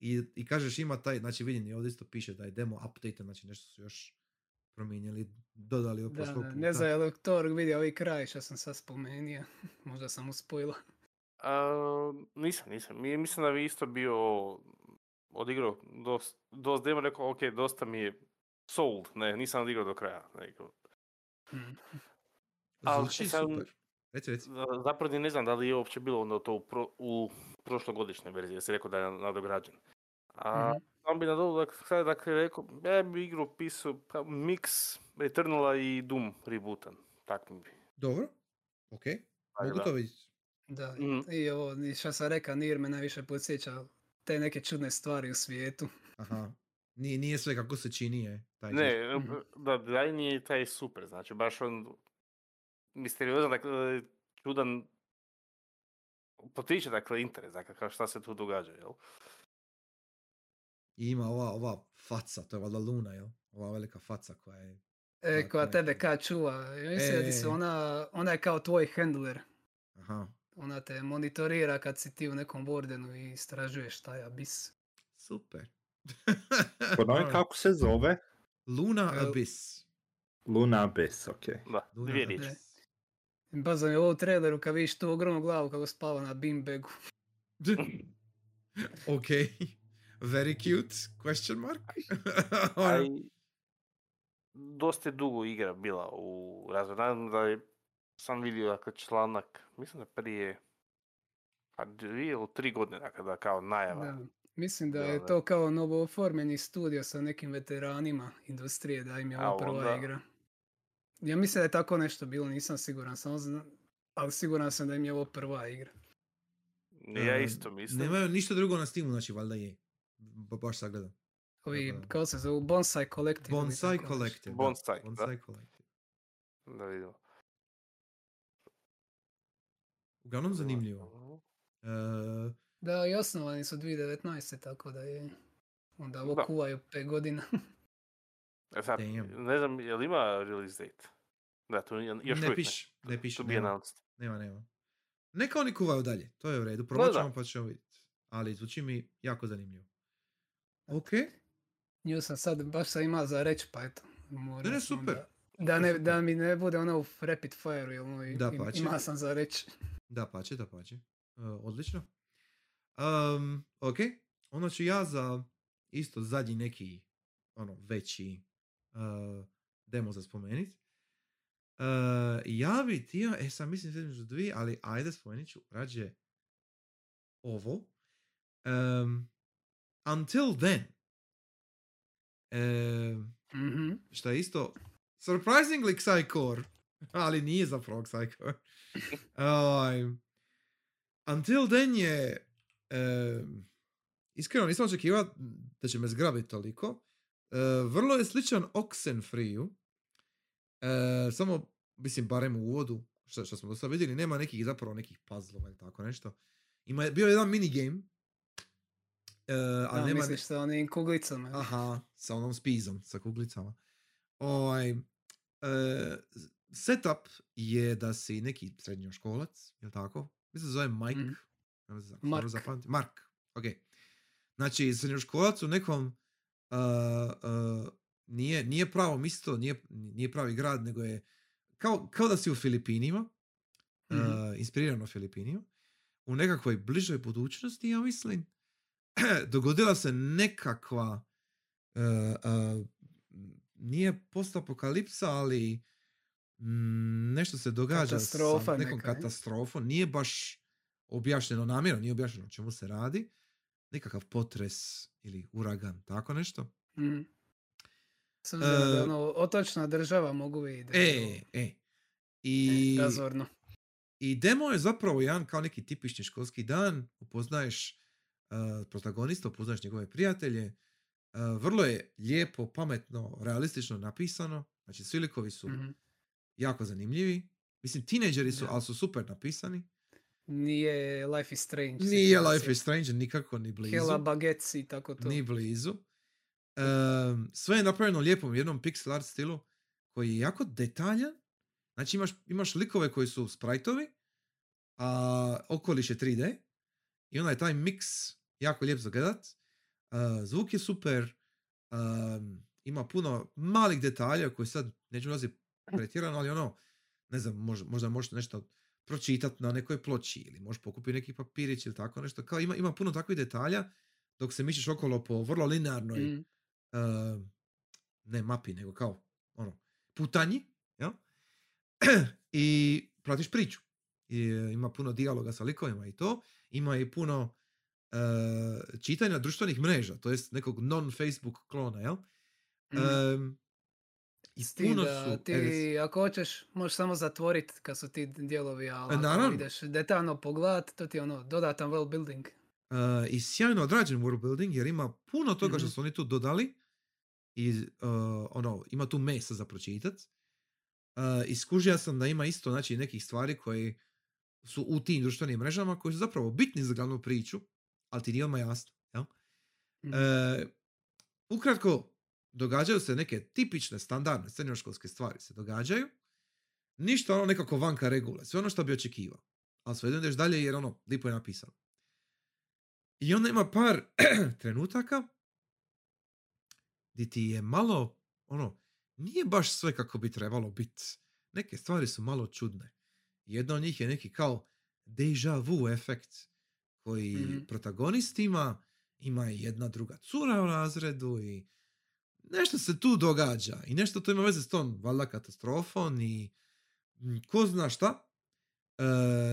i, I kažeš ima taj, znači vidim i ovdje isto piše da je demo update, znači nešto su još promijenili, dodali od Da, da, puta. ne znam je li Thor vidio ovaj kraj što sam sad spomenuo. (laughs) Možda sam uspojila. A, nisam, nisam. Mi- Mislim da bi isto bio odigrao dosta, dosta demo, rekao, ok, dosta mi je sold, ne, nisam odigrao do kraja. Nego, Mm. ali Zvuči sad- super. Reci, reci. za- zapravo ni ne znam da li je uopće bilo onda to u, pro, u prošlogodišnjoj verziji, jer si rekao da je nadograđen. A Mhm. sam bi nadodao, dakle, sad dakle rekao, ja bi igru pisao pa, mix Eternala i Doom rebootan. Tak mi bi. Dobro, ok, mogu da. to vidjeti. Da, Mhm. i ovo, što sam rekao, Nir me najviše podsjeća te neke čudne stvari u svijetu. Aha. Nije, nije sve kako se čini je. Taj Ne. Mhm. da, dizajn je taj super, znači baš on misteriozan, dakle, čudan, potiče dakle interes, dakle kao šta se tu događa, jel? I ima ova, ova faca, to je valjda Luna, jel? Ova velika faca koja je... E, koja tebe kad čuva. Ja Mislim da ti se E. ona, ona je kao tvoj handler. Aha, Ona te monitorira kad si ti u nekom wardenu i istražuješ taj abis. super. Ponovi (laughs) kako se zove? Luna E, Abyss. Luna Abyss, ok. Da, Luna dvije riječi. Abyss. Baza mi je ovo traileru kad vidiš tu ogromnu glavu kako spava na beanbagu. (laughs) ok. Very cute, question mark. A i (laughs) dosta je dugo igra bila u razvoju. Nadam da je, sam vidio dakle, članak, mislim da prije pa dvije ili tri godine, dakle, da kao najava. Da. Mislim da Da, je da. to kao novo oformljeni studio sa nekim veteranima industrije, da im je A ovo prva onda- igra. Ja mislim da je tako nešto bilo, nisam siguran, samo zna- ali siguran sam da im je ovo prva igra. Ja isto mislim. Nemaju ništa drugo na Steamu, znači valjda je. Ba- baš sagledam. Ovi, kako se zove, Bonsai Collective. Bonsai. Collective. da, Bonsai, da. Bonsai Collective. Da vidimo. Uglavnom zanimljivo. E, Da, i osnovani su 2019. tako da je... Onda ovo Da. kuvaju 5 godina. (laughs) E sad, Damn. ne znam, je li ima release date? Da, tu nije, još ne uvijek piše, ne piše, To nema, announced. nema, nema. Neka oni kuvaju dalje, to je u redu. Da, Probat ćemo pa ćemo vidjeti. Ali zvuči mi jako zanimljivo. Ok, Nju sam sad, baš sam ima za reći, pa eto. Ne, ne, super. Da, da, ne, da (laughs) mi ne bude ono u rapid fire, jel, ono, i- Da, im- pače. ima sam za reći. (laughs) da pače, da pače. Uh, odlično. Um, ok, onda ću ja za isto zadnji neki ono veći uh, demo za spomenit. Uh, ja bi htio, e sad mislim između dvije, ali ajde spomenut ću rađe ovo. Um, until then. Um, Mhm. što je isto surprisingly Psycore, ali nije zapravo Psycore. Ovaj, until then je em, iskreno nisam očekivao da će me zgrabiti toliko. E, vrlo je sličan Oxenfree-u. E, samo, mislim, barem u uvodu, što, što smo do sada vidjeli, nema nekih zapravo nekih puzzlova ili tako nešto. Ima, bio je jedan minigame, e, ali Da, nema, misliš sa onim kuglicama. Aha, sa onom spizom, sa kuglicama. Ovaj, e, setup je da si neki srednjoškolac, je tako? Mislim se zove Mike. Ne znam, Mark. dobro zapamtim. Mark, ok. Znači, srednjoškolac u nekom uh, uh, nije, nije pravo mjesto, nije, nije pravi grad, nego je kao, kao da si u Filipinima, uh, Mhm. inspirirano Filipinima, u nekakvoj bližoj budućnosti, ja mislim, (clears throat) dogodila se nekakva uh, uh, nije postapokalipsa, ali mm, nešto se događa Katastrofa sa nekom neka, ne? katastrofom. Nije baš objašnjeno namjerno, nije objašnjeno o čemu se radi. Nekakav potres ili uragan, tako nešto. Mhm. S obzirom da je E, ono, otočna država mogu vidjeti. da je E, e. I, e, razorno. I demo je zapravo jedan kao neki tipični školski dan, upoznaješ uh, protagonista, upoznaješ njegove prijatelje, uh, vrlo je lijepo, pametno, realistično napisano, znači svi likovi su Mhm. jako zanimljivi, mislim tineđeri su, Da. ali su super napisani, Nije Life is Strange. nije situacija. Life is Strange nikako ni blizu, Hela bagets i tako to. ni blizu. Um, sve je napravljeno u lijepom jednom pixel art stilu koji je jako detaljan, znači imaš, imaš likove koji su sprajtovi, a okoliš je 3D i onda je taj miks jako lijep za gledat. Uh, zvuk je super, um, ima puno malih detalja koji sad neću ulaziti pretjerano, ali ono, ne znam, možda, možda možeš nešto pročitati na nekoj ploči ili možeš pokupiti neki papirić ili tako nešto. Kao ima, ima puno takvih detalja dok se mišiš okolo po vrlo linearnoj Mhm. uh, ne mapi, nego kao ono, putanji, jel? (clears throat) I pratiš priču. I, e, ima puno dijaloga sa likovima i to. Ima i puno e, čitanja društvenih mreža, to jest nekog non-Facebook klona, jel? Mhm. Em, I S tim puno da su... ti, e, ako hoćeš, možeš samo zatvoriti kad su ti dijelovi, ali E, ako ideš detaljno pogledat, to ti je ono, dodatan well building. Uh, i sjajno odrađen world building jer ima puno toga što Mhm. su oni tu dodali i uh, ono, ima tu mesa za pročitat. Uh, I skužio sam da ima isto znači, nekih stvari koje su u tim društvenim mrežama koji su zapravo bitni za glavnu priču, ali ti nije odmah jasno. Jel? Mhm. E, ukratko, događaju se neke tipične, standardne srednjoškolske stvari se događaju. Ništa ono nekako vanka regule, sve ono što bi očekivao. Ali sve ideš dalje jer ono, lipo je napisano. I onda ima par (clears throat) trenutaka di ti je malo, ono, nije baš sve kako bi trebalo biti. Neke stvari su malo čudne. Jedna od njih je neki kao deja vu efekt koji Mhm. protagonist ima, ima i jedna druga cura u razredu i nešto se tu događa i nešto to ima veze s tom valjda katastrofom i ko zna šta. E,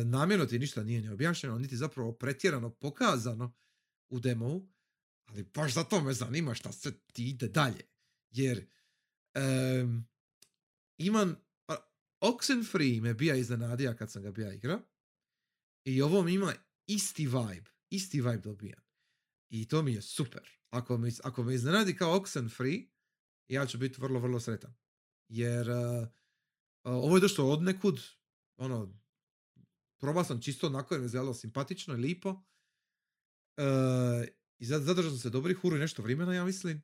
namjerno ti ništa nije ni objašnjeno, niti zapravo pretjerano pokazano u demovu, ali baš zato me zanima šta se ti ide dalje. Jer em, imam a, Oxenfree me bija iznenadio kad sam ga bija igrao i ovo mi ima isti vibe, isti vibe dobijam. I to mi je super. Ako me, ako me iznenadi kao Oxenfree, ja ću biti vrlo, vrlo sretan. Jer uh, ovo je došlo od nekud, ono, probao sam čisto onako jer je simpatično i lipo. Uh, I zad- zadržao sam se dobrih huru i nešto vremena, ja mislim.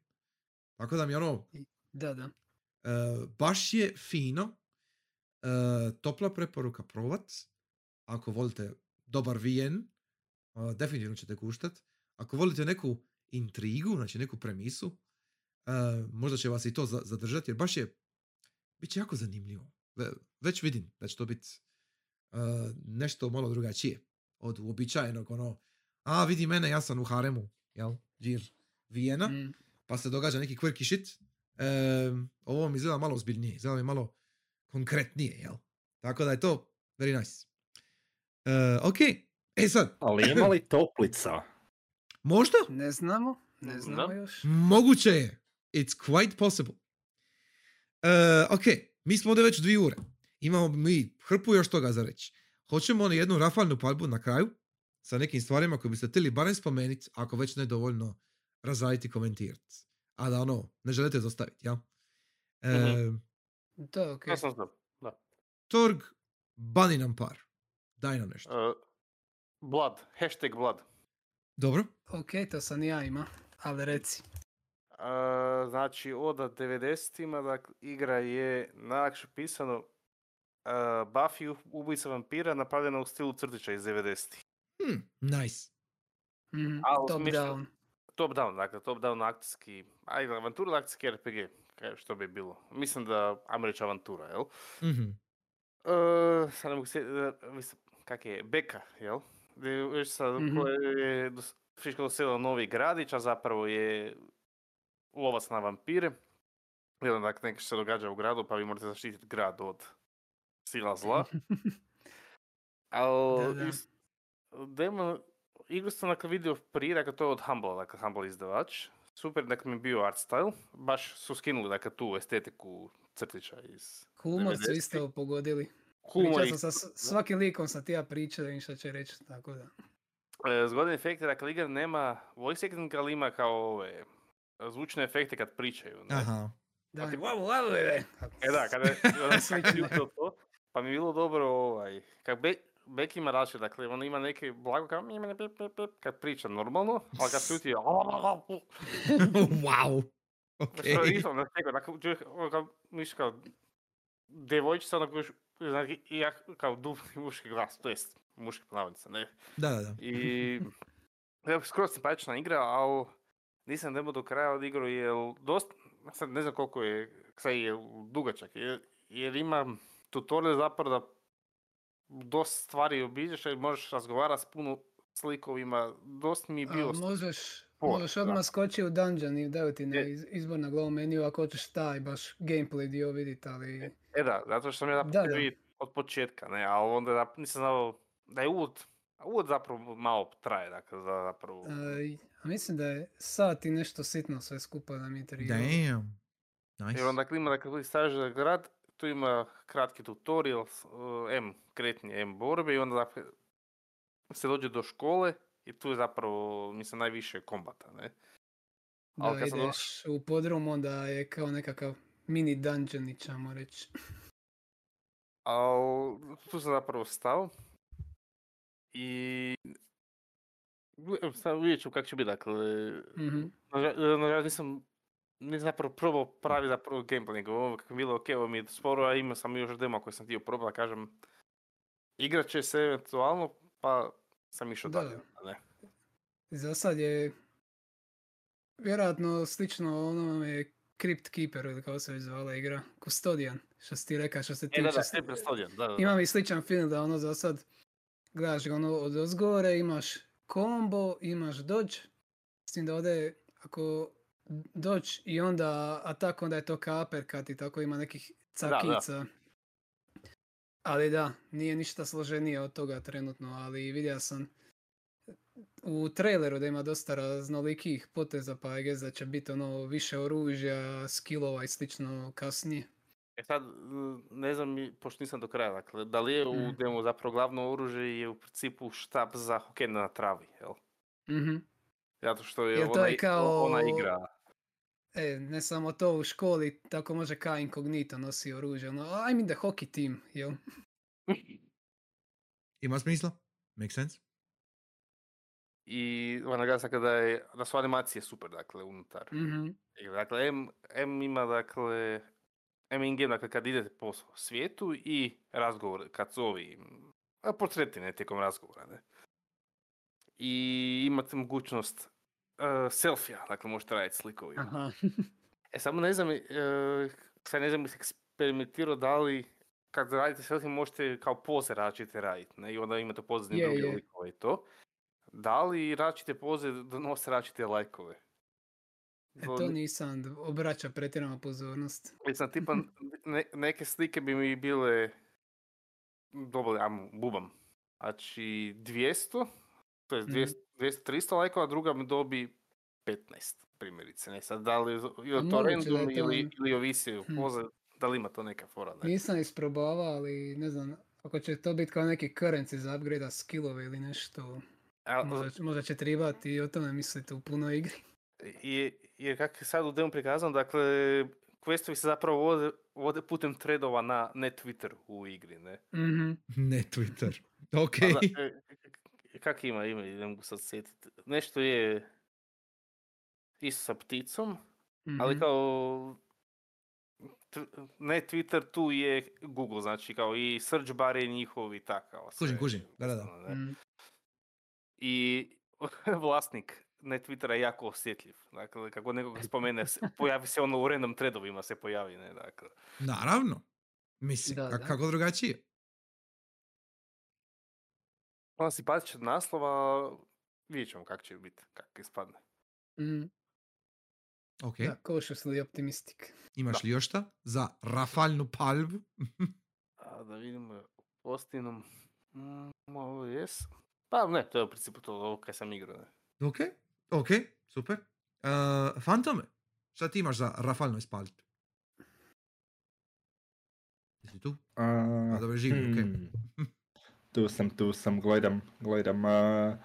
Tako da mi ono, Da, da. Uh, baš je fino. Uh, topla preporuka provat. Ako volite dobar VN, uh, definitivno ćete guštat. Ako volite neku intrigu, znači neku premisu, možda će vas i to za- zadržati, jer baš je, bit će jako zanimljivo. Ve- Već vidim da će to biti uh, nešto malo drugačije od uobičajenog, ono, a vidi mene, ja sam u haremu, jel, džir, Vijena Mm. pa se događa neki quirky shit. Em, ovo mi izgleda malo ozbiljnije, izgleda mi malo konkretnije, jel? Tako da je to very nice. E, ok, e sad, Ali ima li (laughs) toplica? možda? Ne znamo, ne Da. znamo još. Moguće je. It's quite possible. E, ok, mi smo ovdje već dvije ure. Imamo mi hrpu još toga za reći. Hoćemo ono jednu rafalnu palbu na kraju sa nekim stvarima koje biste htjeli barem spomenuti, ako već ne dovoljno razraditi i komentirati. A da ono, ne želite zostaviti, ja? E, Mhm. Da, ok. Ja sam znam. Da. Torg, bani nam par. Daj nam nešto. Uh, blood. Hashtag blood. Dobro? Ok, to sam i ja ima, ali reci. Uh, znači, od 90-ima, dakle, igra je najlakše pisano uh, Buffy, ubojica vampira, napravljena u stilu crtića iz 90-ih. Hm, nice. A, u Top smislu- down. Top down, dakle, top down akcijski, ajde, avantura akcijski RPG, kaj, što bi bilo. Mislim da, ajmo reći avantura, jel? Mhm. Uh, sad ne mogu se, uh, mislim, kak je, Beka, jel? Gdje je Mhm. koje je friško doselila novi gradić, a zapravo je lovac na vampire. I onda nešto se događa u gradu, pa vi morate zaštititi grad od sila zla. (laughs) Ali, Da, da. is- demo, igru sam dakle vidio prije, dakle to je od Humble, dakle Humble izdavač. Super, dakle mi je bio art style, baš su skinuli dakle tu estetiku crtića iz Humor su 90-ih. isto pogodili. humor Pričao sam sa svakim likom sam ti ja pričao da im šta će reći, tako da. E, Zgodni efekti, dakle igra nema voice acting, ali ima kao ove zvučne efekte kad pričaju. Ne? Aha. Da, ti- wow, wow, wow, E da, kada je (laughs) čitao to, pa mi je bilo dobro ovaj, kad Be Beck ima različit, dakle on ima neke blago kao mi pip, pip, pip, kad priča normalno, ali kad šuti je wow. Ok. što je isto na teko, dakle ono kao, misliš kao devojčica, ono kojiš, znači, i ja kao dubni muški glas, to jest muški ponavljica, ne, Da, da, da. I skoro simpatična igra, ali nisam demo do kraja odigrao jer dosta, sad ne znam koliko je, sad je dugačak, jer, jer ima tutorial zapravo da dosta stvari obiđeš i možeš razgovarati s puno slikovima, dosta mi je bio... A, možeš, sport, možeš odmah skoči u dungeon i daju ti na iz, izbor na glavom meniju ako hoćeš taj baš gameplay dio vidjeti, ali... E da, zato što sam ja Da, od početka, ne, ali onda nisam znao da je uvod, uvod zapravo malo traje, dakle, za zapravo... I- a mislim da je sat i nešto sitno sve skupa da mi je trebalo. Damn. Nice. I onda dakle, ima dakle staviš za grad, tu ima kratki tutorial, s- uh, M kretnje, M borbe i onda dakle, se dođe do škole i tu je zapravo, mislim, najviše kombata, ne? Ali Da kad ideš u podrum, onda je kao nekakav mini dungeonić, ćemo reći. Al, tu sam zapravo stao i vidjet ću kako će biti, dakle, Mhm. naža- nažalost nisam nisam zapravo probao pravi zapravo gameplay, nego ovo kako je bilo ok, ovo mi je sporo, a imao sam još demo koje sam htio probati, kažem, igrat će se eventualno, pa sam išao Da, dalje. da. Ne. Za sad je vjerojatno slično onome Crypt Keeper ili kako se već zvala igra, Custodian, što si ti rekao, što se E, tiče... da. Imam i sličan film da ono za sad gledaš ga ono od ozgore, imaš combo, imaš dodge, s tim da ovdje ako dodge i onda atak, onda je to kaper kad i tako ima nekih Da, da. cakica. Ali da, nije ništa složenije od toga trenutno, ali vidio sam u traileru da ima dosta raznolikih poteza, pa guess da će biti ono više oružja, skillova i slično kasnije. E sad, ne znam, pošto nisam do kraja, dakle, da li je u Mm. demo zapravo glavno oružje je u principu štap za hokej na travi, jel? Mhm. Zato što je to ona, je kao- ona igra. E, ne samo to u školi, tako može kao inkognito nosi oružje. Ono, I'm in the hockey team, jel? (laughs) Ima smisla? Make sense? I ona naglasila kada je, da su animacije super, dakle, unutar. Mhm. igre. Dakle, M, M ima, dakle, In-game, dakle, kad idete po svijetu i razgovor, kad su ovi, m, a, portreti, ne, tijekom razgovora, ne. I imate mogućnost uh, selfija, dakle, možete raditi slikovima. Aha. (laughs) E, samo ne znam, e, sad ne znam, eksperimentirao da li kad radite selfie možete kao poze različite raditi, ne? I onda imate pozadnje Je, druge je. likove i to. Da li različite poze donose različite lajkove? E, to nisam obraća pretjerano pozornost. Mislim, tipa, (laughs) ne- neke slike bi mi bile dobro, ajmo, bubam. Znači, 200, to je Mhm. 200, 200-300 lajkova, a druga mi dobi 15, primjerice. Ne, sad, da li je to random to ili, ono- ili ovisi o Hm. poze, da li ima to neka fora, ne? Nisam isprobavao, ali ne znam, ako će to biti kao neki currency za upgrade skillove ili nešto, A, možda, će- možda će trebati i o tome mislite u punoj igri. Je, jer kako je sad u demo prikazano, dakle, questovi se zapravo vode, vode putem threadova na ne Twitter u igri, ne? Mhm. Ne Twitter. Ok. A da, e, kak ima ime, ne mogu sad sjetiti. Nešto je isto sa pticom, ali mhm. kao tw- ne Twitter, tu je Google, znači kao i search bar je njihov i tako. Kužim, kužim. Da, da, da. Mhm. I (laughs) vlasnik ne Twittera je jako osjetljiv. Dakle, kako nekoga spomene, pojavi se ono u random threadovima se pojavi, ne, dakle. Naravno. Mislim, Da, da. kako drugačije? Ono simpatičan naslova, vidjet ćemo kak će biti, kak ispadne. Mhm. Ok. Da, cautiously optimistic. Imaš li još šta za rafalnu palbu? A da vidimo postinom. Mm, ovo jes. Pa ne, to je u principu to ovo kaj sam igrao. Ne. ok, ok, super. Uh, Fantome, šta ti imaš za rafalnu spalbu? Jesi tu? A, A, dobro, živi, hmm. (laughs) Tu sam, tu sam, gledam, gledam. Uh,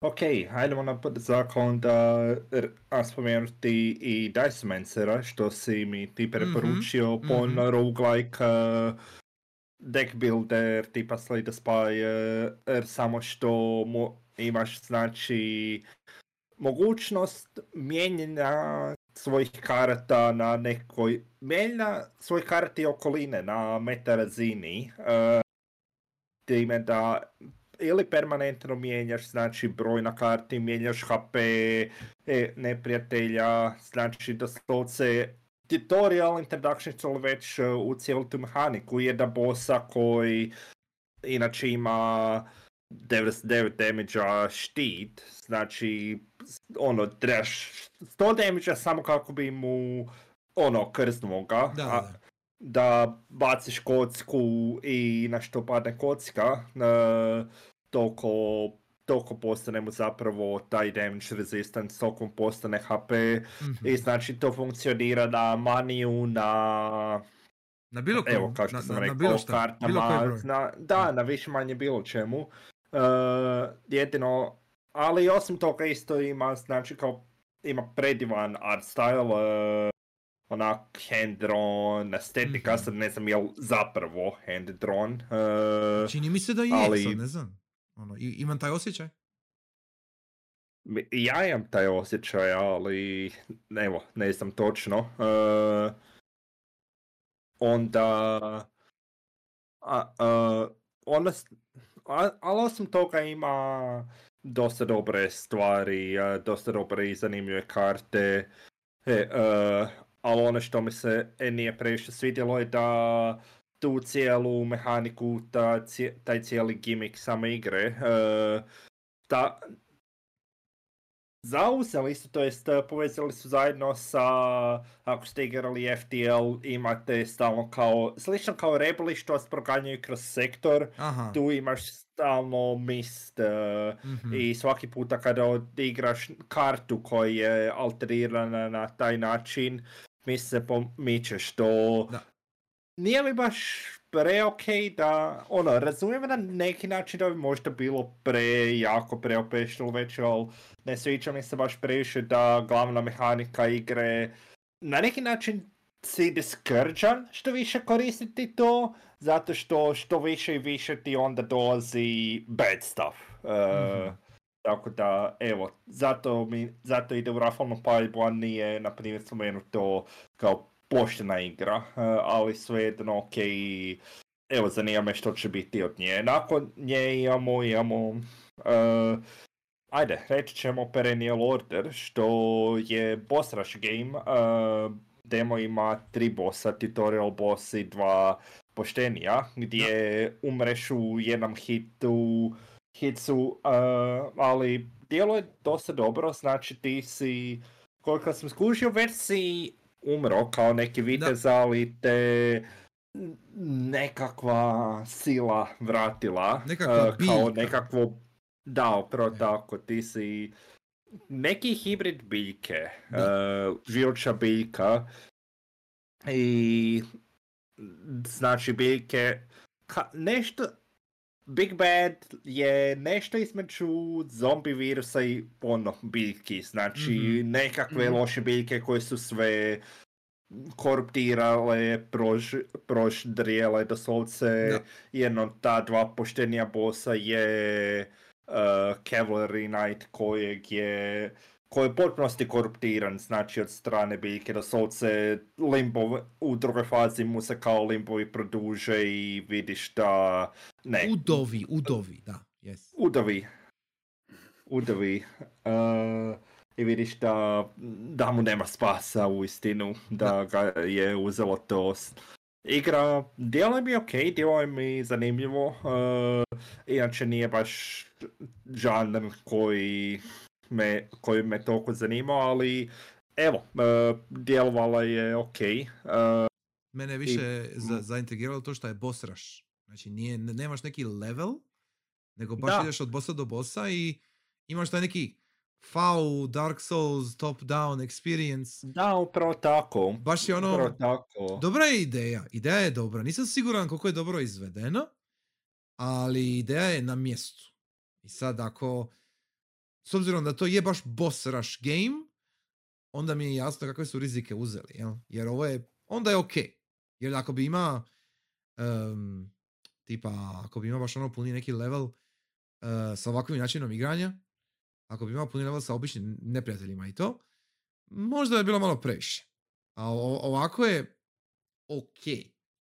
ok, hajdemo na zakon da r- spomenuti i Dice Mancera, što si mi ti preporučio mhm. pon roguelike uh, deck builder tipa Slay the Spire, uh, samo što imaš znači mogućnost mijenjanja svojih karata na nekoj, mijenjanja svojih karata i okoline na meta razini. Uh, time da ili permanentno mijenjaš znači broj na karti, mijenjaš HP e, neprijatelja, znači doslovce tutorial introduction ili već uh, u cijelu tu mehaniku jedna bossa koji inače ima 99 damage štit, znači ono trebaš 100 damage samo kako bi mu ono krznuo ga, Da, a- da. da baciš kocku i na što padne kocka, e, toliko, toliko postane mu zapravo taj damage resistance, toliko postane HP Mhm. i znači to funkcionira na maniju, na Na bilo kojem, evo kao što na, sam na, na bilo šta, kartama, bilo na- da, na više manje bilo čemu. E, jedino, ali osim toga isto ima, znači kao, ima predivan art style, e, onak hand drawn, estetika, Mhm. sad ne znam jel zapravo hand drawn. e, Čini mi se da je, ali- sad ne znam. Ono, i- imam taj osjećaj. Ja imam taj osjećaj, ali evo, ne znam točno. E, onda... A, a, onda, ali osim toga ima dosta dobre stvari, dosta dobre i zanimljive karte. E, e, ali ono što mi se e, nije previše svidjelo je da tu cijelu mehaniku, ta, taj cijeli gimmick same igre, e, da, zauzeli su, to jest eh, povezali su zajedno sa, ako ste igrali FTL, imate stalno kao, slično kao rebeli što vas proganjaju kroz sektor, Aha. tu imaš stalno mist mhm. i svaki puta kada odigraš kartu koja je alterirana na taj način, mi se pomiče što Da. nije mi baš preok da, ono, razumijem na neki način da bi možda bilo pre, jako preopešno već, ali ne sviđa mi se baš previše da glavna mehanika igre na neki način si diskrđan što više koristiti to, zato što što više i više ti onda dolazi bad stuff. Mhm. Tako da, evo, zato, mi, zato ide u rafalnu paljbu, a nije, na primjer, spomenuto kao poštena igra, uh, ali svejedno, ok, evo, zanima me što će biti od nje. Nakon nje imamo, imamo, uh, ajde, reći ćemo Perennial Order, što je boss rush game, uh, demo ima tri bossa, tutorial boss i dva poštenija, gdje umreš u jednom hitu, hitsu, uh, ali djeluje dosta dobro, znači ti si, koliko sam skužio, već si umro kao neki vitez, ali te nekakva sila vratila. Nekakva uh, kao nekakvo, da, upravo tako, ti si neki hibrid biljke, Da. uh, žilča biljka i znači biljke, ka, nešto, Big Bad je nešto između zombi virusa i ono biljki, znači Mhm. nekakve Mhm. loše biljke koje su sve koruptirale, prož, proždrijele doslovce. Da. Jedno ta dva poštenija bossa je uh, Cavalry Knight kojeg je koji je potpunosti koruptiran, znači od strane biljke, doslovce limbo u drugoj fazi mu se kao limbovi produže i vidiš da ne, Udovi, udovi, da, yes. udovi. Udovi. Uh, I vidiš da, da mu nema spasa u istinu, da ga je uzelo to. Igra, djeluje mi ok, djeluje mi zanimljivo. Uh, inače nije baš žanr koji me, koji me toliko zanimao, ali evo, uh, djelovala je ok. Uh, Mene je više za, zaintegriralo to što je boss rush. Znači, nije, ne- nemaš neki level, nego baš Da. ideš od bossa do bossa i imaš taj neki FAU, Dark Souls, top-down experience. da, upravo tako. Baš je ono, Upravo tako. dobra je ideja, ideja je dobra. Nisam siguran koliko je dobro izvedeno, ali ideja je na mjestu. I sad ako, s obzirom da to je baš boss rush game, onda mi je jasno kakve su rizike uzeli, jel? Jer ovo je, onda je ok. Jer ako bi ima, em, tipa, ako bi ima baš ono puni neki level eh, sa ovakvim načinom igranja, ako bi imao puni level sa običnim neprijateljima i to, možda je bilo malo previše. A o- ovako je ok.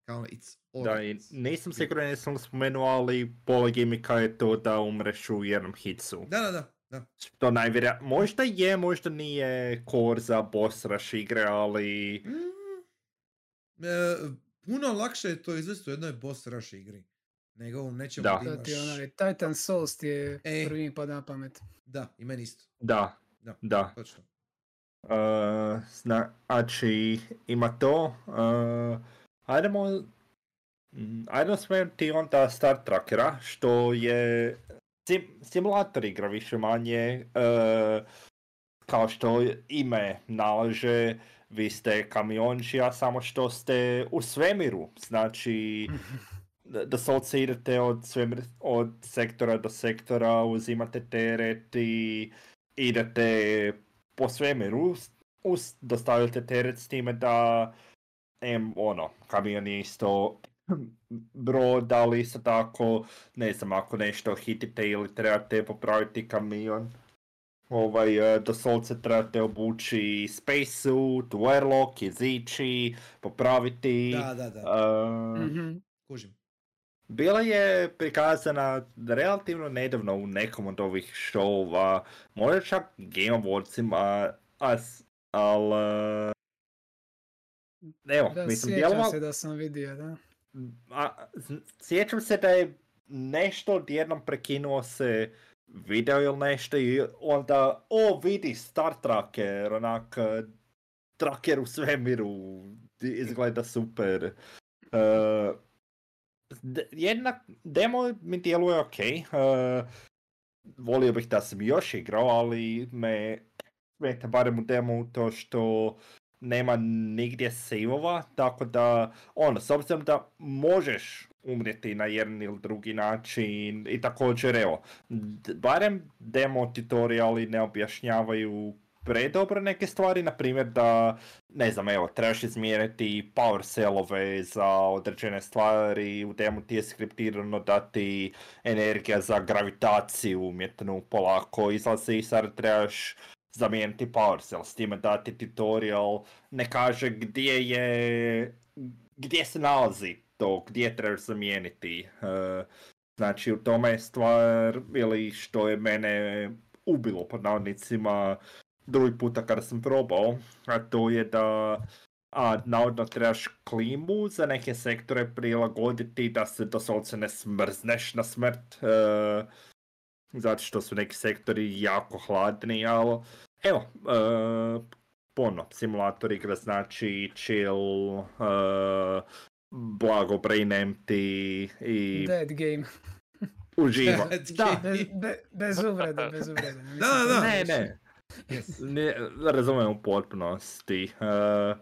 Kao it's Da, i nisam siguran jesam spomenuo, ali pola gimika je to da umreš u jednom hitsu. Da, da, da. Da. Što najvjerojat... Možda je, možda nije core za boss rush igre, ali... Mm, e, puno lakše je to izvesti u jednoj boss rush igri. Nego u nečemu Da. To ti onaj Titan Souls ti je E. prvi mi pada na pamet. Da, i meni isto. Da, Da. da. Točno. Uh, znači, ima to. Uh, ajdemo... mm, Ajdemo spomenuti onda Star Trackera, što je sim, simulator igra više manje. uh, kao što ime nalaže, vi ste kamiončija, samo što ste u svemiru. Znači, (laughs) da se idete od, svemir, od sektora do sektora, uzimate teret i idete po svemiru, dostavljate teret s time da em, ono, kamion je isto brod, ali isto tako, ne znam, ako nešto hitite ili trebate popraviti kamion, ovaj, e, doslovce trebate obući spacesuit, airlock, izići, popraviti. Da, da, da. e, Mhm. Kužim. bila je prikazana relativno nedavno u nekom od ovih šova, možda čak Game Awardsima, a, s- al... e, Evo, Da, mislim, sjećam djeloval- se da sam vidio, da. A, sjećam se da je nešto odjednom prekinuo se video ili nešto i onda, o vidi Star Tracker, onak, e, tracker u svemiru, izgleda super. D- jedna demo mi djeluje ok, e, volio bih da sam još igrao, ali me smeta barem u demo to što nema nigdje saveova, tako da, ono, s obzirom da možeš umrijeti na jedan ili drugi način i također, evo, barem demo tutoriali ne objašnjavaju predobro neke stvari, na primjer da, ne znam, evo, trebaš izmjeriti power cellove za određene stvari, u demo ti je skriptirano da ti energija za gravitaciju umjetnu polako izlazi i sad trebaš zamijeniti power cell, s time da ti tutorial ne kaže gdje je, gdje se nalazi to, gdje trebaš zamijeniti. E, znači u tome je stvar, ili što je mene ubilo pod navodnicima drugi puta kada sam probao, a to je da a navodno trebaš klimu za neke sektore prilagoditi da se doslovce ne smrzneš na smrt. E, zato što su neki sektori jako hladni, ali evo, e, pono, simulator igra znači chill, e, blago brain empty i Dead game. (laughs) uživa. da, Bez, be- bez uvrede, bez uvrede. ne Da, mislim da, da. ne, ne. ne razumijem u potpunosti. E,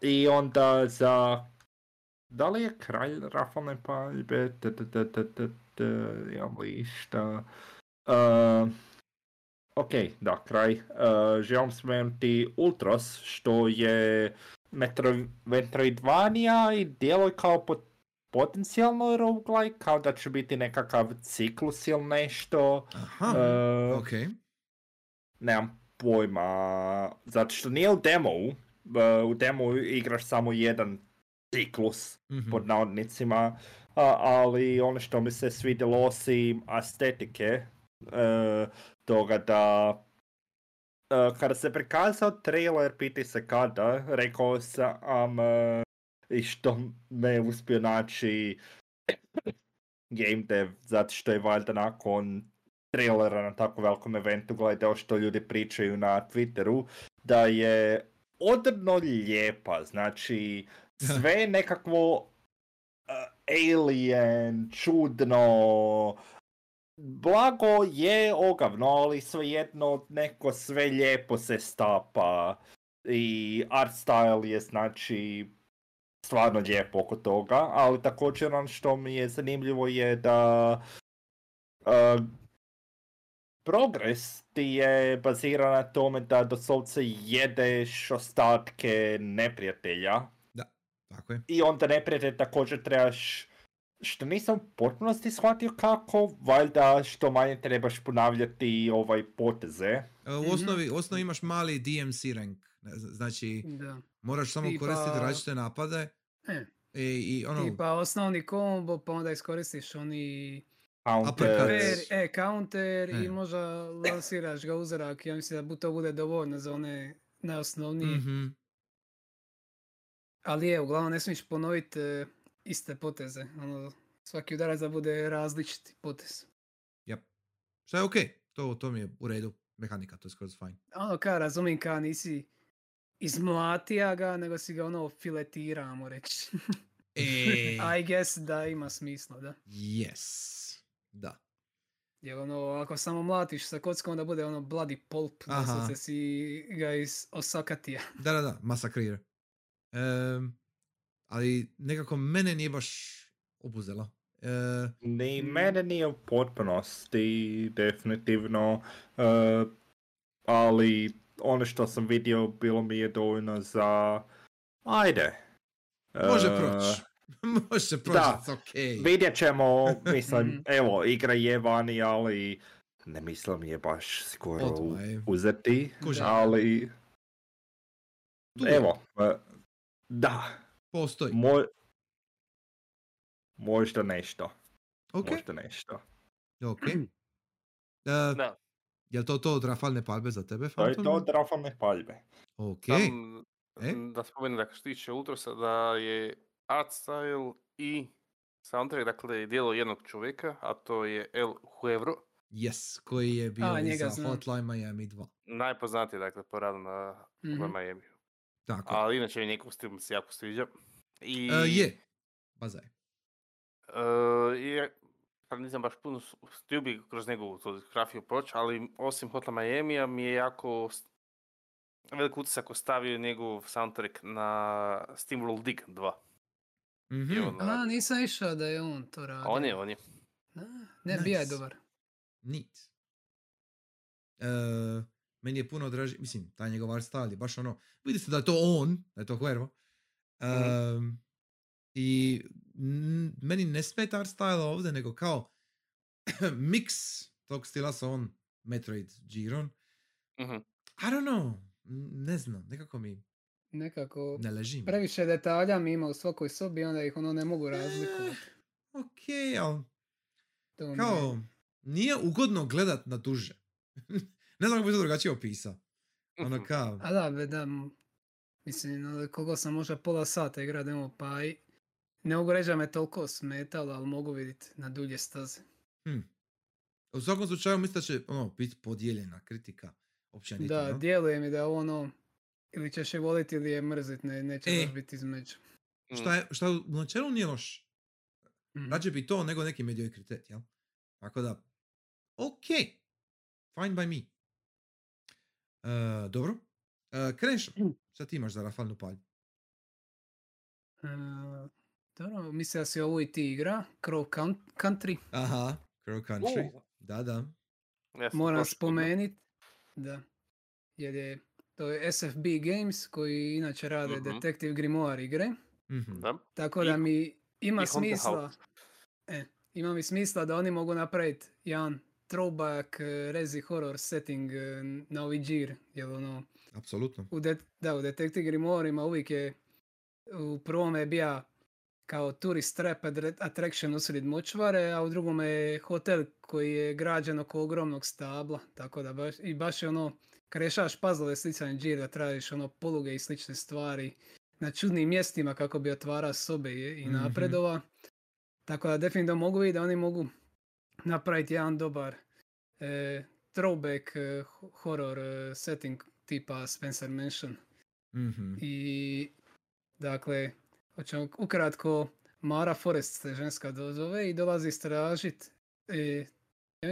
I onda za... Da li je kralj rafalne paljbe? Imam li išta? Ok, da, kraj. E, želim spomenuti Ultros, što je Metro, Metroidvania i djeluje kao pot, potencijalno roguelike, kao da će biti nekakav ciklus ili nešto. Aha, E, ok. nemam pojma, zato što nije u demo u demo igraš samo jedan ciklus Mhm. pod navodnicima, ali ono što mi se svidjelo osim estetike toga da e, kada se prikazao trailer, piti se kada, rekao sam e, i što me uspio naći game dev, zato što je valjda nakon trailera na tako velikom eventu gledao što ljudi pričaju na Twitteru, da je odrno lijepa, znači sve nekakvo uh, alien, čudno, blago je ogavno, ali svejedno neko sve lijepo se stapa i art style je znači stvarno lijepo oko toga, ali također ono što mi je zanimljivo je da uh, progres ti je baziran na tome da doslovce jedeš ostatke neprijatelja Tako je. i onda neprijatelj također trebaš što nisam u potpunosti shvatio kako, valjda što manje trebaš ponavljati ovaj poteze. E, U Mhm. osnovi, u osnovi imaš mali DMC rank. Znači, Da. moraš samo Tipa- koristiti različite napade. E. I, i ono, Tipa osnovni kombo, pa onda iskoristiš oni Counter, Uppercut. counter, e, counter i E. možda lansiraš ga u zrak. Ja mislim da to bude dovoljno za one najosnovnije. mhm. Ali je, uglavnom ne smiješ ponoviti e, iste poteze. Ono, svaki udarac da bude različiti potez. Što je okej, to, to mi je u redu. Mehanika, to je skroz fajn. Ono ka, razumijem ka nisi izmlatija ga, nego si ga ono filetira, ajmo reći. E, (laughs) I guess da ima smisla, da. yes. Da. Jer ono, ako samo mlatiš sa kockom, onda bude ono bloody pulp, Aha. doslovce si ga iz osakatija. Da, da, da, masakrira. Em, ali nekako mene nije baš obuzela. E, Ni mene nije u potpunosti, definitivno, e, ali ono što sam vidio bilo mi je dovoljno za... Ajde. može E, proći. može proći, (laughs) da. it's okej. Vidjet ćemo, (laughs) mislim, Mhm. evo, igra je vani, ali ne mislim je baš skoro Odmah je. uzeti, Kužim. ali evo, da, Postoji. mo- možda nešto, Ok, možda nešto. ok. (clears throat) E, Da. Jel to to od rafalne palbe za tebe, To je to od rafalne paljbe. Ok. Sam, E? da spomenem dakle, što se tiče Ultrosa, da je art style i soundtrack, dakle, dijelo jednog čovjeka, a to je El Huevro, Yes, koji je bio A, za znam. Hotline Miami 2. najpoznatiji, dakle, po radu na Mhm. mm Miami. Tako. Ali inače, njegov stil mi se jako sviđa. I, E, je. Bazaj. e, i sad nisam baš puno s- htio bi kroz njegovu tu diskografiju proći, ali osim Hotline Miami mi je jako velik utisak ostavio njegov soundtrack na SteamWorld Dig 2. Mhm. I on A, radi. nisam išao da je on to radio. on je, on je. A, ne, bija je Nice. dobar. Neat. E, meni je puno draži, mislim, taj njegov art style je baš ono, vidi se da je to on, da je to Cuervo. Mhm. Em, I n- meni ne smeta art style ovdje, nego kao (clears throat) mix tog stila sa on Metroid Giron. Mhm. I don't know, ne znam, nekako mi Nekako, ne leži. mi. previše detalja mi ima u svakoj sobi, onda ih ono ne mogu razlikovati. Ok, ali kao, nije ugodno gledat na duže. (laughs) ne znam kako bi to drugačije opisao. Ono Mhm. kao, A da, be, da, mislim, ono, koliko sam možda pola sata igra demo, pa i ne mogu reći da me toliko smetalo, ali mogu vidjeti na dulje staze. hm. U svakom slučaju mislim da će ono, biti podijeljena kritika općenito. Da, no? djeluje mi da je ono, ili ćeš je voliti ili je mrzit, ne, neće E. baš biti između. Šta, je, šta u načelu nije loš. Mhm. Rađe bi to nego neki mediokritet, jel? Tako da, ok, fine by me. E, dobro, e, Krešo, šta ti imaš za rafalnu palju? E, dobro, mislim da si ovo i ti igra, Crow Coun- Country. Aha, Crow Country, U. da, da. Ja Moram spomenit, da, jer je, to je SFB Games koji inače rade Mhm. Detective Grimoire igre, Mhm. Da. tako da mi ima i smisla, e, ima mi smisla da oni mogu napraviti jedan throwback eh, rezi horror setting eh, na ovaj džir, jer ono, Apsolutno. u, det, da, u Detective Grimoirima uvijek je u prvome je bija kao tourist trap attraction usred močvare, a u drugome je hotel koji je građen oko ogromnog stabla, tako da baš, i baš je ono, kad rješavaš puzzle slicanje džir da tražiš ono poluge i slične stvari na čudnim mjestima kako bi otvara sobe i, i Mhm. napredova. Tako da definitivno mogu vidjeti da oni mogu napraviti jedan dobar e, throwback e, ho- horror e, setting tipa Spencer Mansion. Mhm. I dakle, hoćemo ukratko, Mara Forest se ženska dozove i dolazi istražit. E, je,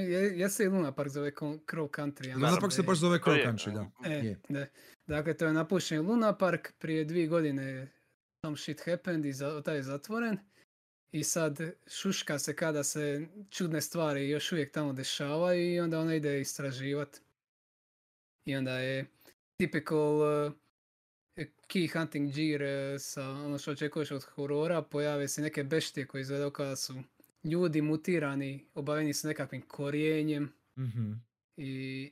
je, je se i Luna Park zove Con- Crow Country? ja Luna Park se baš zove Crow je, Country, da. E, Je. da. Dakle, to je napušten Luna Park, prije dvije godine some shit happened i za, taj je zatvoren. I sad šuška se kada se čudne stvari još uvijek tamo dešavaju i onda ona ide istraživat. I onda je typical uh, key hunting gear uh, sa ono što očekuješ od horora, pojave se neke beštije koje izgledaju kada su ljudi mutirani, obaveni s nekakvim korijenjem Mhm. i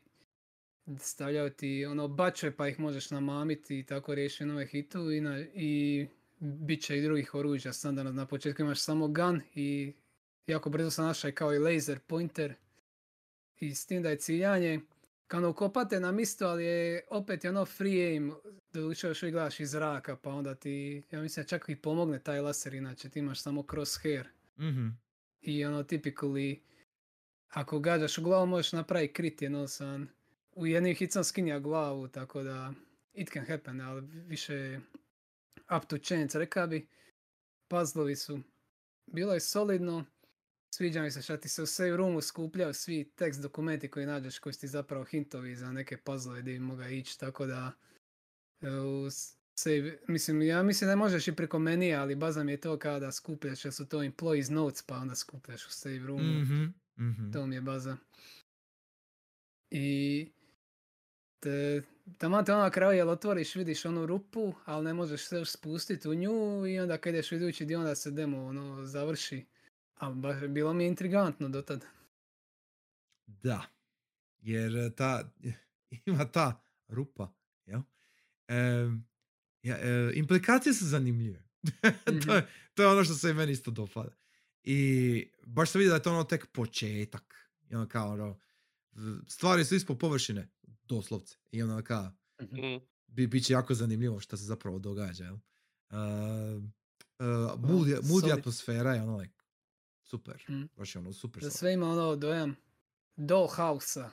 stavljaju ti ono bače pa ih možeš namamiti i tako riješiti nove hitu i, na, i bit će i drugih oružja standardno. Na početku imaš samo gun i jako brzo se našao kao i laser pointer i s tim da je ciljanje ono ukopate na misto, ali je opet je ono free aim, doduše još uvijek gledaš iz zraka, pa onda ti, ja mislim da čak i pomogne taj laser, inače ti imaš samo crosshair. Mhm. I ono, typically, ako gađaš u glavu možeš napraviti crit jednosan. U jednim hit skinja glavu, tako da it can happen, ali više up to chance, reka bi. Puzzlovi su, bilo je solidno, sviđa mi se šta ti se u save roomu skupljaju svi tekst dokumenti koji nađeš koji su ti zapravo hintovi za neke puzzlove gdje bi mogao ići, tako da e, u save, mislim, ja mislim da možeš i preko menija, ali baza mi je to kada skupljaš, jer su to employees notes, pa onda skupljaš u save roomu. Mhm. Mhm. To mi je baza. I te, taman te ono na kraju jel otvoriš, vidiš onu rupu, ali ne možeš se još spustiti u nju i onda kad ideš u idući dio onda se demo ono završi. Ali baš bilo mi je intrigantno do tad. Da, jer e, ta, (laughs) ima ta rupa, jel? Em, ja, e, implikacije su zanimljive. (laughs) to, je, to je ono što se i meni isto dopada. I baš se vidi da je to ono tek početak. I ono kao ono, stvari su ispod površine, doslovce. I kao, Mhm. bi, bit će jako zanimljivo što se zapravo događa, jel? Uh, uh, mood, je- mood i solid. atmosfera je ono like, super. Mm. Baš je ono super. Da sve ima ono dojam Dollhouse-a.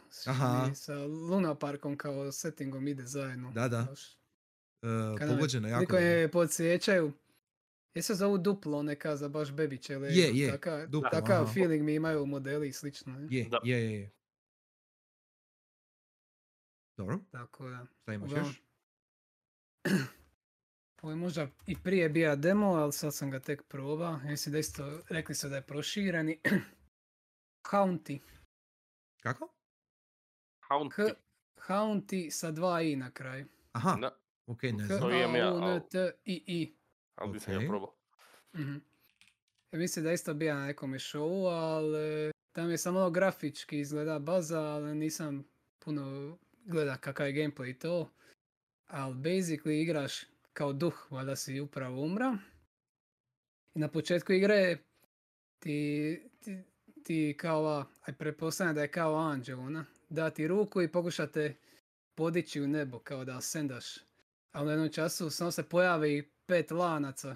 Sa Luna Parkom kao settingom ide zajedno. Da, da. Baš. Uh, pogođeno jako Niko je podsjećaju. Je se zovu duplo neka za baš bebiće Lego. Je, je, Taka, duplo, takav feeling mi imaju modeli i slično. je, je, je. Dobro, Tako da. šta imaš Uglavnom, još? (clears throat) ovo je možda i prije bio demo, ali sad sam ga tek probao. Mislim da isto, rekli su da je prošireni. (clears throat) Haunty. Kako? Hound H- Haunty sa dva i na kraju. Aha, Da, ok, ne znam. U N T I I. ali nisam probao. Mhm. Ja mislim da je isto bio na nekome showu, ali tam je samo ono grafički izgleda baza, ali nisam puno gleda kakav je gameplay i to. Ali basically igraš kao duh, valjda si upravo umra. I na početku igre ti, ti, ti kao ova, aj pretpostavljam da je kao anđel, ona, da ti ruku i pokušate podići u nebo, kao da asendaš. A u jednom času samo se pojavi pet lanaca,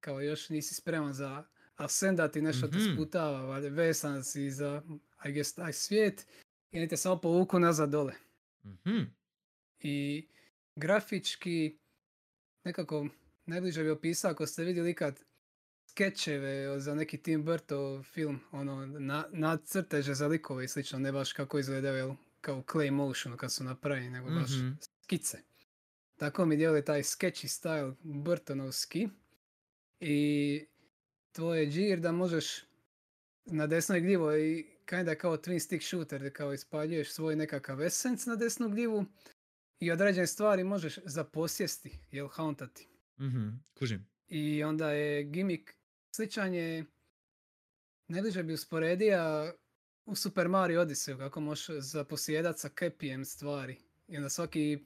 kao još nisi spreman za ascendati, nešto te Mhm. sputava, vesan si za, I guess, taj svijet i oni te samo povuku nazad dole. Mhm. I grafički, nekako najbliže bi opisao ako ste vidjeli ikad skečeve za neki Tim Burton film, ono, na, nacrteže za likove i slično, ne baš kako izgledaju, jel, kao clay motion kad su napravljeni, nego baš Mhm. skice. Tako mi djeluje taj sketchy style Burtonovski. I to je džir da možeš na desnoj gljivo i kinda kao twin stick shooter, da kao ispaljuješ svoj nekakav esenc na desnu gljivu i određene stvari možeš zaposjesti, jel hauntati. Mhm. Kužim. I onda je gimik sličan je, najbliže bi usporedio u Super Mario Odyssey kako možeš zaposjedat sa kepijem stvari. I onda svaki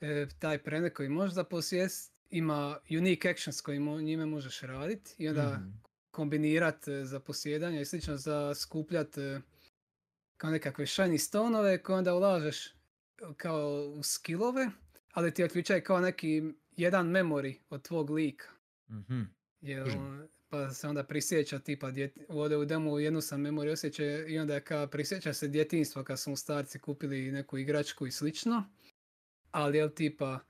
e, taj predmet koji možeš zaposjest ima unique actions koji mo- njime možeš raditi i onda Mhm. Kombinirat e, za posjedanje i slično za skupljat e, kao nekakve shiny stonove koje onda ulažeš e, kao u skillove, ali ti otključaj kao neki jedan memory od tvog lika. Mhm. Jer, pa se onda prisjeća tipa, djet, ovdje u demo jednu sam memory osjeća i onda kao prisjeća se djetinstva kad su mu starci kupili neku igračku i slično. Ali jel tipa,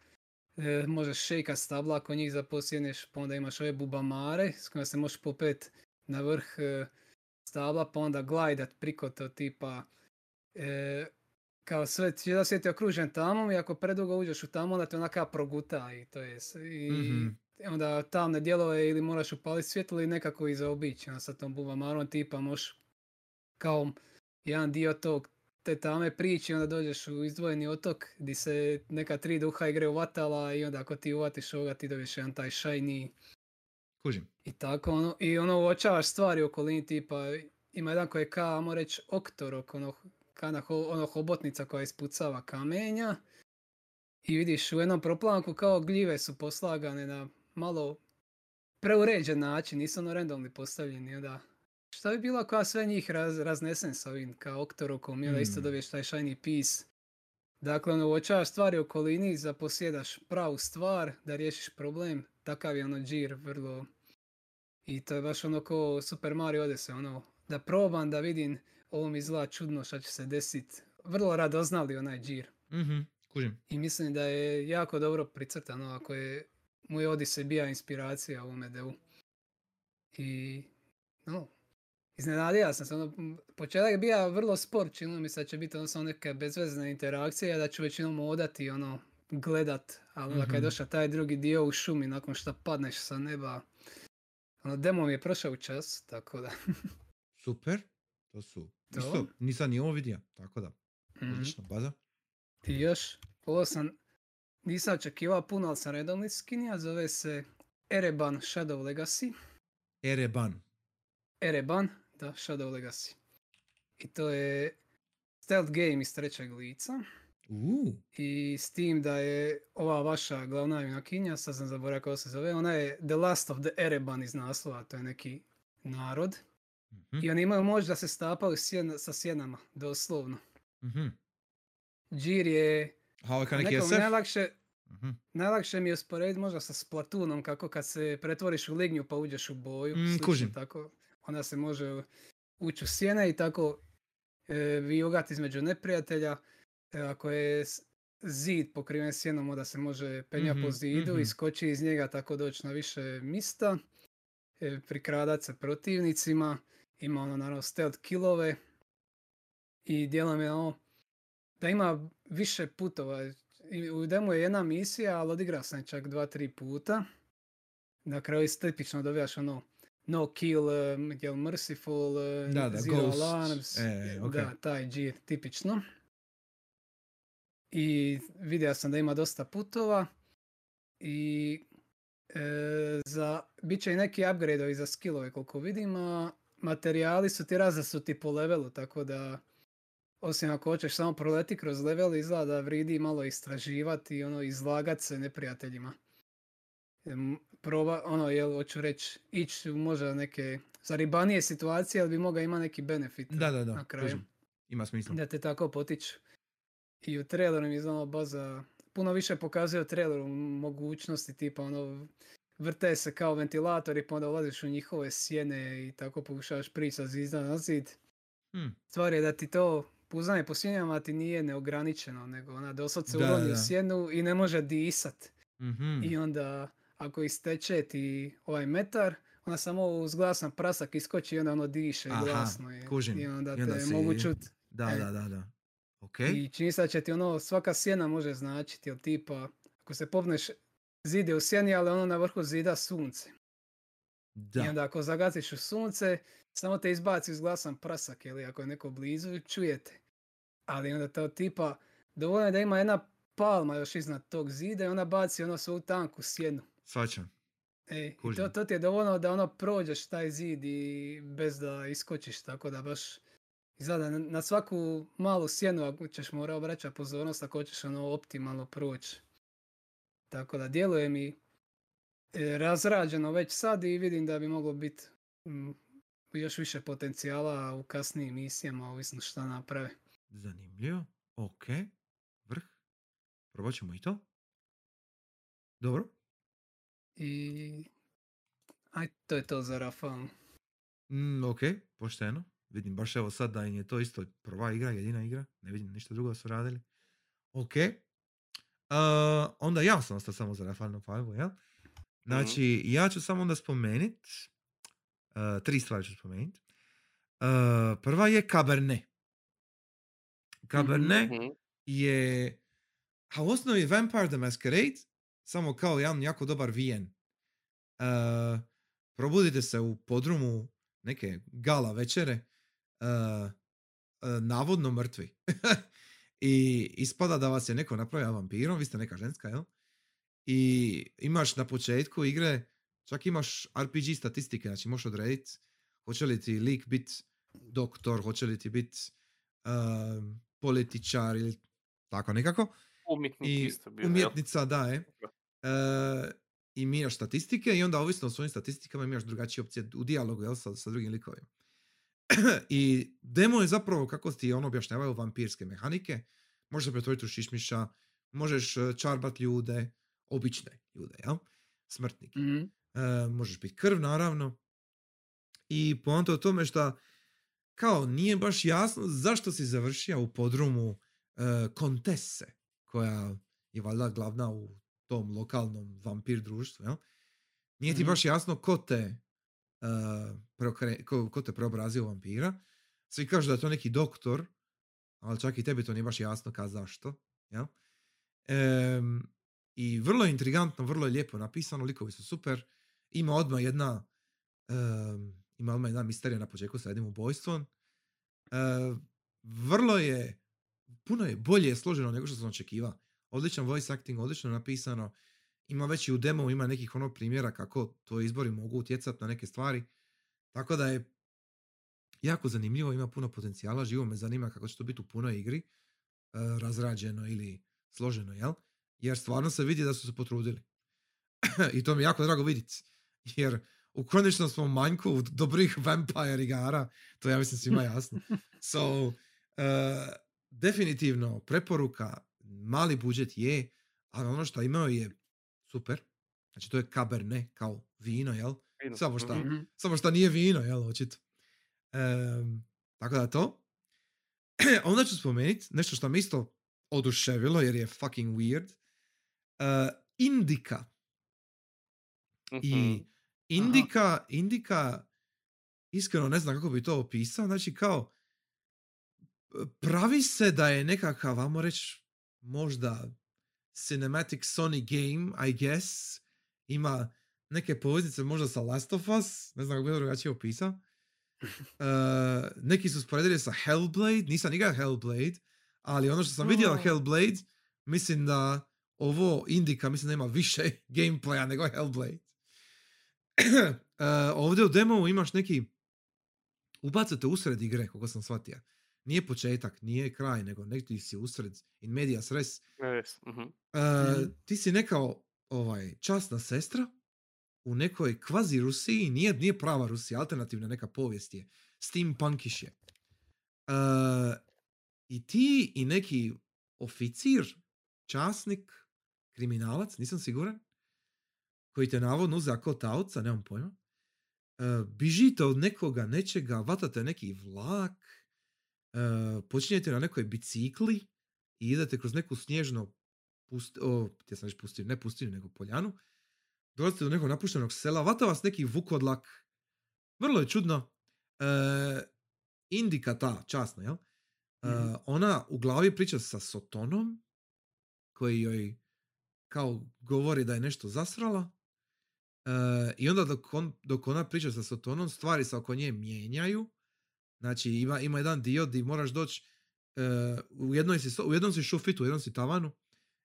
e, možeš šejkat stabla ako njih zaposjeneš, pa onda imaš ove bubamare s kojima se možeš popet na vrh e, stabla, pa onda glajdat priko to tipa, e, kao sve, cijeli svijet je okružen tamom i ako predugo uđeš u tamo, onda te onaka proguta i to je, i Mhm. onda tamne dijelove ili moraš upaliti svjetlo ili nekako i zaobići, onda sa tom bubamarom tipa možeš kao jedan dio tog te tame priči, onda dođeš u izdvojeni otok gdje se neka tri duha igre uvatala i onda ako ti uvatiš ovoga ti dobiješ jedan taj shiny Kužim. i tako ono, i ono uočavaš stvari u okolini tipa ima jedan koji je kao, ajmo reći, oktorok, ono, kana, ho- ono hobotnica koja ispucava kamenja i vidiš u jednom proplanku kao gljive su poslagane na malo preuređen način, nisu ono randomni postavljeni, onda šta bi bilo ako ja sve njih raz, raznesem sa ovim kao oktorokom i onda isto Mm. dobiješ taj shiny piece. Dakle, ono, uočavaš stvari u okolini, zaposjedaš pravu stvar da riješiš problem, takav je ono džir vrlo... I to je baš ono ko Super Mario Odyssey, ono, da probam da vidim ovo mi izgleda čudno šta će se desit. Vrlo radoznali onaj džir. Mhm. Kužim. I mislim da je jako dobro pricrtano ako je moj Odyssey bija inspiracija u ovome delu. I, no, iznenadio sam se, ono, početak je bio vrlo spor, činilo mi se da će biti ono samo neka bezvezna interakcija, da ću većinom odati, ono, gledat, ali onda kad je Mhm. došao taj drugi dio u šumi, nakon što padneš sa neba, ono, demo mi je prošao u čas, tako da. (laughs) Super. To su. To. Isto, nisam ni ovo vidio. Tako da. Mhm. Odlično, baza. I još, ovo sam, nisam očekivao puno, ali sam redovni skinija, zove se Ereban Shadow Legacy. Ereban. Ereban, da, Shadow Legacy. I to je stealth game iz trećeg lica. Uuu. I s tim da je ova vaša glavna junakinja, sad sam zaboravio kako se zove, ona je The Last of the Ereban iz naslova, to je neki narod. Mhm. I oni imaju moć da se stapaju sjena- sa sjenama, doslovno. Mhm. Džir je nekom najlakše, Mhm. najlakše mi je usporediti možda sa Splatoonom, kako kad se pretvoriš u lignju pa uđeš u boju. Mm, slično kužim. Tako, onda se može ući u sjene i tako e, vijugati između neprijatelja. E, ako je zid pokriven sjenom, onda se može penjati po Mhm, zidu mhm. i skoči iz njega tako doći na više mista. E, prikradat se protivnicima. Ima ono naravno stealth killove. I dijelom je ono da ima više putova. i u demo je jedna misija, ali odigrao sam čak dva, tri puta. Na kraju isto tipično dobijaš ono no kill, jel merciful, uh, Da, da, zero ghost. alarms. E, ok. Da, taj džir, tipično. I vidio sam da ima dosta putova i e, za, bit će i neki upgrade za skillove koliko vidim, a materijali su ti razasuti po levelu, tako da osim ako hoćeš samo proleti kroz level, izgleda da vridi malo istraživati i ono, izlagat se neprijateljima. Proba, ono, jel, hoću reći, ići možda neke zaribanije situacije, ali bi mogao ima neki benefit Da, da, da. na kraju. kužim. Ima smisla. Da te tako potiču. I u traileru mi znamo baza, puno više pokazuje u traileru mogućnosti tipa ono, vrte se kao ventilatori pa onda ulaziš u njihove sjene i tako pokušavaš prići sa zizda na zid. Hm. Stvar je da ti to puznanje po sjenama ti nije neograničeno, nego ona Da, uloni da, u da. sjenu i ne može disat. Mhm. I onda ako isteče ti ovaj metar, ona samo uz glasan prasak iskoči i onda ono diše Aha, glasno. je. kužim. I onda I onda te si- mogu čut. Da, E. da, da, da. Ok. I čini se da će ti ono, svaka sjena može značiti, jel tipa, ako se popneš, zid je u sjeni, ali ono na vrhu zida sunce. I Da. onda ako zagaziš u sunce, samo te izbaci uz glasan prasak, ili ako je neko blizu, čujete. Ali onda to tipa, dovoljno je da ima jedna palma još iznad tog zida i ona baci ono svoju tanku sjenu. Svačam. Ej, i to, to ti je dovoljno da ono prođeš taj zid i bez da iskočiš, tako da baš izgleda na, na svaku malu sjenu ako ćeš mora obraćati pozornost ako hoćeš ono optimalno proći. Tako da djeluje mi e, razrađeno već sad i vidim da bi moglo biti mm, još više potencijala u kasnijim misijama, ovisno šta naprave. Zanimljivo. Ok. Vrh. Probat ćemo i to. Dobro. I aj to je to za Rafal. Mm, ok, pošteno. Vidim baš evo sad da im je to isto prva igra, jedina igra. Ne vidim ništa drugo da su radili. Ok. Uh, onda ja sam ostao samo za Rafalno 5, jel? Znači, ja ću samo onda spomenut, uh, tri stvari ću spomenut. Uh, prva je Cabernet. Cabernet Mhm. je, a u osnovi je Vampire the Masquerade, samo kao jedan jako dobar VN. Uh, probudite se u podrumu neke gala večere, uh, uh, navodno mrtvi. (laughs) I ispada da vas je neko napravio vampirom, vi ste neka ženska, jel? I imaš na početku igre, čak imaš RPG statistike, znači možeš odrediti hoće li ti lik bit doktor, hoće li ti bit um, političar ili tako nekako. Umjetnik I isto bio, jel? umjetnica, da je. I mijenjaš statistike i onda ovisno o svojim statistikama imaš drugačije opcije u dijalogu jel, sa, sa drugim likovima. (clears throat) I demo je zapravo kako ti ono objašnjavaju vampirske mehanike. Možeš se pretvoriti u šišmiša, možeš e, čarbat ljude, obične ljude, jel? Smrtnike. Mhm. E, možeš biti krv, naravno. I poanta o tome što kao nije baš jasno zašto si završio u podrumu e, Kontese, koja je valjda glavna u tom lokalnom vampir društvu, jel? Nije ti Mhm. baš jasno ko te, e, preokre- ko, ko te preobrazio vampira. Svi kažu da je to neki doktor, ali čak i tebi to nije baš jasno ka zašto. Jel? Em, I vrlo je intrigantno, vrlo je lijepo napisano, likovi su super. Ima odmah jedna em, ima odmah jedna misterija na početku sa jednim ubojstvom. E, vrlo je, puno je bolje složeno nego što sam očekivao. Odličan voice acting, odlično napisano. Ima već i u demo, ima nekih ono primjera kako to izbori mogu utjecati na neke stvari. Tako da je jako zanimljivo, ima puno potencijala, živo me zanima kako će to biti u punoj igri, e, razrađeno ili složeno, jel? Jer stvarno se vidi da su se potrudili. (clears throat) I to mi je jako drago vidjeti. Jer u konačnom smo manjku dobrih vampire igara, to ja mislim svima jasno. (laughs) So, e, definitivno preporuka, mali budžet je, ali ono što imao je super. Znači to je Cabernet kao vino, jel? Fino. Samo šta? Mhm. Mhm. Samo što nije vino, jel, očito. Em, tako da to. (clears throat) Onda ću spomenuti nešto što me isto oduševilo, jer je fucking weird. Uh, Indika. I Mhm. Indika, Indika, iskreno ne znam kako bi to opisao, znači kao pravi se da je nekakav, vamo reći, možda cinematic Sony game, I guess. Ima neke poveznice možda sa Last of Us, ne znam kako bi to drugačije opisao. Uh, (laughs) neki su sporedili sa Hellblade, nisam igrao Hellblade, ali ono što sam vidio Oh. Hellblade, mislim da ovo indika, mislim da ima više (laughs) gameplaya nego Hellblade. uh, ovdje u demovu imaš neki, ubacate usred igre, kako sam shvatio. Nije početak, nije kraj, nego neki si usred, in medias res. Res, mhm. Uh. Ti si neka ovaj, časna sestra u nekoj kvazi Rusiji, nije, nije prava Rusija, alternativna neka povijest je, steampunkish je. Uh, I ti i neki oficir, časnik, kriminalac, nisam siguran, koji te navodno uze ako taoca, nemam pojma, uh, bižite od nekoga, nečega, vatate neki vlak, uh, počinjete na nekoj bicikli i idete kroz neku snježno pust, o, htio sam pustinu, ne pustinu, nego poljanu, dolazite do nekog napuštenog sela, vata vas neki vukodlak, vrlo je čudno, e, Indika ta, časna, jel? Mhm. Ona u glavi priča sa Sotonom, koji joj kao govori da je nešto zasrala, e, i onda dok, on, dok ona priča sa Sotonom, stvari se oko nje mijenjaju, znači ima, ima jedan dio di moraš doći e, u, jednoj si, u jednom si šufitu, u jednom si tavanu,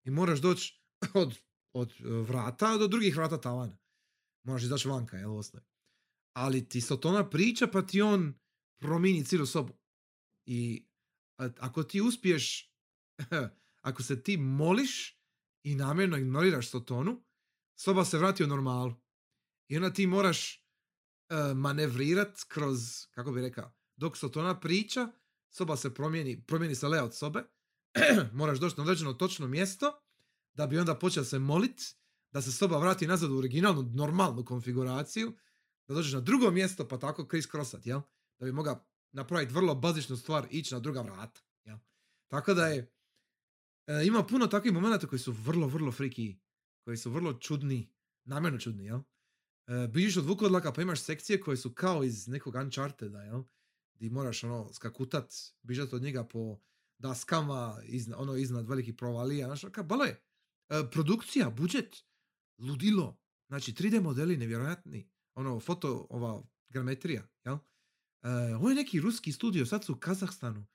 i moraš doći (clears throat) od, od e, vrata do drugih vrata tavana. Moraš izaći vanka, jel, osnovi. Ali ti Sotona priča, pa ti on promijeni cijelu sobu. I a- ako ti uspiješ, (clears throat) ako se ti moliš i namjerno ignoriraš Sotonu, soba se vrati u normalu. I onda ti moraš uh, manevrirat kroz, kako bi rekao, dok Sotona priča, soba se promijeni, promijeni se layout sobe, (clears throat) moraš doći na određeno točno mjesto, da bi onda počeo se molit, da se soba vrati nazad u originalnu, normalnu konfiguraciju, da dođeš na drugo mjesto, pa tako kriss crossat, jel? Da bi mogao napraviti vrlo bazičnu stvar, ići na druga vrata, jel? Tako da je, e, ima puno takvih momenata koji su vrlo, vrlo friki, koji su vrlo čudni, namjerno čudni, jel? E, bižiš od vukodlaka pa imaš sekcije koje su kao iz nekog Uncharteda, jel? Di moraš ono skakutat, bižat od njega po daskama, izna, ono iznad velikih provalija, znaš, ka, balo je. E, produkcija, budžet, ludilo, znači 3D modeli nevjerojatni, ono, foto, ova, grametrija, jel? E, ovo je neki ruski studio, sad su u Kazahstanu,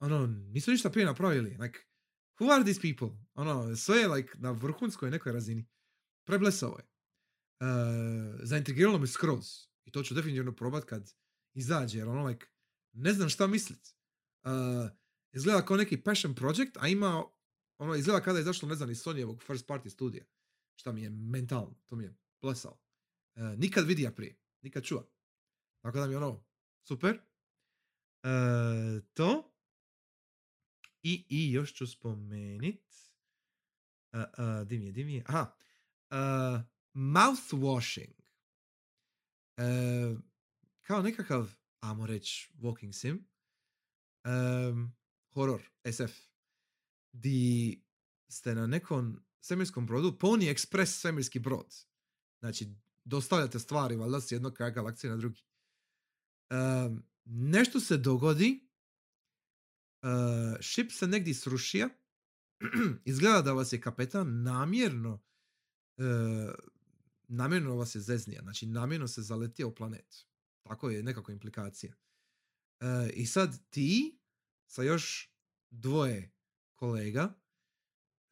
ono, nisu ništa prije napravili, like, who are these people? Ono, sve je, like, na vrhunskoj nekoj razini. Preblesao je. E, zaintrigiralo me skroz. I to ću definitivno probat kad izađe, jer ono, like, ne znam šta mislit. Uh, izgleda kao neki passion project, a ima, ono, izgleda kada je izašlo, ne znam, iz Sonyjevog first party studija. Šta mi je mentalno, to mi je plesalo. E, nikad vidija prije, nikad čuva. Tako da mi je ono, super. E, to. I, I još ću spomenit. Uh, uh, di mi je, di mi je? Aha. Uh, mouthwashing. Uh, kao nekakav, ajmo reći, walking sim. Um, horor, SF. Di ste na nekom svemirskom brodu, Pony Express svemirski brod. Znači, dostavljate stvari, valjda s jednog kraja galaksije na drugi. Um, nešto se dogodi, uh, šip se negdje srušija, (clears throat) izgleda da vas je kapetan namjerno uh, namjerno vas je zeznija, znači namjerno se zaletio u planet. Tako je nekako implikacija. Uh, I sad ti sa još dvoje kolega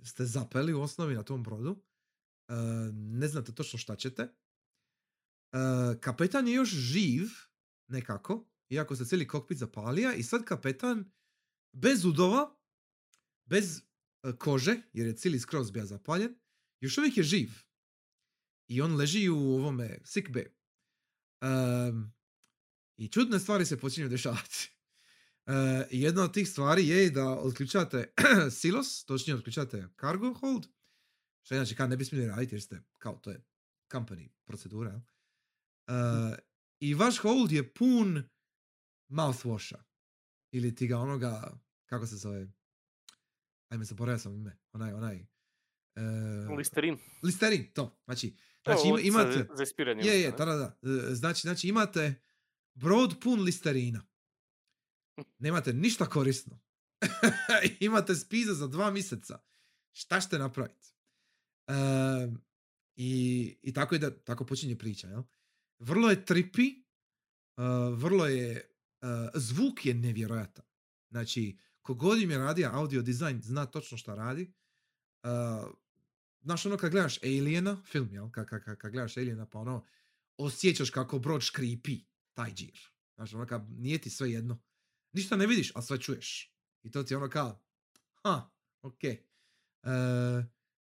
ste zapeli u osnovi na tom brodu. Uh, ne znate točno šta ćete. Uh, kapetan je još živ nekako, iako se cijeli kokpit zapalija i sad kapetan bez udova, bez uh, kože, jer je cijeli skroz bio zapaljen, još uvijek je živ. I on leži u ovome sick bay. Um, I čudne stvari se počinju dešavati. Uh, jedna od tih stvari je da otključate (clears throat) silos, točnije otključate cargo hold, što inače kad ne bi smjeli raditi jer ste, kao to je company procedura. jel? Uh, I vaš hold je pun mouthwasha. Ili ti ga onoga, kako se zove, ajme zaboravio sam ime, onaj, onaj, uh, Listerin. listerin, to, znači, znači ima- imate, za, je, je, da, da. E, Znači, znači imate brod pun listerina. Nemate ništa korisno. (laughs) imate spize za dva mjeseca. šta ćete napraviti? Ehm, i, I tako, ide, tako počinje priča, jel? Vrlo je trippy, uh, vrlo je, uh, zvuk je nevjerojatan. Znači, kogod im je radio audio dizajn zna točno šta radi. Uh, znaš ono kad gledaš Aliena, film, jel? Kad, kad, kad gledaš Aliena pa ono, osjećaš kako brod škripi taj džir. Znaš, ono kad nije ti sve jedno. Ništa ne vidiš, a sve čuješ. I to ti je ono kao, ha, ok. Uh,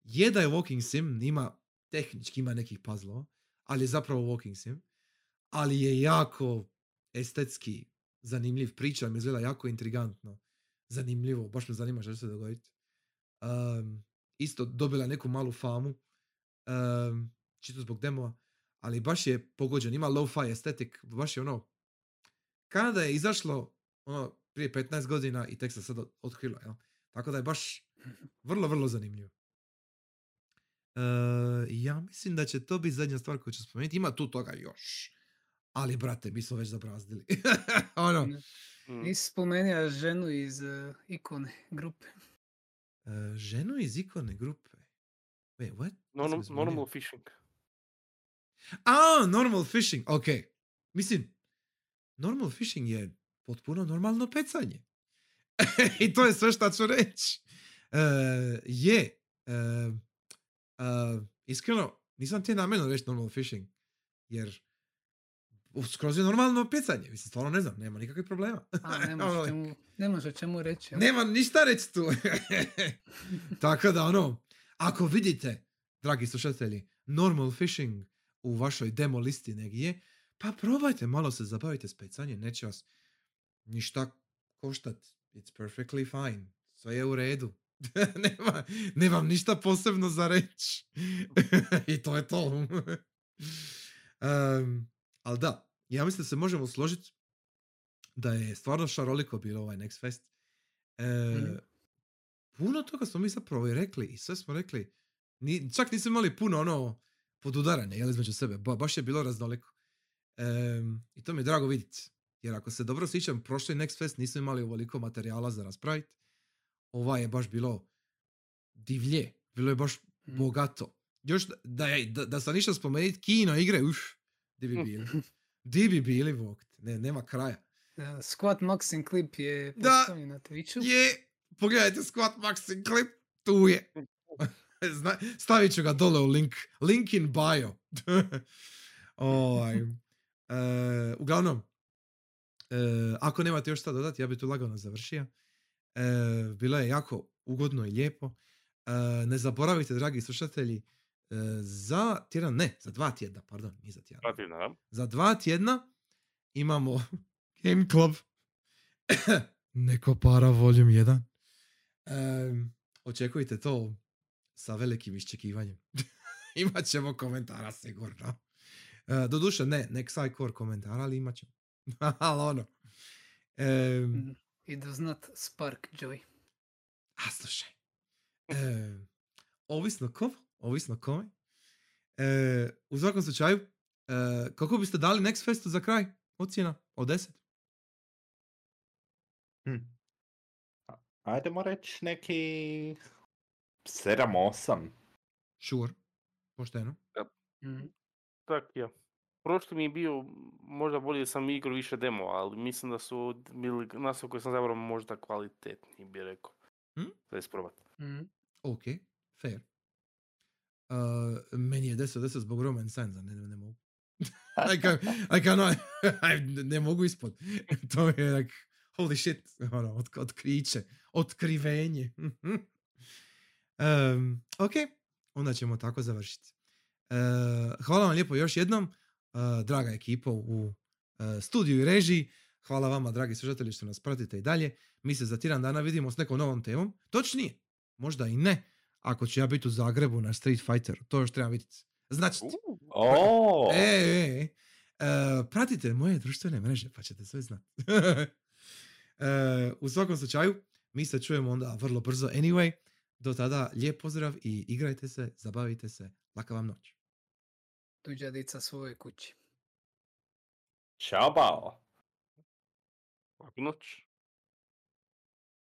je da je Walking Sim, ima, tehnički ima nekih puzzlova, ali je zapravo Walking Sim. Ali je jako estetski zanimljiv, priča mi izgleda jako intrigantno, zanimljivo, baš me zanima što će se dogoditi. Um, isto dobila neku malu famu, um, čisto zbog demova, ali baš je pogođen, ima lo-fi estetik, baš je ono, kada je izašlo ono, prije 15 godina i tek se sad otkrilo, jel? Tako da je baš vrlo, vrlo zanimljivo. Uh, ja mislim da će to biti zadnja stvar koju ću spomenuti. Ima tu toga još. Ali, brate, mi smo već zabrazdili. (laughs) ono, Mm. Nisi spomenuo ženu iz uh, ikone grupe. uh, ženu iz ikone grupe. Wait, what? Normal, normal fishing. A, normal fishing, ok. Mislim, normal fishing je potpuno normalno pecanje. (laughs) I to je sve što ću reći. E, je, e, e, iskreno, nisam ti namjerno reći normal fishing, jer skroz je normalno pecanje. Mislim, stvarno ne znam, nema nikakvih problema. A, nemaš, (laughs) Ono, o čemu, nemaš o čemu reći. jel? nema ništa reći tu. (laughs) Tako da ono, ako vidite, dragi slušatelji, normal fishing u vašoj demo listi negdje, pa probajte, malo se zabavite s pecanjem, neće vas ništa koštat. It's perfectly fine. Sve je u redu. (laughs) nema, nemam ništa posebno za reći. (laughs) I to je to. (laughs) um, ali da, ja mislim da se možemo složiti da je stvarno šaroliko bilo ovaj Next Fest. E, Mhm. Puno toga smo mi zapravo i rekli i sve smo rekli. Ni, čak nismo imali puno ono podudaranje jel, između sebe. Ba, baš je bilo raznoliko. Em, I to mi je drago vidjeti. Jer ako se dobro sjećam, prošli Next Fest nismo imali ovoliko materijala za raspraviti. Ovaj je baš bilo divlje. Bilo je baš Mhm. bogato. Još da, da, da, da sam išao spomenuti kino igre, uf, di bi bili. (laughs) Di bi bili, Bog te, ne, nema kraja. Da, Squat Maxim klip je Da. postavljen na Twitchu. Je, pogledajte Squat Maxi klip, tu je. (laughs) Zna, stavit ću ga dole u link, link in bio. (laughs) ovaj, e, uglavnom, e, ako nemate još šta dodati, ja bi tu lagano završio. E, bilo je jako ugodno i lijepo. E, ne zaboravite, dragi slušatelji, e, za tjedan, ne, za dva tjedna, pardon, nije za tjedan. Pratim, da. Za dva tjedna imamo (laughs) Game Club. (coughs) Neko para voljum 1. Em, očekujte to sa velikim iščekivanjem. (laughs) imat ćemo komentara sigurno. E, doduše ne, nek saj core komentara, ali imat ćemo. (laughs) ali ono. Em, Mm, It does not spark joy. a slušaj. E, ovisno ko, ovisno kome. E, u svakom slučaju, e, kako biste dali Next Festu za kraj? Ocjena od 10? Hm. A- Ajdemo reći neki 7-8. Sure. Pošteno. Mm. Tak, ja. Prošli mi je bio možda bolje sam igrao više demo, ali mislim da su bili naslov koji sam zabrao možda kvalitetniji, bi rekao. Hm? Da isprobat. Mm. Ok, fair. Uh, meni je 10 od 10 zbog Roman Sansa, ne, ne, ne mogu. (laughs) I can, I cannot, (laughs) I ne mogu ispod. to je like, holy shit, ono, od, otkriće, otkrivenje. (laughs) um, ok, onda ćemo tako završiti. Uh, hvala vam lijepo još jednom, uh, draga ekipa u uh, studiju i režiji. Hvala vama, dragi slušatelji, što nas pratite i dalje. Mi se za tjedan dana vidimo s nekom novom temom. Točnije, možda i ne, ako ću ja biti u Zagrebu na Street Fighteru. To još trebam vidjeti. Znači, O, e, e, e. Pratite moje društvene mreže, pa ćete sve znati. (laughs) U svakom slučaju, mi se čujemo onda vrlo brzo anyway. Do tada, lijep pozdrav i igrajte se, zabavite se. Laka vam noć. Tuđa dica svoje kući. Ćao bao. Laku noć.